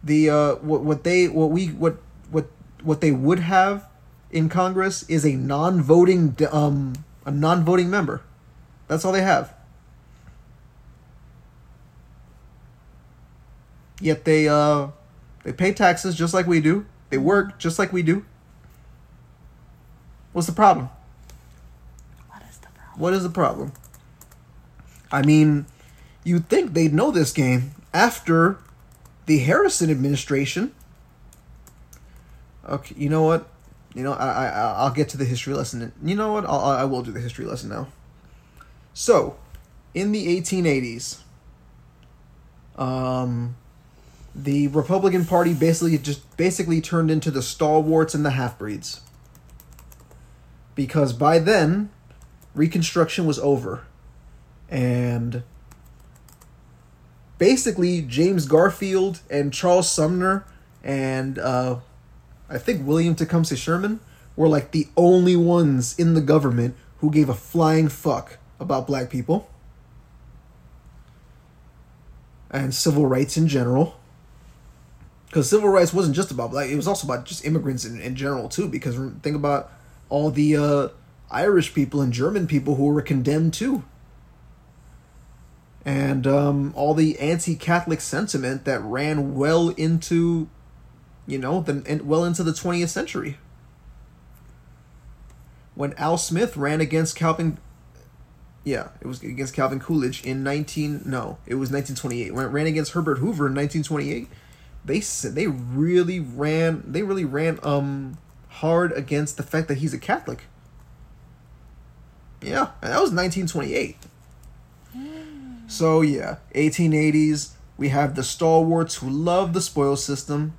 the uh what what they what we what what what they would have in Congress is a non-voting um a non-voting member. That's all they have. Yet they uh they pay taxes just like we do. They work just like we do. What's the problem? What is the problem? What is the problem? I mean, you'd think they'd know this game after the Harrison administration. Okay, you know what? You know, I, I I'll get to the history lesson. You know what? I'll, I will do the history lesson now. So, in the 1880s, um, the Republican Party basically just basically turned into the stalwarts and the half breeds. Because by then, Reconstruction was over. And basically, James Garfield and Charles Sumner and uh, I think William Tecumseh Sherman were like the only ones in the government who gave a flying fuck about black people and civil rights in general. Because civil rights wasn't just about black; it was also about just immigrants in, in general too. Because think about all the uh, Irish people and German people who were condemned too, and um, all the anti-Catholic sentiment that ran well into, you know, the well into the twentieth century. When Al Smith ran against Calvin, yeah, it was against Calvin Coolidge in nineteen no, it was nineteen twenty eight. When it ran against Herbert Hoover in nineteen twenty eight, they said they really ran they really ran um hard against the fact that he's a Catholic. Yeah, and that was 1928. So yeah, 1880s. We have the stalwarts who love the spoil system,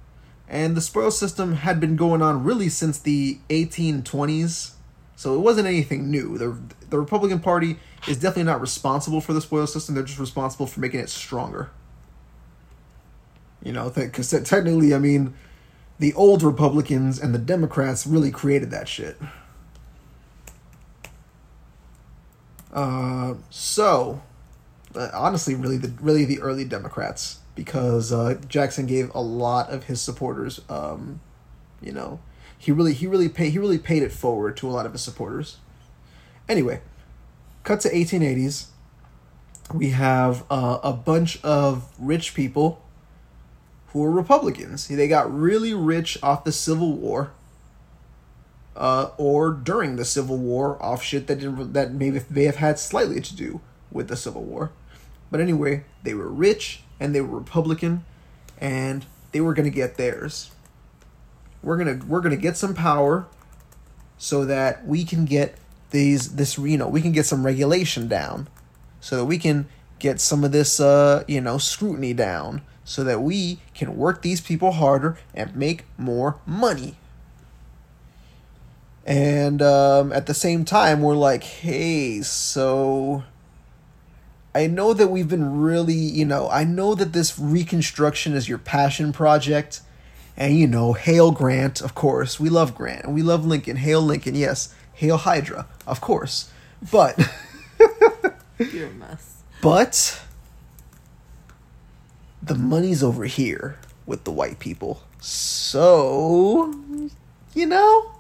and the spoil system had been going on really since the 1820s. So it wasn't anything new. The the Republican Party is definitely not responsible for the spoil system. They're just responsible for making it stronger. You know, because technically, I mean, the old Republicans and the Democrats really created that shit. Uh, so, uh, honestly, really the really the early Democrats because uh, Jackson gave a lot of his supporters, um, you know, he really he really paid he really paid it forward to a lot of his supporters. Anyway, cut to eighteen eighties. We have uh, a bunch of rich people who were Republicans. They got really rich off the Civil War, uh, or during the Civil War off shit that didn't, that maybe may have had slightly to do with the Civil War. But anyway, they were rich and they were Republican, and they were gonna get theirs. We're gonna we're gonna get some power, so that we can get these this you know we can get some regulation down, so that we can get some of this uh you know scrutiny down so that we can work these people harder and make more money. And um, at the same time, we're like, hey, so I know that we've been really, you know, I know that this Reconstruction is your passion project. And, you know, hail Grant, of course. We love Grant. And we love Lincoln. Hail Lincoln, yes. Hail Hydra, of course. But. You're a mess. But the money's over here with the white people. So, you know,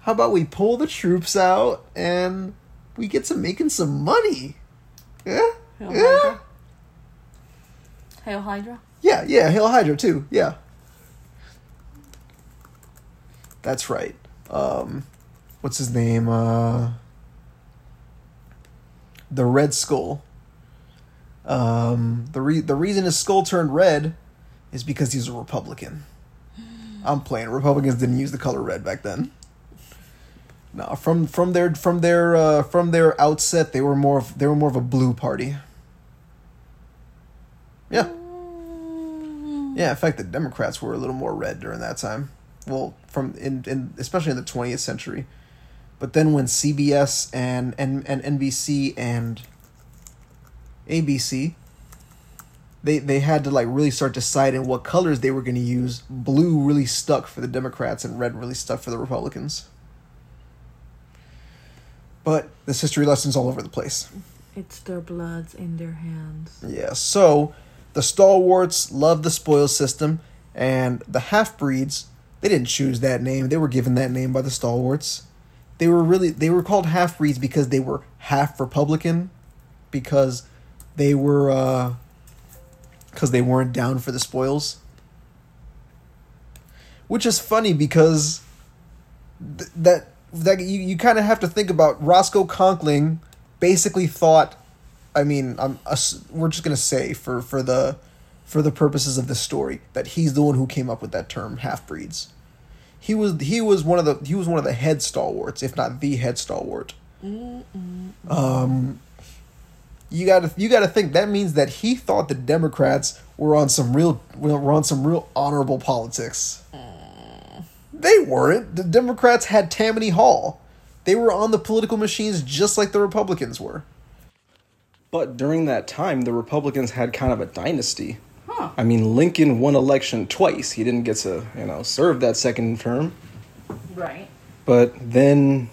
how about we pull the troops out and we get to making some money? Yeah? Hail yeah? Hydra. Hail Hydra. Yeah, yeah, Hail Hydra too. Yeah. That's right. Um what's his name? Uh the Red Skull. Um the re- the reason his skull turned red is because he's a Republican. I'm playing. Republicans didn't use the color red back then. No, from from their from their uh, from their outset, they were more of, they were more of a blue party. Yeah. Yeah, in fact, the Democrats were a little more red during that time. Well, from in, in especially in the twentieth century, but then when CBS and and and NBC and ABC, they they had to like really start deciding what colors they were going to use. Blue really stuck for the Democrats, and red really stuck for the Republicans. But this history lesson's all over the place. It's their bloods in their hands. Yeah, so the stalwarts love the spoil system, and the half breeds they didn't choose that name. They were given that name by the stalwarts. They were really they were called half breeds because they were half Republican, because they were uh because they weren't down for the spoils. Which is funny because th- that that you, you kind of have to think about Roscoe Conkling basically thought I mean, I'm us- we're just gonna say for for the for the purposes of this story that he's the one who came up with that term half breeds. He was he was one of the he was one of the head stalwarts, if not the head stalwart. Um, you gotta you gotta think that means that he thought the Democrats were on some real were on some real honorable politics. Mm. They weren't. The Democrats had Tammany Hall. They were on the political machines just like the Republicans were. But during that time, the Republicans had kind of a dynasty. Huh. I mean, Lincoln won election twice. He didn't get to, you know, serve that second term. Right. But then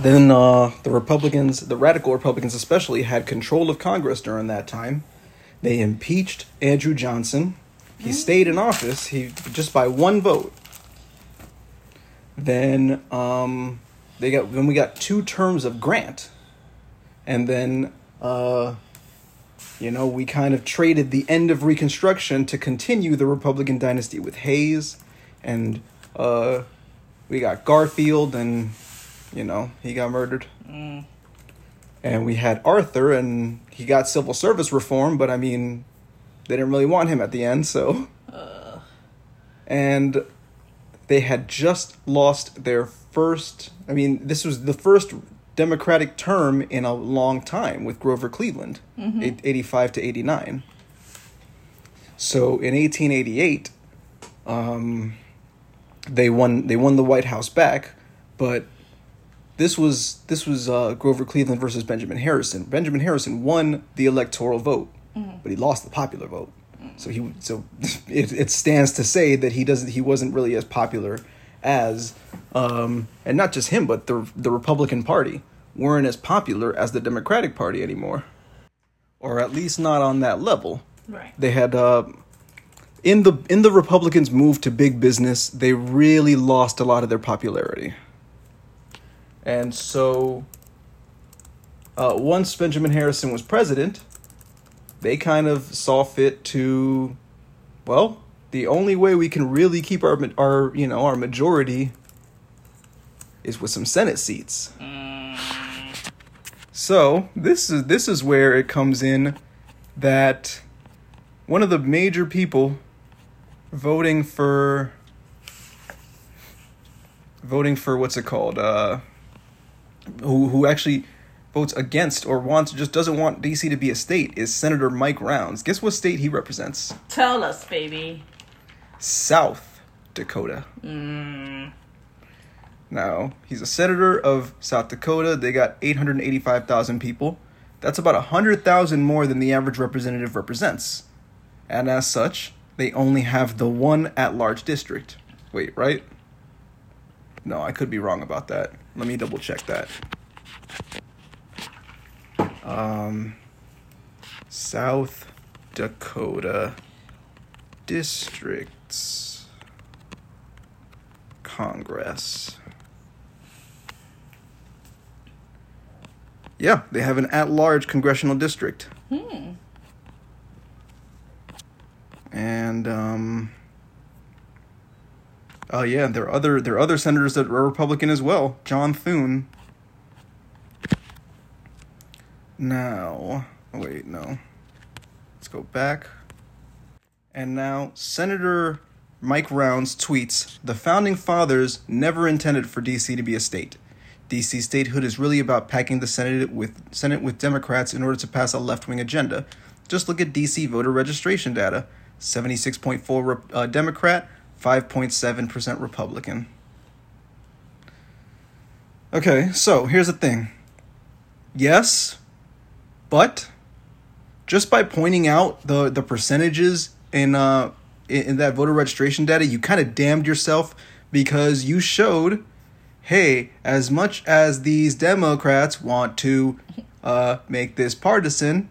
then uh, the Republicans, the radical Republicans especially, had control of Congress during that time. They impeached Andrew Johnson. He stayed in office. He just by one vote. Then um, they got then we got two terms of Grant, and then uh, you know we kind of traded the end of Reconstruction to continue the Republican dynasty with Hayes, and uh, we got Garfield, and you know he got murdered. And we had Arthur, and he got civil service reform, but I mean, they didn't really want him at the end, so. And they had just lost their first. I mean, this was the first Democratic term in a long time with Grover Cleveland, eight- 85 to 89. So in 1888, um, they won. They won the White House back, but this was this was uh, Grover Cleveland versus Benjamin Harrison. Benjamin Harrison won the electoral vote, but he lost the popular vote. So he so it, it stands to say that he doesn't he wasn't really as popular as um, and not just him but the the Republican Party weren't as popular as the Democratic Party anymore, or at least not on that level. Right. They had uh, in the in the Republicans' move to big business, they really lost a lot of their popularity. And so, uh, once Benjamin Harrison was president, they kind of saw fit to, well, the only way we can really keep our our you know our majority is with some Senate seats. So this is this is where it comes in that one of the major people voting for voting for what's it called uh who who actually votes against or wants just doesn't want DC to be a state is Senator Mike Rounds. Guess what state he represents? Tell us, baby. South Dakota. Mm. Now, he's a senator of South Dakota. They got 885,000 people. That's about 100,000 more than the average representative represents. And as such, they only have the one at large district. Wait, right? No, I could be wrong about that. Let me double check that. Um, South Dakota districts Congress. Yeah, they have an at-large congressional district. Hmm. And um Oh yeah, there are other there are other senators that are Republican as well. John Thune. Now, oh, wait, no. Let's go back. And now, Senator Mike Rounds tweets The founding fathers never intended for DC to be a state. DC statehood is really about packing the Senate with, Senate with Democrats in order to pass a left wing agenda. Just look at DC voter registration data 76.4 uh, Democrat, 5.7% Republican. Okay, so here's the thing. Yes, but just by pointing out the the percentages in uh in, in that voter registration data, you kind of damned yourself because you showed, hey, as much as these Democrats want to uh make this partisan,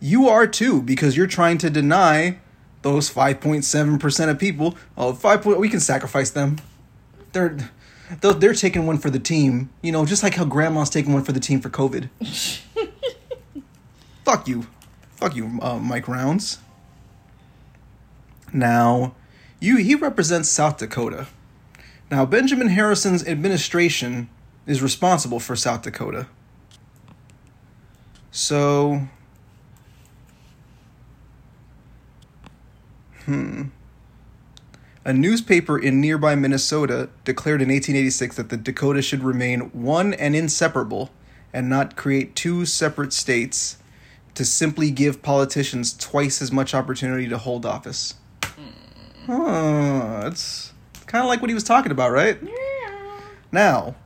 you are too because you're trying to deny those 5.7% of people oh 5 point, we can sacrifice them. They're they're, they're taking one for the team you know just like how grandma's taking one for the team for covid. Fuck you. Fuck you uh, mike rounds. Now you he represents south dakota. Now benjamin harrison's administration is responsible for south dakota. So Hmm. A newspaper in nearby Minnesota declared in 1886 that the Dakota should remain one and inseparable and not create two separate states to simply give politicians twice as much opportunity to hold office. Hmm. Huh, it's kind of like what he was talking about, right? Yeah. Now,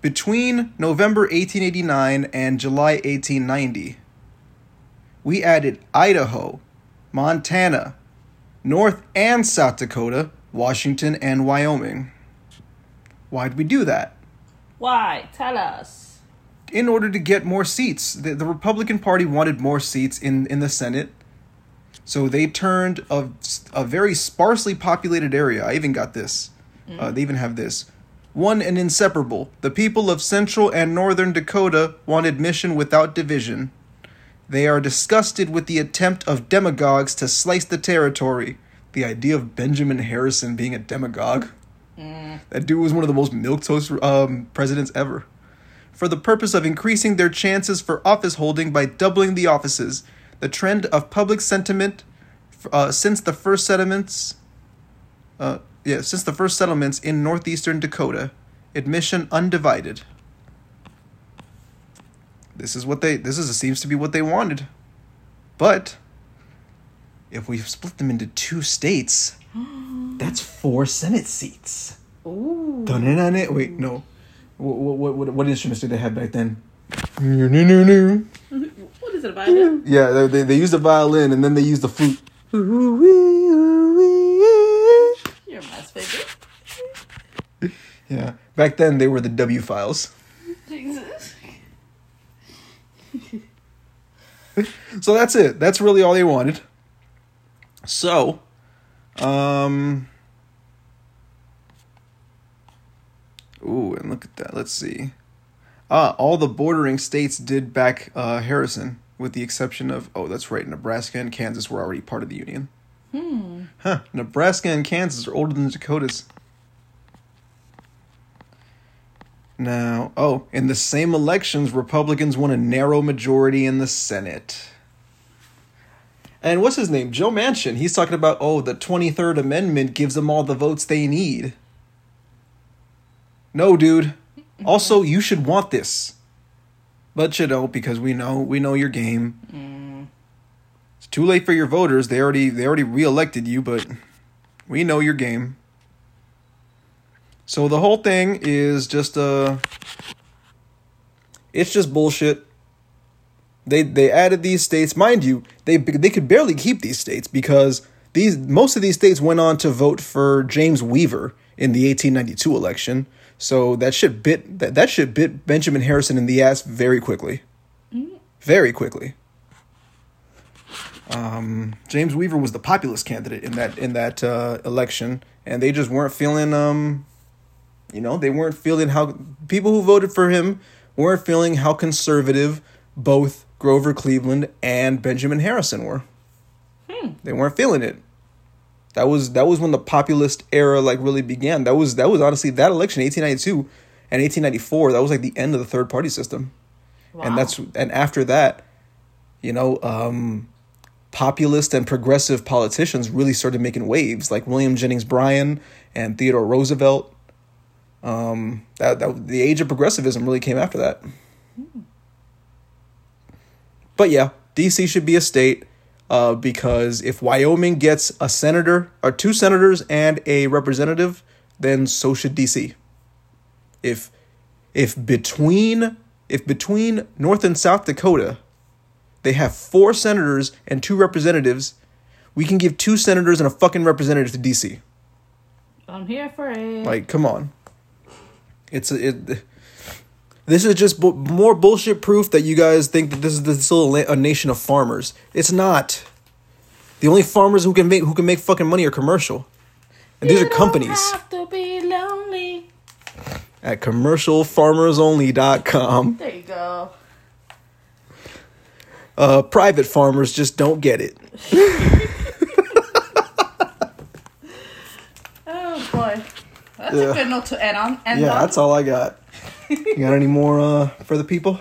between November 1889 and July 1890, we added Idaho, Montana, North and South Dakota, Washington, and Wyoming. Why'd we do that? Why? Tell us. in order to get more seats. The, the Republican Party wanted more seats in, in the Senate. So they turned a, a very sparsely populated area. I even got this. Uh, they even have this. One and inseparable. The people of Central and Northern Dakota want admission without division. They are disgusted with the attempt of demagogues to slice the territory. The idea of Benjamin Harrison being a demagogue. That dude was one of the most milquetoast um, presidents ever for the purpose of increasing their chances for office holding by doubling the offices. The trend of public sentiment uh, since the first settlements, uh, yeah, since the first settlements in northeastern Dakota, admission undivided. This is what they. This is seems to be what they wanted, but if we split them into two states, that's four Senate seats. Ooh. Dun-dun-dun-dun. Wait, no. What, what, what, what instruments did they have back then? Yeah, What is it about it? they, they, they used the violin and then they used the flute. You're a mess, baby. Yeah, back then they were the W files. Jesus. So that's it. That's really all they wanted. So, um, ooh, and look at that. Let's see. Ah, all the bordering states did back uh, Harrison, with the exception of oh, that's right, Nebraska and Kansas were already part of the union. Hmm. Huh. Nebraska and Kansas are older than the Dakotas. Now, oh, in the same elections, Republicans won a narrow majority in the Senate. And what's his name? Joe Manchin. He's talking about, oh, the 23rd Amendment gives them all the votes they need. No, dude. Also, you should want this. But you don't because we know we know your game. It's too late for your voters. They already they already reelected you, but we know your game. So the whole thing is just uh it's just bullshit. They they added these states, mind you, they they could barely keep these states because these most of these states went on to vote for James Weaver in the 1892 election. So that shit bit that, that shit bit Benjamin Harrison in the ass very quickly. Very quickly. Um, James Weaver was the populist candidate in that in that uh, election, and they just weren't feeling um, you know, they weren't feeling how people who voted for him weren't feeling how conservative both Grover Cleveland and Benjamin Harrison were. They weren't feeling it. That was that was when the populist era like really began. That was that was honestly that election, eighteen ninety two and eighteen ninety four. That was like the end of the third party system, and that's and after that, you know, um, populist and progressive politicians really started making waves, like William Jennings Bryan and Theodore Roosevelt. Um, that that the age of progressivism really came after that. But yeah, DC should be a state uh, because if Wyoming gets a senator or two senators and a representative, then so should DC. If if between if between North and South Dakota they have four senators and two representatives, we can give two senators and a fucking representative to DC. I'm here for it. Like, come on. It's a, it. This is just bu- more bullshit proof that you guys think that this is this still a, la- a nation of farmers. It's not. The only farmers who can make who can make fucking money are commercial, and these You are don't companies have to be lonely. at commercialfarmersonly.com. There you go. Uh, private farmers just don't get it. Oh boy, that's Yeah. a good note to end on. End Yeah, on. that's all I got. You got any more uh, for the people?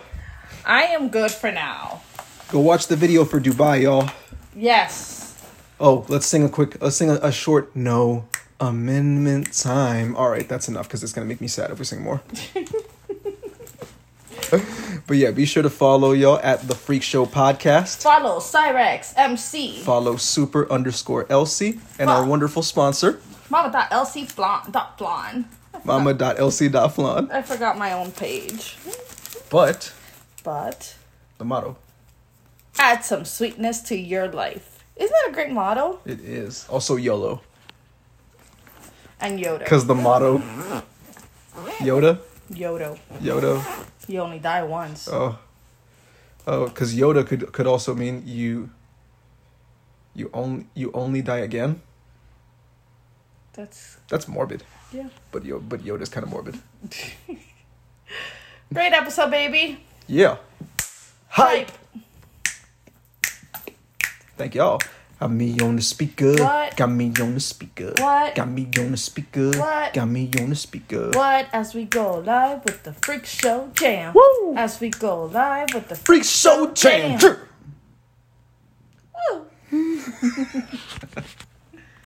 I am good for now. Go watch the video for Dubai, y'all. Yes. Oh, let's sing a quick, let's sing a, a short no amendment time. All right, that's enough because it's gonna make me sad if we sing more. but yeah, be sure to follow y'all at the Freak Show Podcast. Follow Cyrex MC. Follow super underscore Elsie and our wonderful sponsor, Mama.lc blonde blonde. mama.lc.flan. I forgot my own page. But But the motto, add some sweetness to your life. Isn't that a great motto? it is also YOLO And Yoda. because the motto, Yoda. Yodo. Yoda. You only die once. Oh. Oh, because Yoda could could also mean you. You only you only die again. That's That's morbid. Yeah. But Yo but Yoda's kind of morbid. Great episode, baby. Yeah. Hype. Thank y'all. Got me on the speaker. What? Got me on the speaker. What? Got me on the speaker. What? Got me on the speaker. What? As we go live with the Freak Show Jam. Woo! As we go live with the Freak Show Jam. Woo.